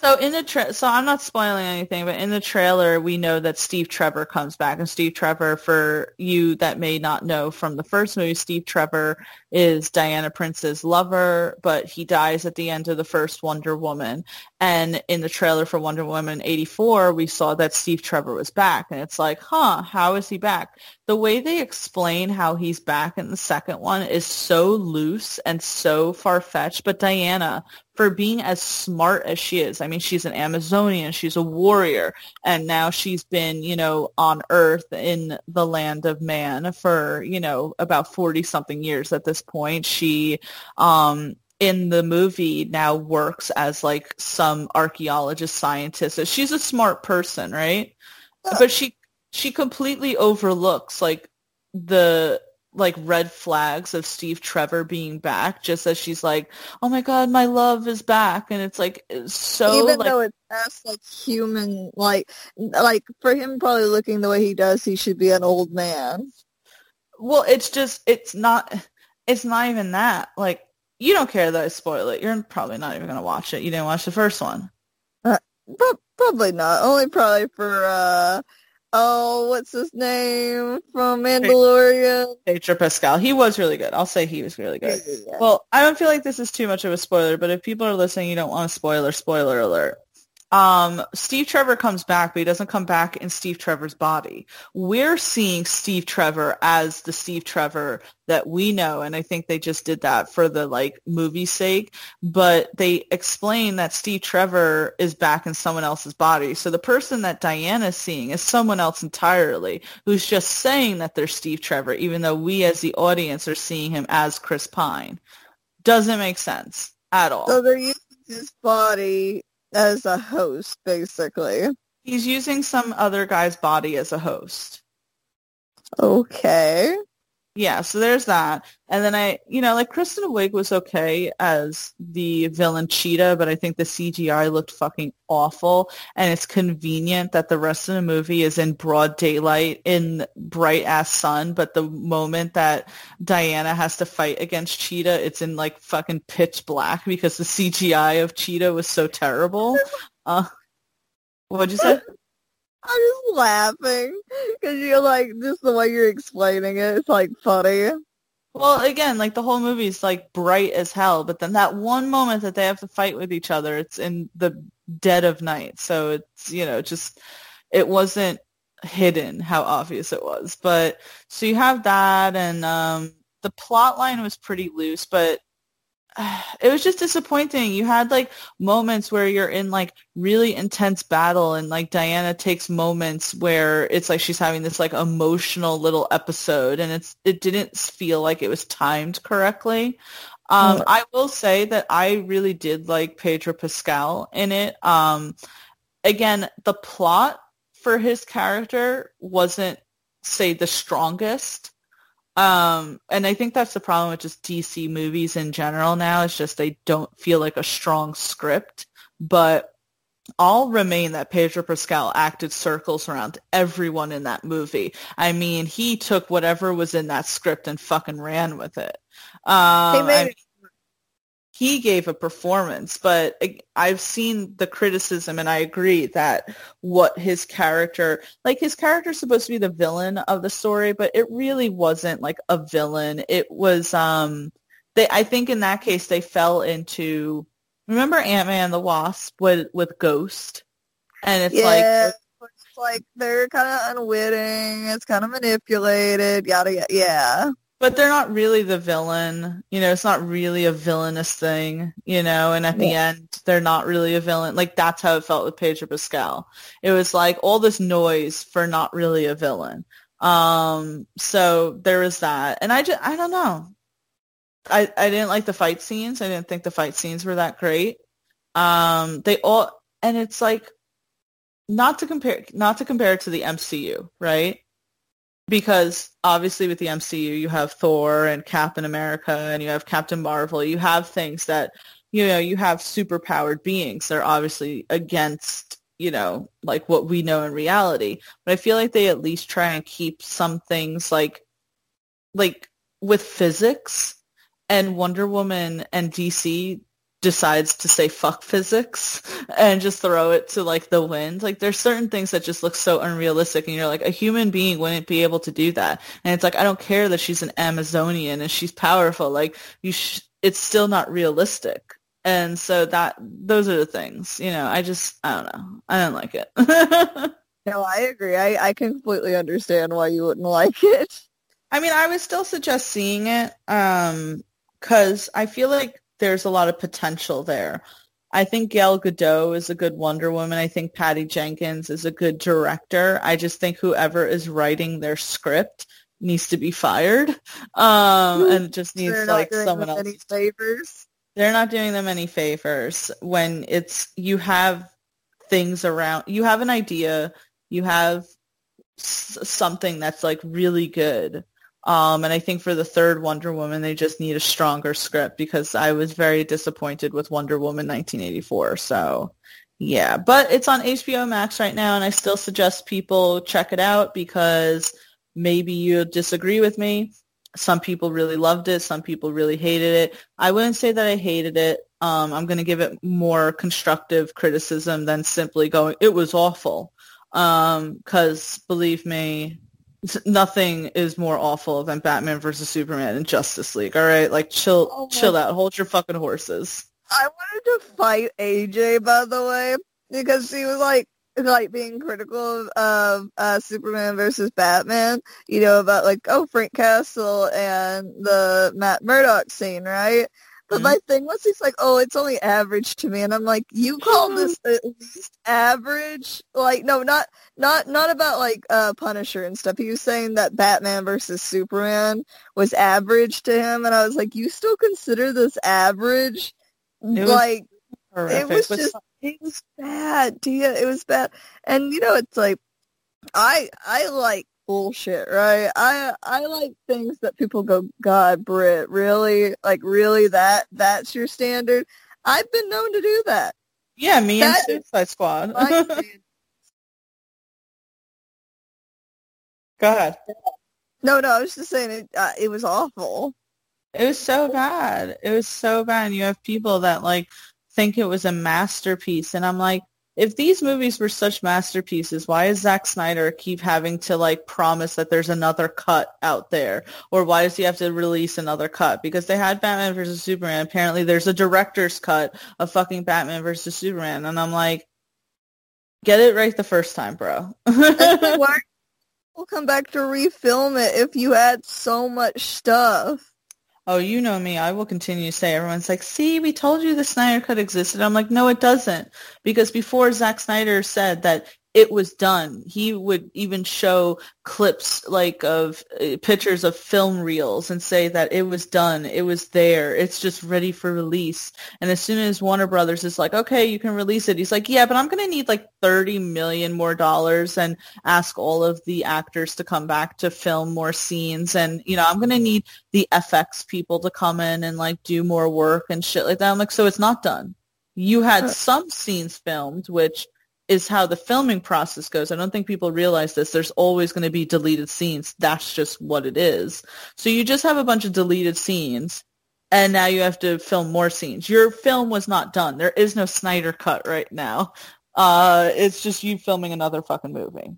Speaker 2: So in the tra- so I'm not spoiling anything, but in the trailer we know that Steve Trevor comes back, and Steve Trevor, for you that may not know from the first movie, Steve Trevor is Diana Prince's lover, but he dies at the end of the first Wonder Woman. And in the trailer for Wonder Woman 84, we saw that Steve Trevor was back, and it's like, huh, how is he back? The way they explain how he's back in the second one is so loose and so far fetched, but Diana for being as smart as she is. I mean, she's an Amazonian, she's a warrior, and now she's been, you know, on Earth in the land of man for, you know, about 40 something years at this point. She um in the movie now works as like some archaeologist scientist. So She's a smart person, right? But she she completely overlooks like the like red flags of Steve Trevor being back just as she's like, "Oh my god, my love is back." And it's like so
Speaker 3: Even
Speaker 2: like,
Speaker 3: though it's past like human like like for him probably looking the way he does, he should be an old man.
Speaker 2: Well, it's just it's not it's not even that. Like you don't care that I spoil it. You're probably not even going to watch it. You didn't watch the first one.
Speaker 3: Uh, probably not. Only probably for uh oh, what's his name from Mandalorian?
Speaker 2: Pedro Pascal. He was really good. I'll say he was really good.
Speaker 3: Yeah.
Speaker 2: Well, I don't feel like this is too much of a spoiler, but if people are listening, you don't want a spoiler, spoiler alert. Um, Steve Trevor comes back, but he doesn't come back in Steve Trevor's body. We're seeing Steve Trevor as the Steve Trevor that we know, and I think they just did that for the like movie sake. But they explain that Steve Trevor is back in someone else's body. So the person that Diana's seeing is someone else entirely, who's just saying that they're Steve Trevor, even though we as the audience are seeing him as Chris Pine. Doesn't make sense at all.
Speaker 3: So they're using his body as a host, basically.
Speaker 2: He's using some other guy's body as a host.
Speaker 3: Okay.
Speaker 2: Yeah, so there's that. And then I, you know, like Kristen Wiig was okay as the villain Cheetah, but I think the CGI looked fucking awful. And it's convenient that the rest of the movie is in broad daylight in bright ass sun, but the moment that Diana has to fight against Cheetah, it's in like fucking pitch black because the CGI of Cheetah was so terrible. Uh, what'd you say?
Speaker 3: I'm just laughing because you're like, just the way you're explaining it, it's like funny.
Speaker 2: Well, again, like the whole movie is like bright as hell, but then that one moment that they have to fight with each other, it's in the dead of night. So it's, you know, just, it wasn't hidden how obvious it was. But so you have that and um, the plot line was pretty loose, but it was just disappointing. You had like moments where you're in like really intense battle and like Diana takes moments where it's like she's having this like emotional little episode and it's it didn't feel like it was timed correctly. Um, I will say that I really did like Pedro Pascal in it. Um, again, the plot for his character wasn't say the strongest. Um, and I think that's the problem with just DC movies in general now. It's just they don't feel like a strong script. But I'll remain that Pedro Pascal acted circles around everyone in that movie. I mean, he took whatever was in that script and fucking ran with it. Um,
Speaker 3: He made
Speaker 2: I mean, he gave a performance, but I've seen the criticism and I agree that what his character, like his character's supposed to be the villain of the story, but it really wasn't like a villain. It was, um, they, I think in that case they fell into, remember Ant-Man and the Wasp with, with Ghost? And it's like,
Speaker 3: it's like they're kind of unwitting. It's kind of manipulated. Yada yada. Yeah.
Speaker 2: But they're not really the villain. You know, it's not really a villainous thing, you know, and at the end, they're not really a villain. Like, that's how it felt with Pedro Pascal. It was like all this noise for not really a villain. Um, so there was that. And I just, I don't know. I, I didn't like the fight scenes. I didn't think the fight scenes were that great. Um, they all, and it's like, not to compare, not to compare it to the MCU, right? Because obviously with the MCU you have Thor and Captain America and you have Captain Marvel. You have things that you know you have superpowered beings. They're obviously against you know like what we know in reality. But I feel like they at least try and keep some things like like with physics and Wonder Woman and DC decides to say fuck physics and just throw it to like the wind. Like there's certain things that just look so unrealistic and you're like a human being wouldn't be able to do that. And it's like I don't care that she's an Amazonian and she's powerful. Like you sh- it's still not realistic. And so that those are the things, you know, I just I don't know. I don't like it.
Speaker 3: No, I agree. I, I completely understand why you wouldn't like it.
Speaker 2: I mean, I would still suggest seeing it um cuz I feel like there's a lot of potential there. I think Gal Gadot is a good Wonder Woman. I think Patty Jenkins is a good director. I just think whoever is writing their script needs to be fired. Um, and just needs
Speaker 3: They're not
Speaker 2: like
Speaker 3: doing
Speaker 2: someone
Speaker 3: them
Speaker 2: else.
Speaker 3: any favors.
Speaker 2: They're not doing them any favors when it's you have things around. You have an idea. You have s- something that's like really good. Um, and I think for the third Wonder Woman, they just need a stronger script because I was very disappointed with Wonder Woman 1984. So, yeah, but it's on HBO Max right now, and I still suggest people check it out because maybe you disagree with me. Some people really loved it. Some people really hated it. I wouldn't say that I hated it. Um, I'm going to give it more constructive criticism than simply going, it was awful. Um, because believe me, nothing is more awful than Batman versus Superman and Justice League. All right, like chill,
Speaker 3: Oh
Speaker 2: chill out, hold your fucking horses.
Speaker 3: I wanted to fight AJ, by the way, because she was like, like being critical of, of uh, Superman versus Batman. You know about like, oh, Frank Castle and the Matt Murdock scene, right? But my thing was, he's like, oh, it's only average to me, and I'm like, you call this at least average? Like, no, not not not about like uh Punisher and stuff. He was saying that Batman versus Superman was average to him, and I was like, you still consider this average?
Speaker 2: was
Speaker 3: like
Speaker 2: Horrific.
Speaker 3: it was just it was bad, Tia. It was bad, and you know it's like I I like bullshit, right? I I like things that people go, God, Brit, really, like really that that's your standard. I've been known to do that.
Speaker 2: yeah, me and Suicide Squad. Go ahead.
Speaker 3: no, no, I was just saying it. Uh, it was awful.
Speaker 2: It was so bad. It was so bad. And you have people that like think it was a masterpiece, and I'm like, if these movies were such masterpieces, why does Zack Snyder keep having to like promise that there's another cut out there, or why does he have to release another cut? Because they had Batman versus Superman. Apparently, there's a director's cut of fucking Batman versus Superman, and I'm like, get it right the first time, bro.
Speaker 3: It's like, why will come back to refilm it if you had so much stuff?
Speaker 2: Oh, you know me. I will continue to say everyone's like, see, we told you the Snyder Cut existed. I'm like, no, it doesn't. Because before Zack Snyder said that it was done, he would even show clips like of uh, pictures of film reels and say that it was done. It was there. It's just ready for release. And as soon as Warner Brothers is like, okay, you can release it, he's like, yeah, but I'm going to need like 30 million more dollars and ask all of the actors to come back to film more scenes. And, you know, I'm going to need the FX people to come in and like do more work and shit like that. I'm like, so it's not done. You had some scenes filmed, which is how the filming process goes. I don't think people realize this. There's always going to be deleted scenes. That's just what it is. So you just have a bunch of deleted scenes and now you have to film more scenes. Your film was not done. There is no Snyder cut right now. Uh, it's just you filming another fucking movie.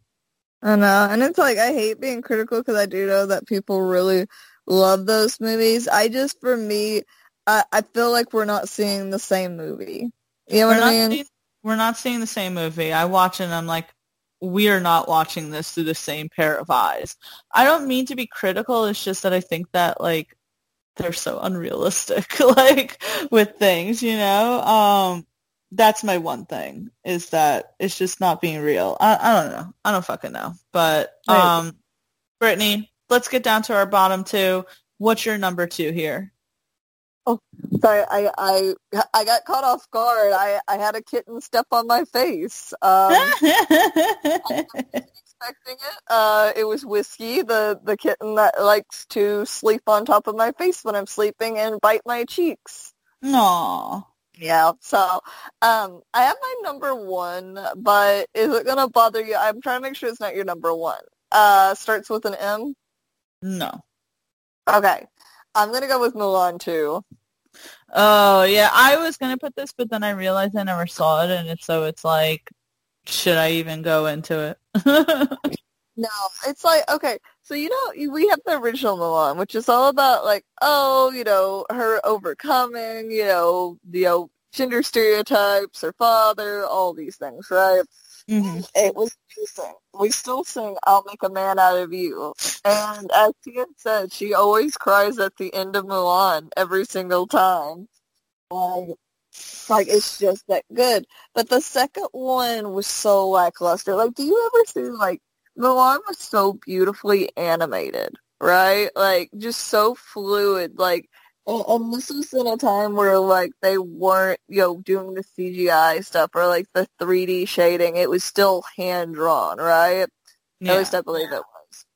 Speaker 3: I know, and it's like I hate being critical because I do know that people really love those movies. I just, for me, I, I feel like we're not seeing the same movie. You know
Speaker 2: we're
Speaker 3: what I mean?
Speaker 2: We're not seeing the same movie. I watch it and I'm like, we are not watching this through the same pair of eyes. I don't mean to be critical. It's just that I think that like they're so unrealistic, like with things, you know. Um, that's my one thing is that it's just not being real. I, I don't know. I don't fucking know. But
Speaker 3: Right.
Speaker 2: um, Brittany, let's get down to our bottom two. What's your number two here?
Speaker 3: Sorry, I, I I got caught off guard. I, I had a kitten step on my face. Um, expecting it. Uh, it was Whiskey, the, the kitten that likes to sleep on top of my face when I'm sleeping and bite my cheeks.
Speaker 2: No.
Speaker 3: Yeah, so um, I have my number one, but is it gonna bother you? I'm trying to make sure it's not your number one. Uh, starts with an M.
Speaker 2: No.
Speaker 3: Okay, I'm gonna go with Mulan two.
Speaker 2: Oh yeah, I was gonna put this, but then I realized I never saw it, and it's, so it's like, should I even go into it?
Speaker 3: No, it's like okay, so you know we have the original Mulan, which is all about like oh you know her overcoming you know the know, gender stereotypes, her father, all these things, right?
Speaker 2: Hmm
Speaker 3: It was decent. We still sing "I'll Make a Man Out of You," and as Tia said, she always cries at the end of Mulan every single time. Like, like it's just that good. But the second one was so lackluster. Like, do you ever see like Mulan was so beautifully animated, right? Like, just so fluid. Like, and, and um, this was in a time where like they weren't, you know, doing the CGI stuff or like the 3D shading. It was still hand drawn, right? At least I believe it was.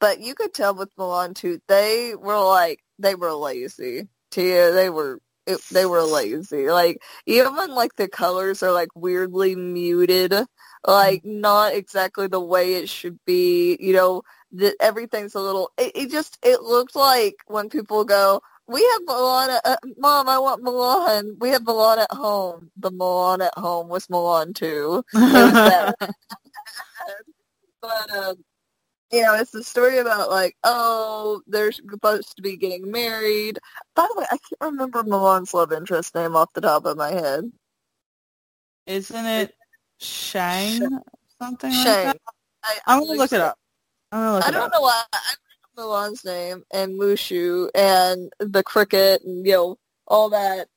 Speaker 3: But you could tell with Mulan two, they were like they were lazy. Tia, they were it, they were lazy. Like even like the colors are like weirdly muted, like mm-hmm. not exactly the way it should be. You know, that everything's a little. It, it just it looked like when people go, we have Mulan. Uh, Mom, I want Mulan. We have Mulan at home. The Mulan at home was Mulan two. but um, you know, it's the story about like, oh, they're supposed to be getting married. By the way, I can't remember Mulan's love interest name off the top of my head.
Speaker 2: Isn't it Shang? Something
Speaker 3: Shane.
Speaker 2: like?
Speaker 3: I,
Speaker 2: I'm gonna look it up. I'm
Speaker 3: I don't know why. I Mulan's name and Mushu and the cricket and you know all that,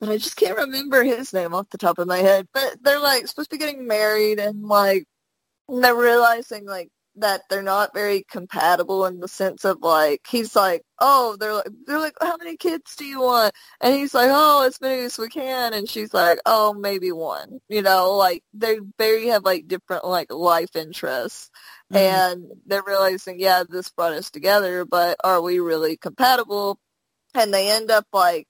Speaker 3: but I just can't remember his name off the top of my head. But they're like supposed to be getting married and like they're realizing like that they're not very compatible in the sense of like he's like oh they're like they're like how many kids do you want? And he's like oh as many as we can. And she's like oh maybe one you know like they very have like different like life interests.
Speaker 2: Mhm.
Speaker 3: and they're realizing yeah this brought us together but are we really compatible? And they end up like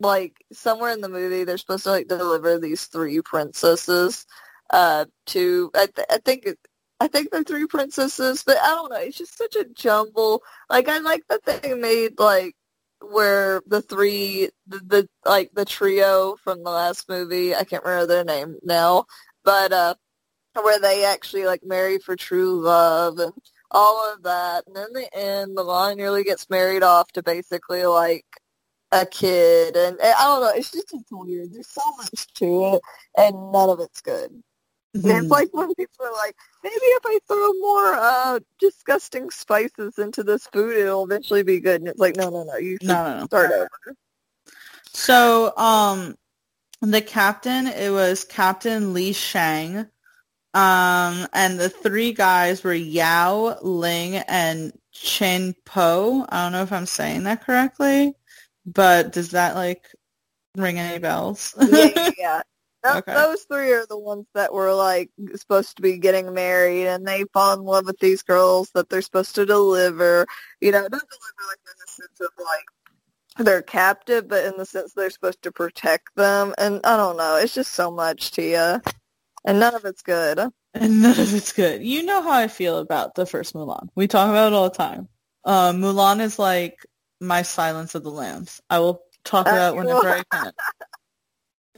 Speaker 3: like somewhere in the movie they're supposed to like deliver these three princesses uh to I, th- I think it, I think they're three princesses, but I don't know. It's just such a jumble. Like I like that they made like where the three the, the like the trio from the last movie. I can't remember their name now, but uh, where they actually like marry for true love and all of that. And in the end, Mulan nearly gets married off to basically like a kid, and, and I don't know. It's just weird. There's so much to it, and none of it's good. And
Speaker 2: Mhm.
Speaker 3: It's like when people are like, maybe if I throw more uh, disgusting spices into this food, it'll eventually be good. And it's like, no, no, no, you should
Speaker 2: No, no, no.
Speaker 3: start over.
Speaker 2: So, um, the captain, it was Captain Li Shang. Um, and the three guys were Yao, Ling, and Chen Po. I don't know if I'm saying that correctly, but does that like ring any bells?
Speaker 3: yeah, yeah,
Speaker 2: Okay.
Speaker 3: Those three are the ones that were like supposed to be getting married, and they fall in love with these girls that they're supposed to deliver. You know, not deliver like in the sense of like they're captive, but in the sense they're supposed to protect them. And I don't know, it's just so much, Tia, and none of it's good.
Speaker 2: and none of it's good. You know how I feel about the first Mulan. We talk about it all the time. Um, Mulan is like my Silence of the Lambs. I will talk
Speaker 3: Uh,
Speaker 2: about it whenever. I can.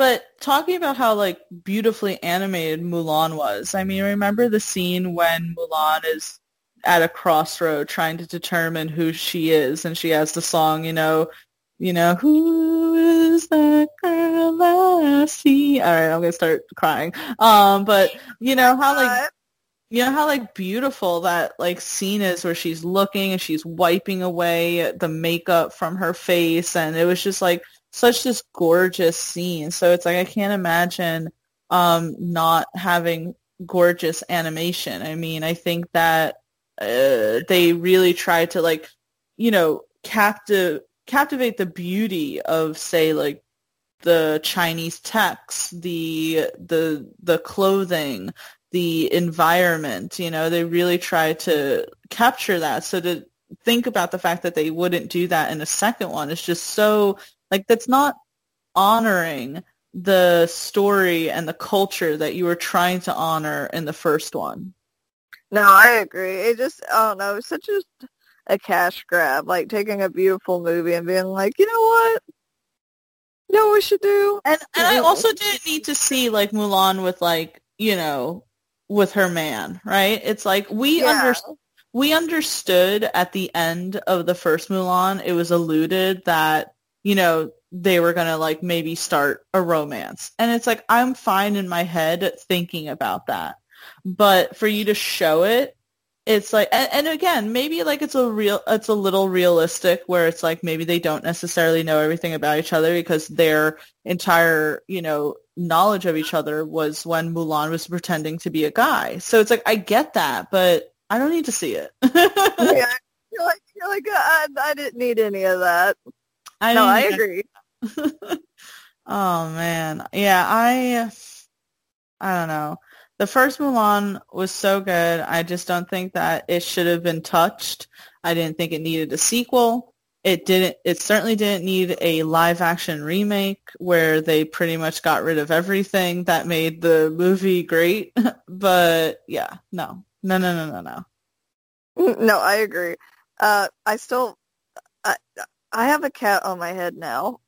Speaker 2: But talking about how like beautifully animated Mulan was, I mean, remember the scene when Mulan is at a crossroad trying to determine who she is, and she has the song, you know, you know, who is that girl I see? All right, I'm gonna start crying. Um, but you know how like you know how like beautiful that like scene is where she's looking and she's wiping away the makeup from her face and it was just like such this gorgeous scene. So it's like I can't imagine um not having gorgeous animation. I mean, I think that uh, they really try to like, you know, captive captivate the beauty of say like the Chinese text, the the the clothing, the environment, you know, they really try to capture that. So to think about the fact that they wouldn't do that in a second one is just so like that's not honoring the story and the culture that you were trying to honor in the first one.
Speaker 3: No, I agree. It just, I don't know, it's such a, a cash grab, like taking a beautiful movie and being like, you know what? You know what we should do?
Speaker 2: And and I also didn't need to see like Mulan with like, you know, with her man, right? It's like we
Speaker 3: Yeah.
Speaker 2: we understood at the end of the first Mulan, it was alluded that, you know, they were going to like maybe start a romance. And it's like I'm fine in my head thinking about that. But for you to show it, it's like and, and again, maybe like it's a real it's a little realistic where it's like maybe they don't necessarily know everything about each other because their entire, you know, knowledge of each other was when Mulan was pretending to be a guy. So it's like I get that, but I don't need to see it.
Speaker 3: yeah. Like, like uh, I, I didn't need any of that.
Speaker 2: I
Speaker 3: no, I agree.
Speaker 2: oh man. Yeah, I I don't know. The first Mulan was so good. I just don't think that it should have been touched. I didn't think it needed a sequel. It didn't it certainly didn't need a live action remake where they pretty much got rid of everything that made the movie great. but yeah, no. No, no, no, no, no.
Speaker 3: No, I agree. Uh, I still, I, I have a cat on my head now.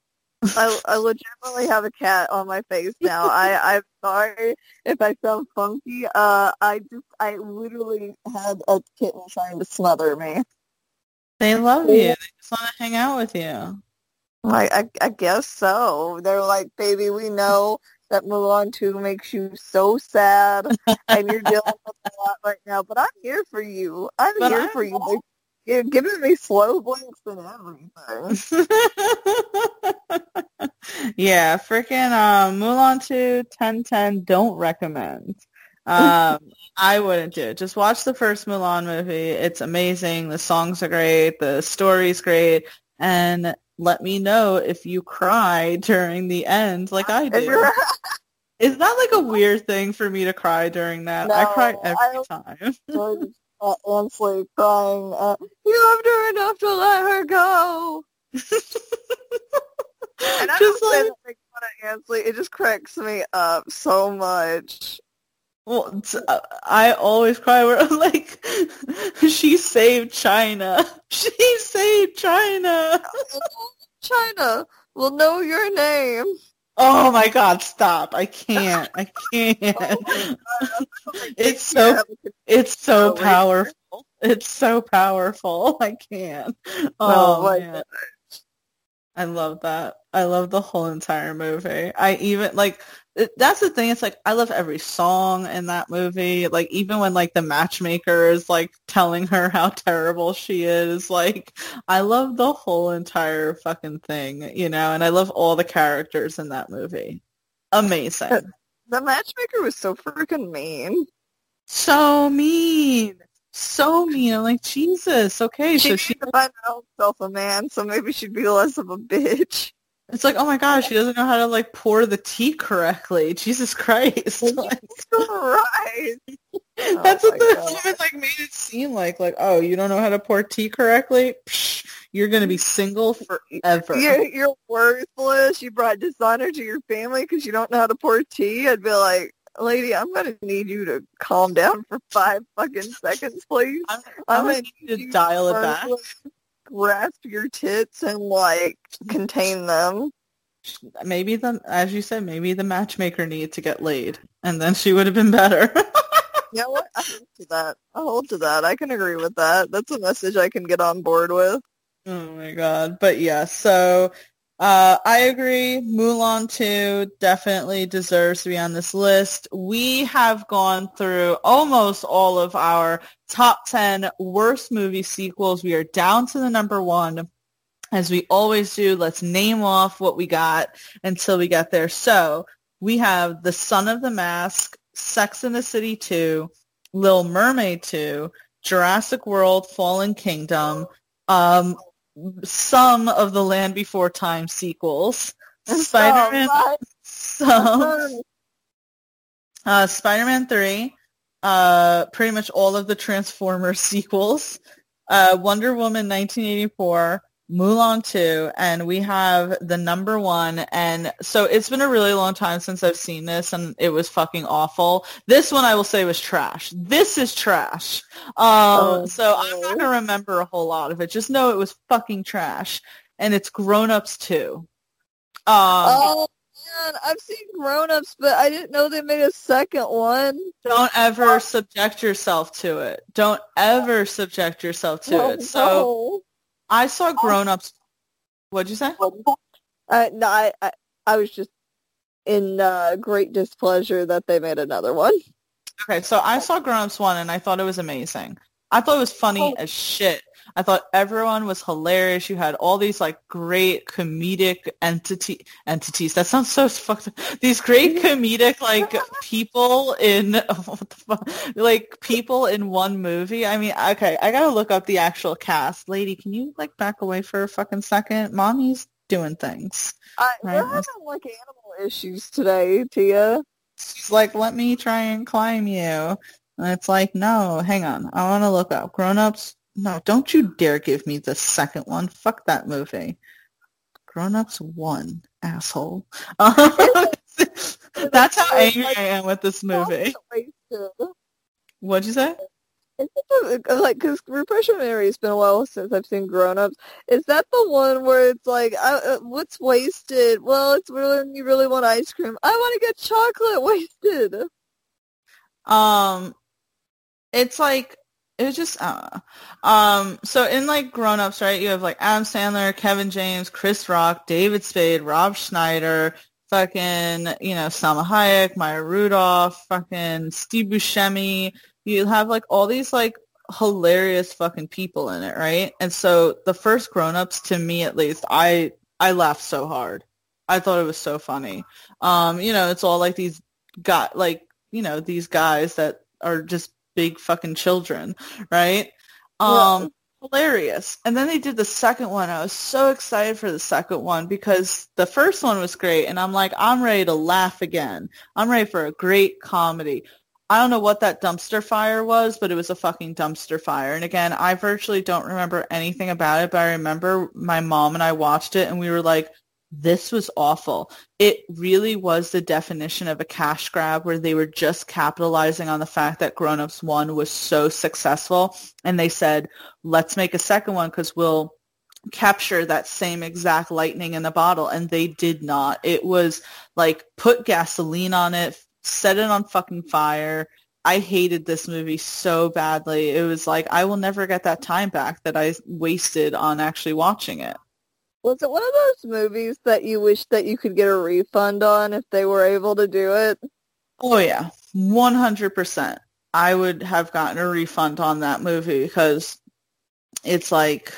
Speaker 3: I, I legitimately have a cat on my face now. I, I'm sorry if I sound funky. Uh, I just, I literally had a kitten trying to smother me.
Speaker 2: They love you. They just want to hang out with you.
Speaker 3: I, I, I guess so. They're like, baby, we know that Mulan 2 makes you so sad and you're dealing with a lot right now, but I'm here for you. I'm
Speaker 2: But
Speaker 3: here
Speaker 2: I'm
Speaker 3: for you. You're giving me slow blinks and everything.
Speaker 2: yeah, freaking um, Mulan 2, 1010, don't recommend. Um, I wouldn't do it. Just watch the first Mulan movie. It's amazing. The songs are great. The story's great. And let me know if you cry during the end like I do. Is that like a weird thing for me to cry during that? I cry every
Speaker 3: I
Speaker 2: time.
Speaker 3: George uh, Ansley crying, uh, you loved her enough to let her go. And I
Speaker 2: Just
Speaker 3: don't say
Speaker 2: like-
Speaker 3: that make fun of Ansley. It just cracks me up so much.
Speaker 2: Well, it's, uh, I always cry where I'm like, she saved China. She saved China.
Speaker 3: China will know your name.
Speaker 2: Oh my God, stop. I can't. I can't. Oh it's so, it's so
Speaker 3: Oh,
Speaker 2: powerful. It's so powerful. I can't.
Speaker 3: Oh,
Speaker 2: Oh. I love that. I love the whole entire movie. I even like it- that's the thing. It's like I love every song in that movie. Like even when like the matchmaker is like telling her how terrible she is. Like I love the whole entire fucking thing, you know. And I love all the characters in that movie. Amazing.
Speaker 3: The matchmaker was so freaking mean.
Speaker 2: So mean. So mean. I'm like Jesus. Okay,
Speaker 3: She
Speaker 2: so she
Speaker 3: to find herself a man, so maybe she'd be less of a bitch.
Speaker 2: It's like, oh my gosh, she doesn't know how to like pour the tea correctly. Jesus Christ. Like,
Speaker 3: right.
Speaker 2: Oh that's
Speaker 3: Oh
Speaker 2: what the
Speaker 3: God.
Speaker 2: woman like made it seem like. Like, oh, you don't know how to pour tea correctly? Psh, you're gonna be single forever.
Speaker 3: You're, you're worthless. You brought dishonor to your family because you don't know how to pour tea. I'd be like, lady, I'm going to need you to calm down for five fucking seconds, please.
Speaker 2: I'm,
Speaker 3: I'm
Speaker 2: I'm
Speaker 3: gonna
Speaker 2: gonna need
Speaker 3: you
Speaker 2: to dial it back.
Speaker 3: Grasp your tits and like contain them.
Speaker 2: Maybe the, as you said, maybe the matchmaker needed to get laid, and then she would have been better.
Speaker 3: You know what? I hold to that. I hold to that. I can agree with that. That's a message I can get on board with.
Speaker 2: Oh my god. But yeah, so uh, I agree. Mulan 2 definitely deserves to be on this list. We have gone through almost all of our top 10 worst movie sequels. We are down to the number one. As we always do, let's name off what we got until we get there. So we have The Son of the Mask, Sex in the City 2, Little Mermaid 2, Jurassic World, Fallen Kingdom, um, some of the Land Before Time sequels, Spider-Man,
Speaker 3: Oh,
Speaker 2: some, uh, Spider-Man 3, uh, pretty much all of the Transformers sequels, uh, Wonder Woman 1984, Mulan 2, and we have the number one. And so it's been a really long time since I've seen this, and it was fucking awful. This one I will say was trash. This is trash. Um,
Speaker 3: Oh,
Speaker 2: so I'm not going to remember a whole lot of it. Just know it was fucking trash. And it's Grown Ups 2. Um,
Speaker 3: oh man, I've seen Grown Ups, but I didn't know they made a second one.
Speaker 2: Don't ever subject yourself to it. Don't ever subject yourself to
Speaker 3: Oh,
Speaker 2: it. So I saw Grown Ups. What'd you say?
Speaker 3: no. Uh, no, I, I, I was just in uh, great displeasure that they made another one.
Speaker 2: Okay, so I saw Grown Ups 1 and I thought it was amazing. I thought it was funny
Speaker 3: Oh.
Speaker 2: as shit. I thought everyone was hilarious. You had all these like great comedic entity entities. That sounds so fucked up. These great comedic like people in what the fuck? like people in one movie. I mean, okay, I gotta look up the actual cast. Lady, can you like back away for a fucking second? Mommy's doing things.
Speaker 3: I,
Speaker 2: Right,
Speaker 3: we're having like animal issues today, Tia.
Speaker 2: She's like, let me try and climb you. And it's like, no, hang on. I want to look up. Grown-ups, no, don't you dare give me the second one. Fuck that movie. Grown-ups 1, asshole. That's how angry I am with this movie. What'd you say?
Speaker 3: Is it the, like, because repression memory, it's been a while since I've seen Grown Ups. Is that the one where it's like, uh, uh, what's wasted? Well, it's when you really want ice cream. I want to get chocolate wasted.
Speaker 2: Um, it's like it was just uh, um so in like grown ups right you have like adam sandler kevin james chris rock david spade rob schneider fucking you know salma hayek maya rudolph fucking steve buscemi. You have like all these like hilarious fucking people in it right? And so the first grown ups to me at least i i laughed so hard. I thought it was so funny. Um you know it's all like these got like you know these guys that are just big fucking children, right? Um, hilarious. And then they did the second one. I was so excited for the second one because the first one was great, and I'm like, I'm ready to laugh again. I'm ready for a great comedy. I don't know what that dumpster fire was, but it was a fucking dumpster fire. And again, I virtually don't remember anything about it, but I remember my mom and I watched it and we were like, this was awful. It really was the definition of a cash grab where they were just capitalizing on the fact that Grown Ups 1 was so successful. And they said, let's make a second one because we'll capture that same exact lightning in the bottle. And they did not. It was like put gasoline on it, set it on fucking fire. I hated this movie so badly. It was like, I will never get that time back that I wasted on actually watching it.
Speaker 3: Was it one of those movies that you wish that you could get a refund on if they were able to do it?
Speaker 2: Oh yeah, 100%. I would have gotten a refund on that movie because it's like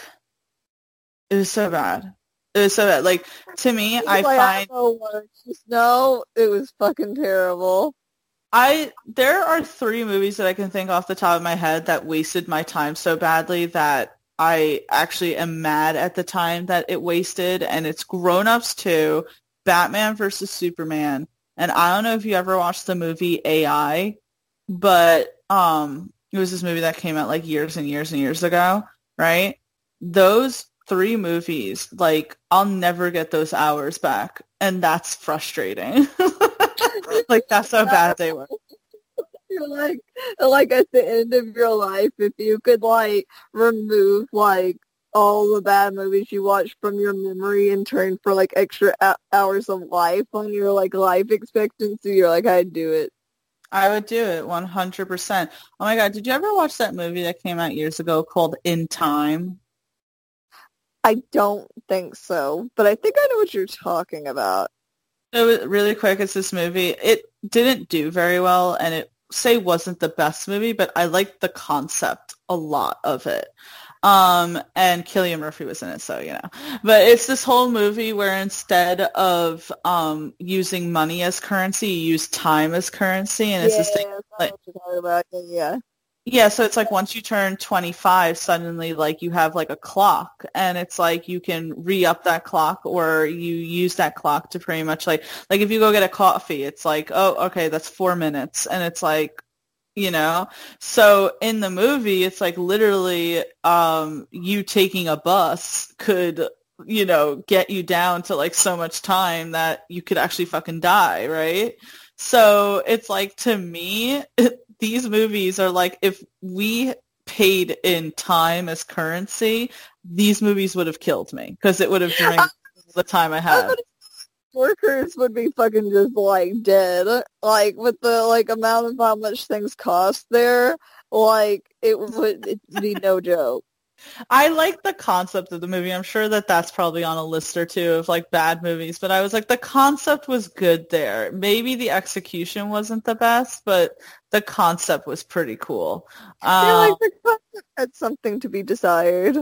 Speaker 2: it was so bad. It was so bad. Like to me, I like, find
Speaker 3: I just no, it was fucking terrible.
Speaker 2: I there are three movies that I can think off the top of my head that wasted my time so badly that I actually am mad at the time that it wasted, and it's Grown Ups two. Batman versus Superman, and I don't know if you ever watched the movie AI, but um, it was this movie that came out like years and years and years ago, right? Those three movies, like I'll never get those hours back, and that's frustrating. like that's how bad they were
Speaker 3: you're like like at the end of your life if you could like remove like all the bad movies you watched from your memory and turn for like extra hours of life on your like life expectancy you're like I'd do it
Speaker 2: I would do it 100%. Oh my god, did you ever watch that movie that came out years ago called In Time?
Speaker 3: I don't think so, but I think I know what you're talking about.
Speaker 2: It was really quick. It's this movie. It didn't do very well, and it say wasn't the best movie, but I liked the concept a lot of it. Um, and Cillian Murphy was in it, so you know. But it's this whole movie where instead of um, using money as currency, you use time as currency, and it's
Speaker 3: yeah,
Speaker 2: this thing.
Speaker 3: Like, about. Yeah.
Speaker 2: Yeah, so it's like once you turn 25, suddenly like you have like a clock and it's like you can re-up that clock or you use that clock to pretty much like, like if you go get a coffee, it's like, oh, okay, that's four minutes. And it's like, you know, so in the movie, it's like literally um, you taking a bus could you know, get you down to like so much time that you could actually fucking die, right? So it's like to me, these movies are like if we paid in time as currency, these movies would have killed me because it would have drained the time I had.
Speaker 3: Workers would be fucking just like dead. Like with the like amount of how much things cost there, like it would it'd be no joke.
Speaker 2: I like the concept of the movie. I'm sure that that's probably on a list or two of like bad movies, but I was like, the concept was good there. Maybe the execution wasn't the best, but the concept was pretty cool.
Speaker 3: Um, I feel like the concept had something to be desired.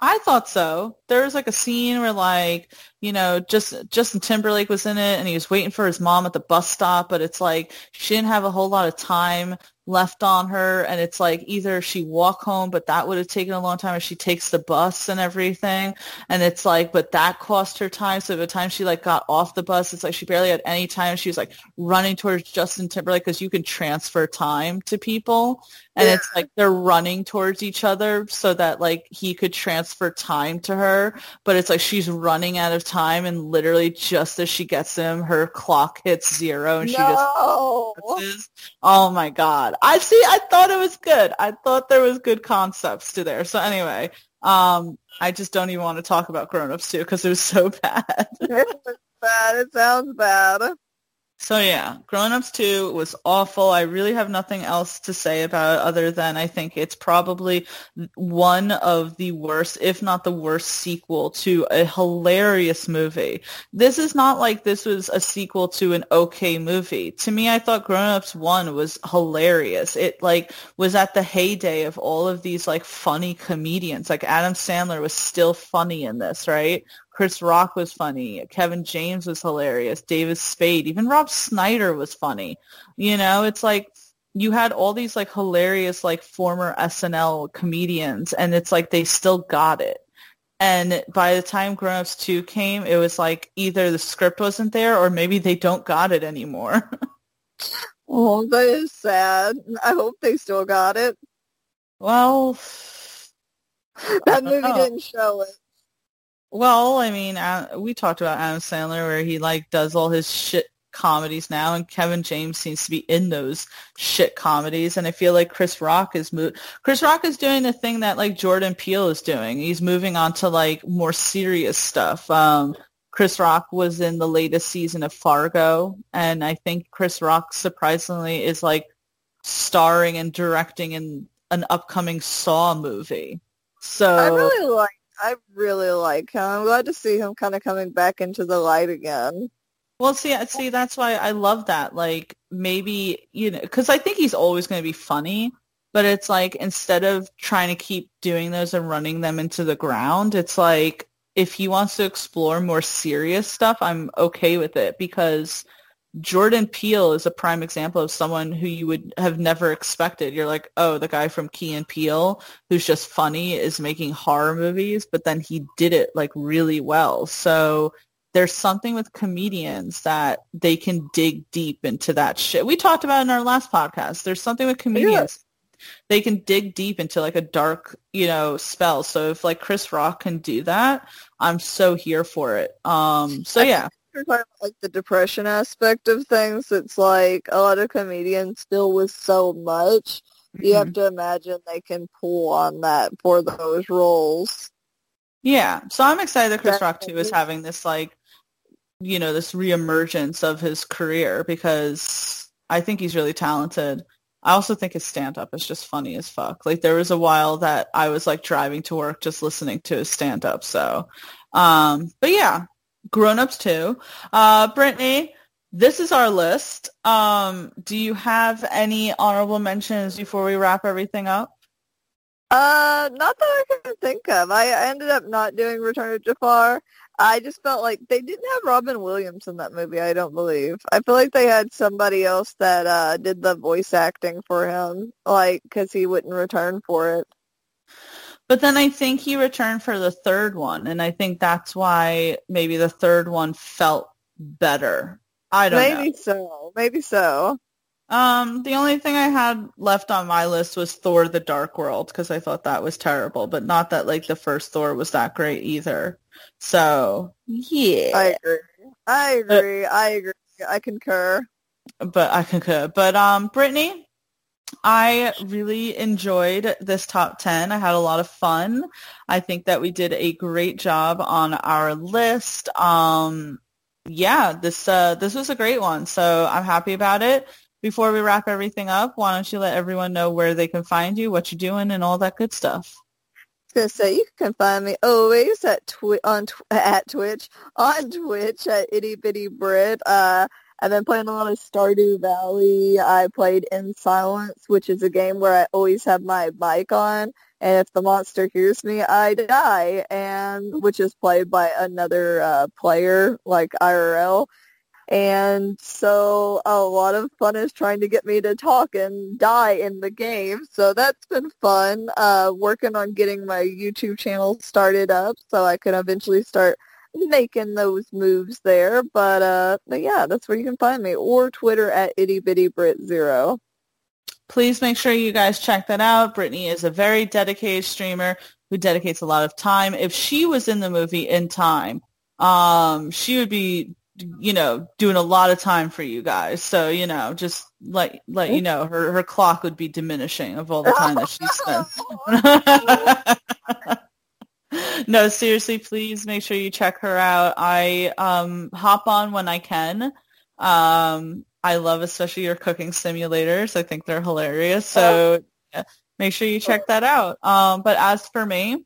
Speaker 2: I thought so. There was like a scene where like, you know, just Justin Timberlake was in it and he was waiting for his mom at the bus stop, but it's like she didn't have a whole lot of time left on her and it's like either she walk home but that would have taken a long time or she takes the bus and everything and it's like but that cost her time. So by the time she like got off the bus it's like she barely had any time. She was like running towards justin timberlake because you can transfer time to people and
Speaker 3: Yeah.
Speaker 2: it's like they're running towards each other so that like he could transfer time to her, but it's like she's running out of time and literally just as she gets him, her clock hits zero and she just
Speaker 3: no.
Speaker 2: is. Oh my god. I see I thought it was good. I thought there was good concepts to there. So anyway, um I just don't even want to talk about Grown Ups two because it was so bad.
Speaker 3: it's bad. It sounds bad.
Speaker 2: So yeah, Grown Ups 2 was awful. I really have nothing else to say about it other than I think it's probably one of the worst, if not the worst sequel to a hilarious movie. This is not like this was a sequel to an okay movie. To me, I thought Grown Ups 1 was hilarious. It like was at the heyday of all of these like funny comedians. Like Adam Sandler was still funny in this, right? Chris Rock was funny. Kevin James was hilarious. David Spade, even Rob Schneider was funny. You know, it's like you had all these like hilarious like former SNL comedians and it's like they still got it. And by the time Grown Ups 2 came, it was like either the script wasn't there or maybe they don't got it anymore.
Speaker 3: Oh, that is sad. I hope they still got it.
Speaker 2: well,
Speaker 3: That movie
Speaker 2: know.
Speaker 3: didn't show it.
Speaker 2: Well, I mean, uh, we talked about Adam Sandler where he like does all his shit comedies now, and Kevin James seems to be in those shit comedies. And I feel like Chris Rock is mo- Chris Rock is doing the thing that like Jordan Peele is doing. He's moving on to like more serious stuff. Um, Chris Rock was in the latest season of Fargo, and I think Chris Rock surprisingly is like starring and directing in an upcoming Saw movie. So
Speaker 3: I really like. I really like him. I'm glad to see him kind of coming back into the light again.
Speaker 2: Well, see, uh, see, that's why I love that. Like, maybe you know, because I think he's always going to be funny, but it's like instead of trying to keep doing those and running them into the ground, it's like if he wants to explore more serious stuff, I'm okay with it because Jordan Peele is a prime example of someone who you would have never expected. You're like, oh, the guy from Key and Peele, who's just funny, is making horror movies, but then he did it like really well. So there's something with comedians that they can dig deep into that shit. We talked about in our last podcast. There's something with comedians. They can dig deep into like a dark, you know, spell. So if like Chris Rock can do that, I'm so here for it. Um so yeah.
Speaker 3: You're talking about like the depression aspect of things. It's like a lot of comedians deal with so much. You have to imagine they can pull on that for those roles.
Speaker 2: Yeah. So I'm excited that Chris Rock too is having this like you know, this reemergence of his career because I think he's really talented. I also think his stand up is just funny as fuck. Like there was a while that I was like driving to work just listening to his stand up. So um but yeah, grown ups two. Uh Brittany, this is our list. Um do you have any honorable mentions before we wrap everything up?
Speaker 3: Uh, not that I can think of. I I ended up not doing Return of Jafar. I just felt like they didn't have Robin Williams in that movie. I don't believe. I feel like they had somebody else that uh did the voice acting for him, like because he wouldn't return for it.
Speaker 2: But then I think he returned for the third one, and I think that's why maybe the third one felt better. I don't
Speaker 3: Maybe
Speaker 2: know.
Speaker 3: Maybe so. Maybe so.
Speaker 2: Um, the only thing I had left on my list was Thor: The Dark World because I thought that was terrible, but not that like the first Thor was that great either. So yeah,
Speaker 3: I agree. I agree. I agree. I concur.
Speaker 2: but I concur. But um, Brittany, I really enjoyed this top 10. I had a lot of fun. I think that we did a great job on our list. Um, yeah, this uh, this was a great one. So I'm happy about it. Before we wrap everything up, why don't you let everyone know where they can find you, what you're doing, and all that good stuff?
Speaker 3: Gonna say you can find me always at twi- on tw- at Twitch on Twitch at itty bitty Brit. Uh, I've been playing a lot of Stardew Valley. I played In Silence, which is a game where I always have my mic on, and if the monster hears me, I die. And which is played by another uh, player, like IRL. And so a lot of fun is trying to get me to talk and die in the game. So that's been fun. Uh, working on getting my YouTube channel started up so I can eventually start making those moves there. But uh, but yeah, that's where you can find me or Twitter at itty bitty Brit zero.
Speaker 2: please make sure you guys check that out. Brittany is a very dedicated streamer who dedicates a lot of time. If she was in the movie in time, um, she would be, you know, doing a lot of time for you guys. So, you know, just let let you know her her clock would be diminishing of all the time that she spent. no, seriously, please make sure you check her out. I um hop on when I can. Um I love especially your cooking simulators. I think they're hilarious. So yeah, make sure you check that out. Um, but as for me,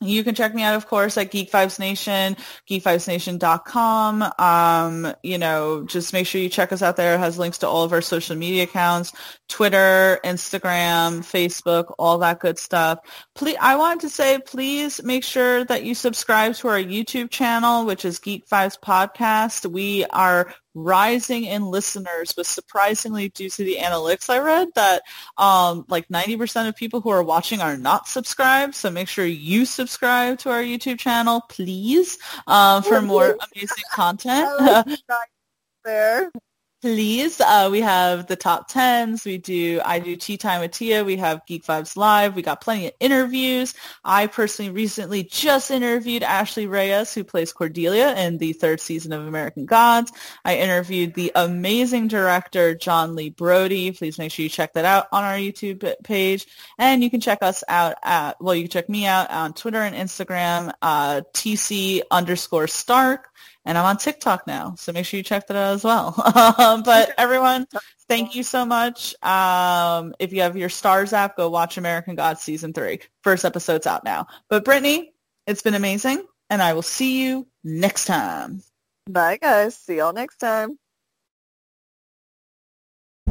Speaker 2: you can check me out, of course, at Geek Vibes Nation, geekvibesnation.com. Um, you know, just make sure you check us out there. It has links to all of our social media accounts, Twitter, Instagram, Facebook, all that good stuff. Please, I wanted to say, please make sure that you subscribe to our YouTube channel, which is Geek Vibes Podcast. We are rising in listeners was surprisingly due to the analytics I read that um, like 90% of people who are watching are not subscribed. So make sure you subscribe to our YouTube channel, please, um, for more amazing content.
Speaker 3: there
Speaker 2: please. Uh, we have the top tens. We do. I do tea time with Tia. We have Geek Vibes Live. We got plenty of interviews. I personally recently just interviewed Ashley Reyes, who plays Cordelia in the third season of American Gods. I interviewed the amazing director John Lee Brody. Please make sure you check that out on our YouTube page, and you can check us out at well, you can check me out on Twitter and Instagram, uh, TC underscore Stark and I'm on TikTok now, so make sure you check that out as well. Um, but everyone, thank you so much. Um, if you have your Starz app, go watch American Gods season three. First episode's out now. But Brittany, it's been amazing, and I will see you next time.
Speaker 3: Bye, guys. See y'all next time.